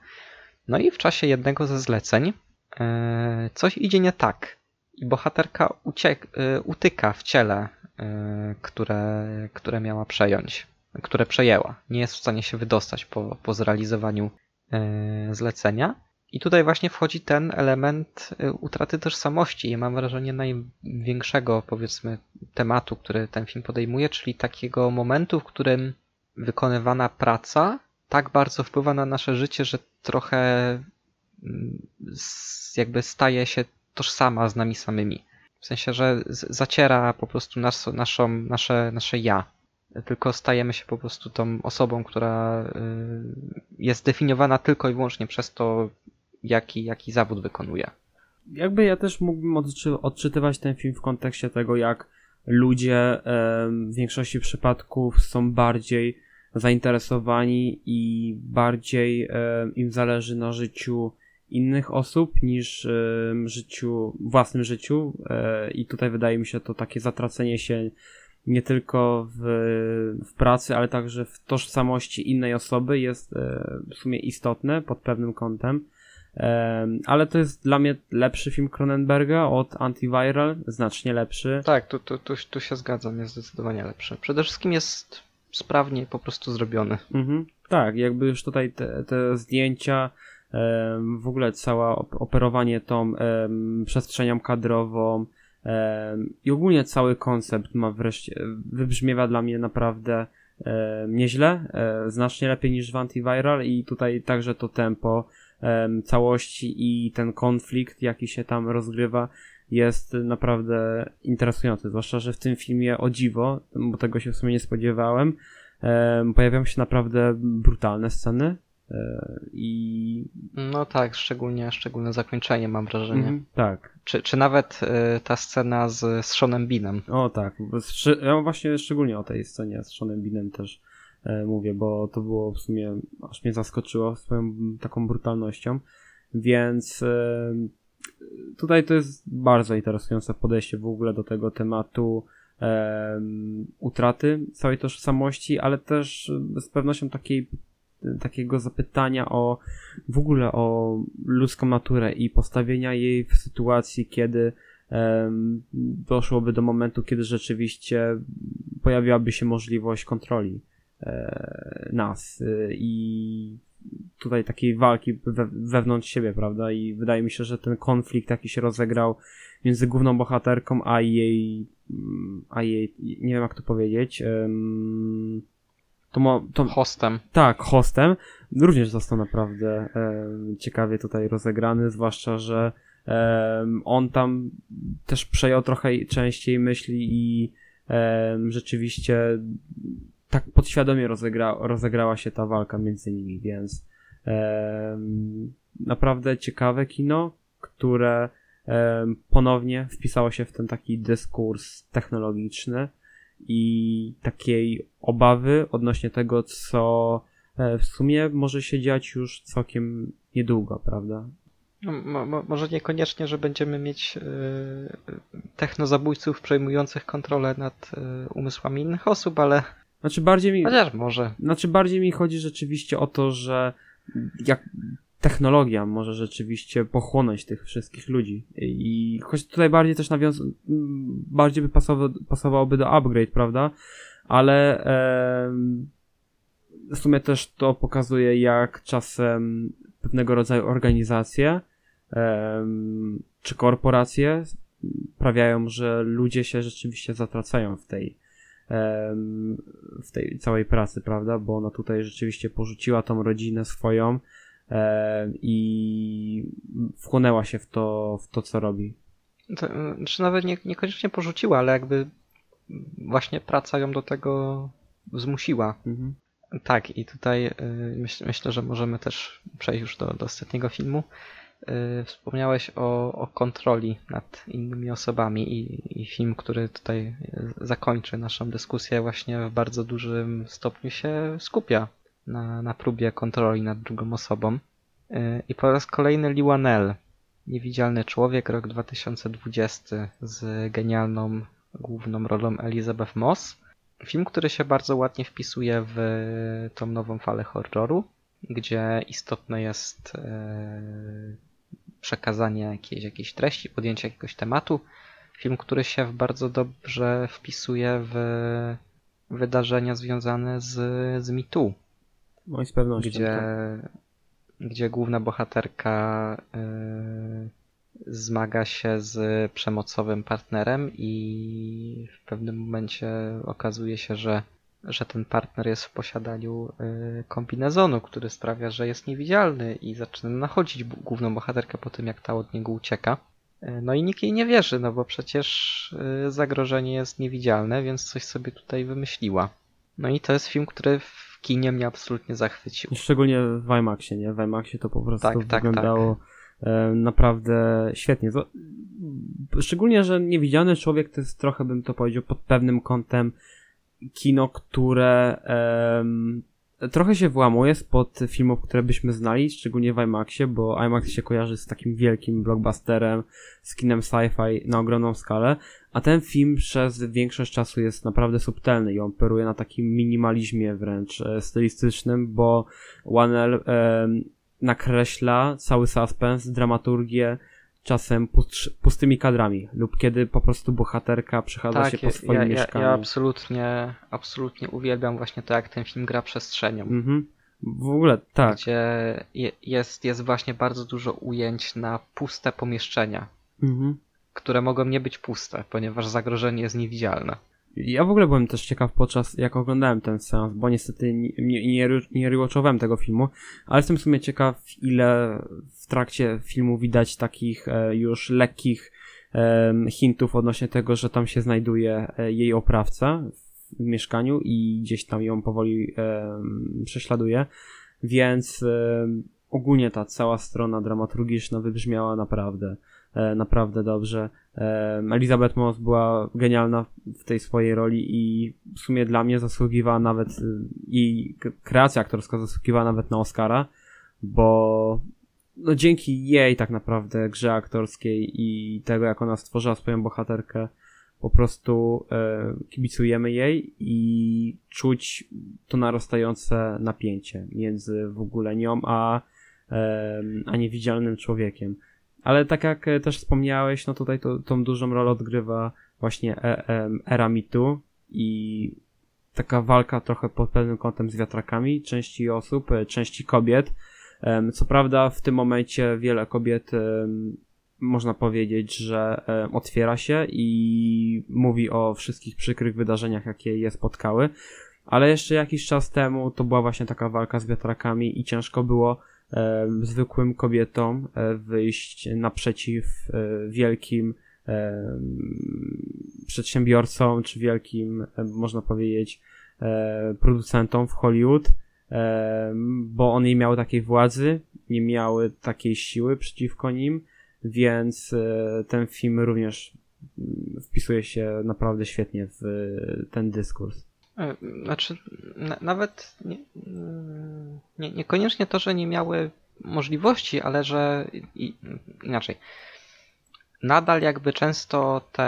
No i w czasie jednego ze zleceń e, coś idzie nie tak. I bohaterka uciek, e, utyka w ciele, e, które, które miała przejąć, które przejęła. Nie jest w stanie się wydostać po, po zrealizowaniu e, zlecenia. I tutaj właśnie wchodzi ten element e, utraty tożsamości. I mam wrażenie największego, powiedzmy, tematu, który ten film podejmuje, czyli takiego momentu, w którym wykonywana praca tak bardzo wpływa na nasze życie, że trochę mm, jakby staje się tożsama z nami samymi. W sensie, że zaciera po prostu nas, naszą, nasze, nasze ja. Tylko stajemy się po prostu tą osobą, która y, jest definiowana tylko i wyłącznie przez to, jaki, jaki zawód wykonuje. Jakby ja też mógłbym odczy- odczytywać ten film w kontekście tego, jak ludzie w większości przypadków są bardziej zainteresowani i bardziej im zależy na życiu innych osób niż życiu, własnym życiu e, i tutaj wydaje mi się to takie zatracenie się nie tylko w, w pracy, ale także w tożsamości innej osoby jest e, w sumie istotne pod pewnym kątem. Em, ale to jest dla mnie lepszy film Cronenberga od Antiviral, znacznie lepszy. Tak, tu, tu, tu, tu się zgadzam, jest zdecydowanie lepszy. Przede wszystkim jest sprawnie po prostu zrobiony. Mhm. Tak, jakby już tutaj te, te zdjęcia, em, w ogóle całe op- operowanie tą przestrzenią kadrową i ogólnie cały koncept ma wreszcie, wybrzmiewa dla mnie naprawdę nieźle, e, znacznie lepiej niż w Antiviral i tutaj także to tempo em, całości i ten konflikt, jaki się tam rozgrywa, jest naprawdę interesujący. Zwłaszcza, że w tym filmie o dziwo, bo tego się w sumie nie spodziewałem, em, pojawiają się naprawdę brutalne sceny. E, I No tak, szczególnie szczególne zakończenie mam wrażenie. Mhm, tak. Czy, czy nawet y, ta scena z, z Seanem Beanem. O tak. Ja właśnie szczególnie o tej scenie z Seanem Beanem też e, mówię, bo to było w sumie aż mnie zaskoczyło swoją taką brutalnością. Więc e, tutaj to jest bardzo interesujące podejście w ogóle do tego tematu em, utraty całej tożsamości, ale też z pewnością takiej, takiego zapytania o w ogóle o ludzką naturę i postawienia jej w sytuacji, kiedy doszłoby do momentu, kiedy rzeczywiście pojawiłaby się możliwość kontroli e, nas y, i tutaj takiej walki we, wewnątrz siebie, prawda? I wydaje mi się, że ten konflikt, jaki się rozegrał między główną bohaterką, a jej, mm, a jej, nie wiem jak to powiedzieć, em, to, mo, to, Hostem. tak, hostem, również został naprawdę em, ciekawie tutaj rozegrany, zwłaszcza, że em, on tam też przejął trochę częściej myśli i em, rzeczywiście tak podświadomie rozegra, rozegrała się ta walka między nimi, więc em, naprawdę ciekawe kino, które em, ponownie wpisało się w ten taki dyskurs technologiczny i takiej obawy odnośnie tego, co e, w sumie może się dziać już całkiem niedługo, prawda? No, mo, mo, może niekoniecznie, że będziemy mieć y, technozabójców przejmujących kontrolę nad y, umysłami innych osób, ale Znaczy bardziej mi, chociaż może. znaczy bardziej mi chodzi rzeczywiście o to, że jak technologia może rzeczywiście pochłonąć tych wszystkich ludzi i choć tutaj bardziej też nawiąz... bardziej by pasowa... pasowałoby do upgrade, prawda? Ale em, w sumie też to pokazuje, jak czasem pewnego rodzaju organizacje em, czy korporacje sprawiają, że ludzie się rzeczywiście zatracają w tej w tej całej pracy, prawda? Bo ona tutaj rzeczywiście porzuciła tą rodzinę swoją i wchłonęła się w to, w to co robi. To, y, czy nawet nie, niekoniecznie porzuciła, ale jakby właśnie praca ją do tego zmusiła. Mhm. Tak, i tutaj y, myśl, myślę, że możemy też przejść już do, do ostatniego filmu. Y, Wspomniałeś o, o kontroli nad innymi osobami i, i film, który tutaj zakończy naszą dyskusję, właśnie w bardzo dużym stopniu się skupia na, na próbie kontroli nad drugą osobą. Y, I po raz kolejny Liwanel, Niewidzialny Człowiek, rok 2020 z genialną główną rolą Elizabeth Moss. Film, który się bardzo ładnie wpisuje w tą nową falę horroru, gdzie istotne jest e, przekazanie jakiejś, jakiejś treści, podjęcie jakiegoś tematu. Film, który się bardzo dobrze wpisuje w wydarzenia związane z, z MeToo, No i z pewnością. gdzie, tak. gdzie główna bohaterka e, zmaga się z przemocowym partnerem i w pewnym momencie okazuje się, że, że ten partner jest w posiadaniu e, kombinezonu, który sprawia, że jest niewidzialny i zaczyna nachodzić główną bohaterkę po tym, jak ta od niego ucieka. E, No i nikt jej nie wierzy, no bo przecież zagrożenie jest niewidzialne, więc coś sobie tutaj wymyśliła. No i to jest film, który w kinie mnie absolutnie zachwycił. Szczególnie w IMAXie, nie? W IMAXie to po prostu Tak, tak, wyglądało e, naprawdę świetnie. Szczególnie, że Niewidzialny Człowiek to jest trochę, bym to powiedział, pod pewnym kątem kino, które em, trochę się włamuje spod filmów, które byśmy znali, szczególnie w IMAXie, bo IMAX się kojarzy z takim wielkim blockbusterem, z kinem sci-fi na ogromną skalę, a ten film przez większość czasu jest naprawdę subtelny i operuje na takim minimalizmie wręcz e, stylistycznym, bo Wanel em, nakreśla cały suspens, dramaturgię czasem pust- pustymi kadrami lub kiedy po prostu bohaterka przechadza się po swoim Tak, ja, ja, mieszkaniu. ja absolutnie, absolutnie uwielbiam właśnie to, jak ten film gra przestrzenią. Mhm. W ogóle tak. Gdzie je, jest, jest właśnie bardzo dużo ujęć na puste pomieszczenia, Mhm. które mogą nie być puste, ponieważ zagrożenie jest niewidzialne. Ja w ogóle byłem też ciekaw podczas, jak oglądałem ten seans, bo niestety nie, nie, nie, re- nie rewatchowałem tego filmu, ale jestem w sumie ciekaw, ile w trakcie filmu widać takich e, już lekkich em, hintów odnośnie tego, że tam się znajduje e, jej oprawca w mieszkaniu i gdzieś tam ją powoli em, prześladuje, więc ogólnie ta cała strona dramaturgiczna wybrzmiała naprawdę, e, naprawdę dobrze. Em, Elizabeth Moss była genialna w tej swojej roli i w sumie dla mnie zasługiwała nawet y, k- kreacja aktorska zasługiwała nawet na Oscara, bo no dzięki jej tak naprawdę grze aktorskiej i tego jak ona stworzyła swoją bohaterkę po prostu e, kibicujemy jej i czuć to narastające napięcie między w ogóle nią a, em, a niewidzialnym człowiekiem. Ale tak jak e, też wspomniałeś, no tutaj to, tą dużą rolę odgrywa właśnie e, em, era mitu i taka walka trochę pod pewnym kątem z wiatrakami części osób, e, części kobiet. Co prawda w tym momencie wiele kobiet można powiedzieć, że otwiera się i mówi o wszystkich przykrych wydarzeniach, jakie je spotkały, ale jeszcze jakiś czas temu to była właśnie taka walka z wiatrakami i ciężko było zwykłym kobietom e, wyjść naprzeciw e, wielkim przedsiębiorcom, czy wielkim, e, można powiedzieć, e, producentom w Hollywood, bo one nie miały takiej władzy, nie miały takiej siły przeciwko nim, więc e, ten film również mm, wpisuje się naprawdę świetnie w e, ten dyskurs. E, Znaczy, na, nawet nie, nie, niekoniecznie to, że nie miały możliwości, ale że i, inaczej. Nadal jakby często te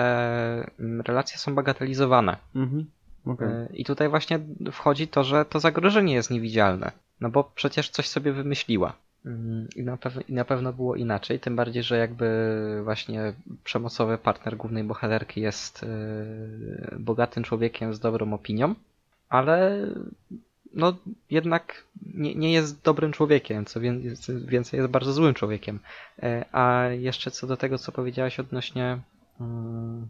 mm, relacje są bagatelizowane. Mhm. okej. E, I tutaj właśnie wchodzi to, że to zagrożenie jest niewidzialne. No bo przecież coś sobie wymyśliła. Mm, I na, pew- I na pewno było inaczej, tym bardziej, że jakby właśnie przemocowy partner głównej bohaterki jest e, bogatym człowiekiem z dobrą opinią, ale no jednak nie, nie jest dobrym człowiekiem, co wię- więcej jest bardzo złym człowiekiem. E, A jeszcze co do tego, co powiedziałaś odnośnie mm,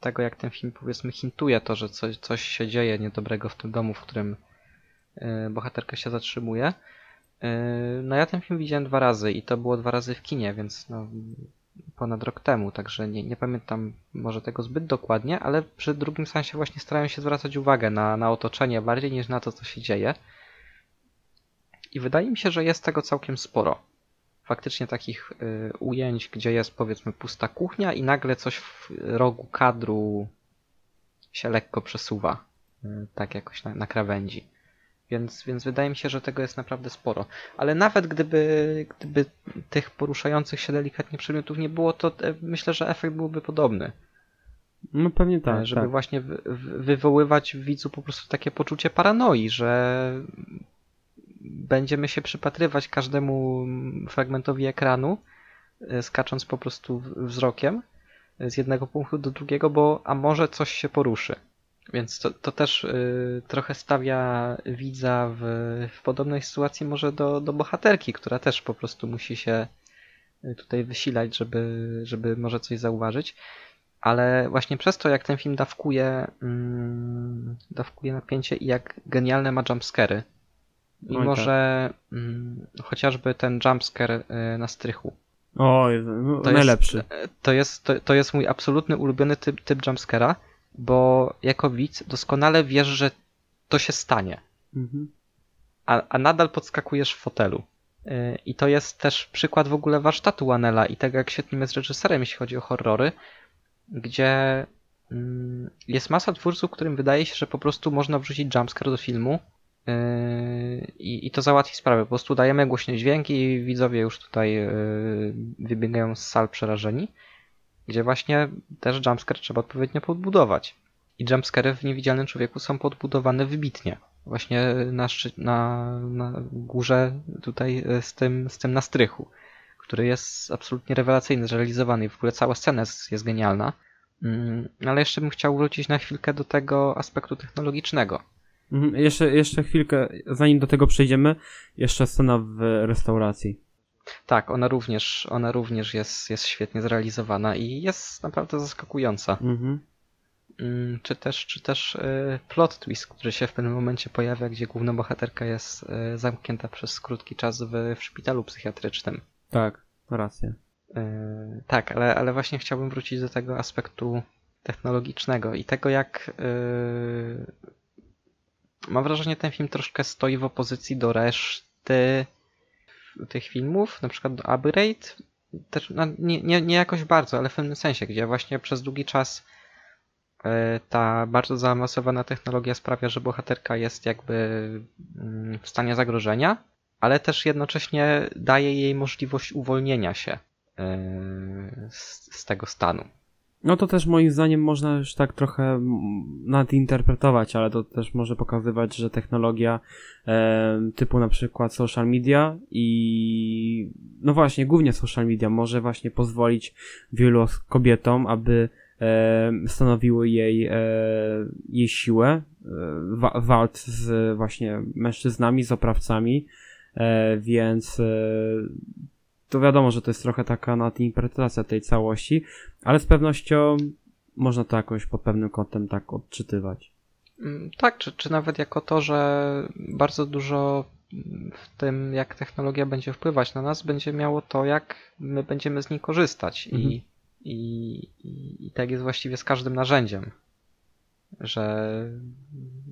tego, jak ten film powiedzmy hintuje to, że coś, coś się dzieje niedobrego w tym domu, w którym e, bohaterka się zatrzymuje. E, No ja ten film widziałem dwa razy i to było dwa razy w kinie, więc no, ponad rok temu, także nie, nie pamiętam może tego zbyt dokładnie, ale przy drugim sensie właśnie starałem się zwracać uwagę na, na otoczenie bardziej niż na to, co się dzieje. I wydaje mi się, że jest tego całkiem sporo. Faktycznie takich y, ujęć, gdzie jest powiedzmy pusta kuchnia i nagle coś w rogu kadru się lekko przesuwa. y, Tak jakoś na, na krawędzi. Więc, więc wydaje mi się, że tego jest naprawdę sporo. Ale nawet gdyby, gdyby tych poruszających się delikatnie przedmiotów nie było, to e, myślę, że efekt byłby podobny. No pewnie tak, E, żeby tak. właśnie wy, wy- wywoływać w widzu po prostu takie poczucie paranoi, że będziemy się przypatrywać każdemu fragmentowi ekranu, e, skacząc po prostu wzrokiem z jednego punktu do drugiego, bo a może coś się poruszy. Więc to, to też y, trochę stawia widza w, w podobnej sytuacji może do, do bohaterki, która też po prostu musi się y, tutaj wysilać, żeby, żeby może coś zauważyć. Ale właśnie przez to, jak ten film dawkuje, mm, dawkuje napięcie i jak genialne ma jumpscary. Mimo, Oj, tak. że mm, chociażby ten jumpscare y, na strychu. Oj, no, To najlepszy. Jest, to, jest, to, to jest mój absolutny ulubiony typ, typ jumpscare'a, bo jako widz doskonale wiesz, że to się stanie, Mhm. a, a nadal podskakujesz w fotelu. Y, I to jest też przykład w ogóle warsztatu Wanela i tego, jak świetnym jest reżyserem, jeśli chodzi o horrory, gdzie mm, jest masa twórców, którym wydaje się, że po prostu można wrzucić jumpscare do filmu yy, i, i to załatwi sprawę. Po prostu dajemy głośny dźwięk i widzowie już tutaj yy, wybiegają z sal przerażeni, gdzie właśnie też jumpscare trzeba odpowiednio podbudować. I jumpscary w Niewidzialnym Człowieku są podbudowane wybitnie. właśnie na, na, na górze tutaj e, z tym, z tym na strychu, który jest absolutnie rewelacyjny, zrealizowany i w ogóle cała scena jest, jest genialna. Mm, Ale jeszcze bym chciał wrócić na chwilkę do tego aspektu technologicznego. Mhm, Jeszcze, jeszcze chwilkę, zanim do tego przejdziemy, jeszcze scena w restauracji. Tak, ona również, ona również jest, jest świetnie zrealizowana i jest naprawdę zaskakująca. Mhm. Mm, Czy też, czy też e, plot twist, który się w pewnym momencie pojawia, gdzie główna bohaterka jest e, zamknięta przez krótki czas w, w szpitalu psychiatrycznym. Tak, racja. E, Tak, ale, ale właśnie chciałbym wrócić do tego aspektu technologicznego i tego, jak mam wrażenie, ten film troszkę stoi w opozycji do reszty tych filmów, na przykład do Abbey Raid. Też, no, nie, nie, nie jakoś bardzo, ale w pewnym sensie, gdzie właśnie przez długi czas e, ta bardzo zaawansowana technologia sprawia, że bohaterka jest jakby mm, w stanie zagrożenia, ale też jednocześnie daje jej możliwość uwolnienia się e, z, z tego stanu. No to też moim zdaniem można już tak trochę nadinterpretować, ale to też może pokazywać, że technologia e, typu na przykład social media i no właśnie, głównie social media może właśnie pozwolić wielu kobietom, aby e, stanowiły jej, e, jej siłę e, z właśnie mężczyznami, z oprawcami, e, więc e, to wiadomo, że to jest trochę taka nadinterpretacja tej całości, ale z pewnością można to jakoś pod pewnym kątem tak odczytywać. Mm, Tak, czy, czy nawet jako to, że bardzo dużo w tym, jak technologia będzie wpływać na nas, będzie miało to, jak my będziemy z niej korzystać. Mhm. I, i, i, I tak jest właściwie z każdym narzędziem, że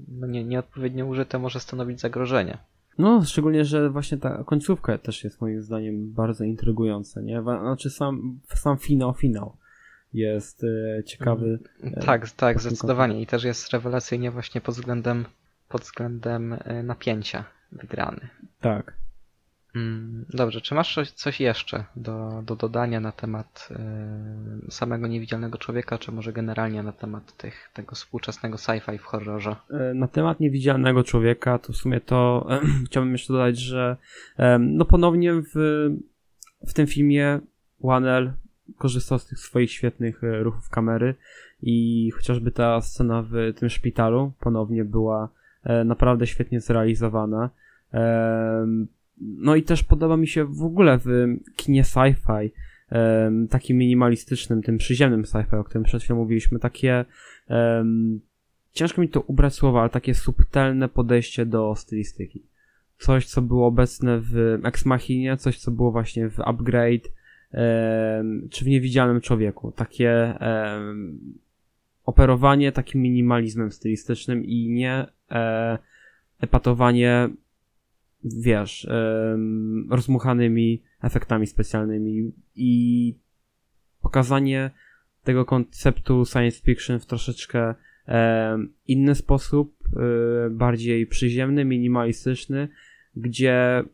no nie, nieodpowiednio użyte może stanowić zagrożenie. No, szczególnie, że właśnie ta końcówka też jest moim zdaniem bardzo intrygująca, nie? Znaczy sam, sam finał, finał jest e, ciekawy. E, Tak, tak, zdecydowanie. I też jest rewelacyjnie właśnie pod względem, pod względem e, napięcia wygrany. Tak. Mm, Dobrze, czy masz coś, jeszcze do, do dodania na temat e, samego niewidzialnego człowieka, czy może generalnie na temat tych, tego współczesnego sci-fi w horrorze? E, Na temat niewidzialnego człowieka, to w sumie to chciałbym jeszcze dodać, że no ponownie w, w tym filmie Wanel korzystał z tych swoich świetnych e, ruchów kamery i chociażby ta scena w tym szpitalu ponownie była e, naprawdę świetnie zrealizowana. No i też podoba mi się w ogóle w kinie sci-fi, takim minimalistycznym, tym przyziemnym sci-fi, o którym przed chwilą mówiliśmy, takie em, ciężko mi to ubrać słowa, ale takie subtelne podejście do stylistyki. Coś, co było obecne w Ex Machinie, coś, co było właśnie w Upgrade, em, czy w Niewidzialnym Człowieku. Takie em, operowanie takim minimalizmem stylistycznym i nie e, epatowanie, wiesz, rozmuchanymi efektami specjalnymi i pokazanie tego konceptu science fiction w troszeczkę inny sposób, e, bardziej przyziemny, minimalistyczny, gdzie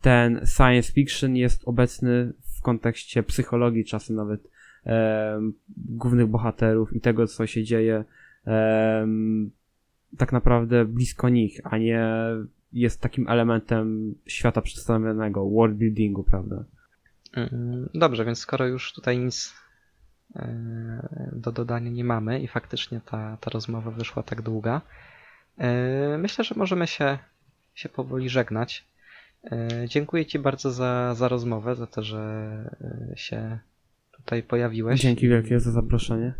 ten science fiction jest obecny w kontekście psychologii, czasem nawet głównych bohaterów i tego, co się dzieje tak naprawdę blisko nich, a nie jest takim elementem świata przedstawionego, world buildingu, prawda? Mm, Dobrze, więc skoro już tutaj nic e, do dodania nie mamy i faktycznie ta, ta rozmowa wyszła tak długa, e, myślę, że możemy się, się powoli żegnać. Dziękuję Ci bardzo za, za rozmowę, za to, że się tutaj pojawiłeś. Dzięki wielkie za zaproszenie.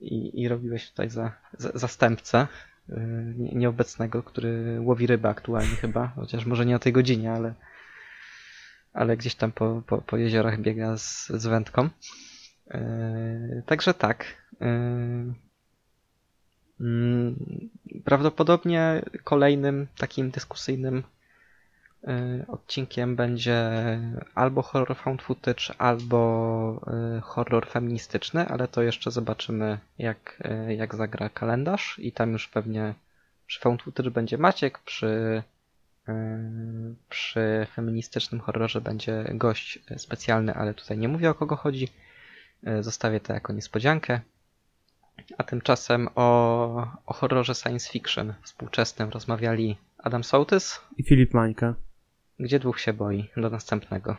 i, i robiłeś tutaj za, za, zastępcę yy, nieobecnego, który łowi rybę aktualnie chyba, chociaż może nie o tej godzinie, ale, ale gdzieś tam po, po, po jeziorach biega z, z wędką. Yy, także tak. Yy, mm, prawdopodobnie kolejnym takim dyskusyjnym odcinkiem będzie albo horror found footage, albo y, horror feministyczny, ale to jeszcze zobaczymy, jak, y, jak zagra kalendarz. I tam już pewnie przy found footage będzie Maciek, przy, y, przy feministycznym horrorze będzie gość specjalny, ale tutaj nie mówię o kogo chodzi. Y, Zostawię to jako niespodziankę. A tymczasem o, o horrorze science fiction współczesnym rozmawiali Adam Sołtys, I Filip Mańka. Gdzie dwóch się boi. Do następnego.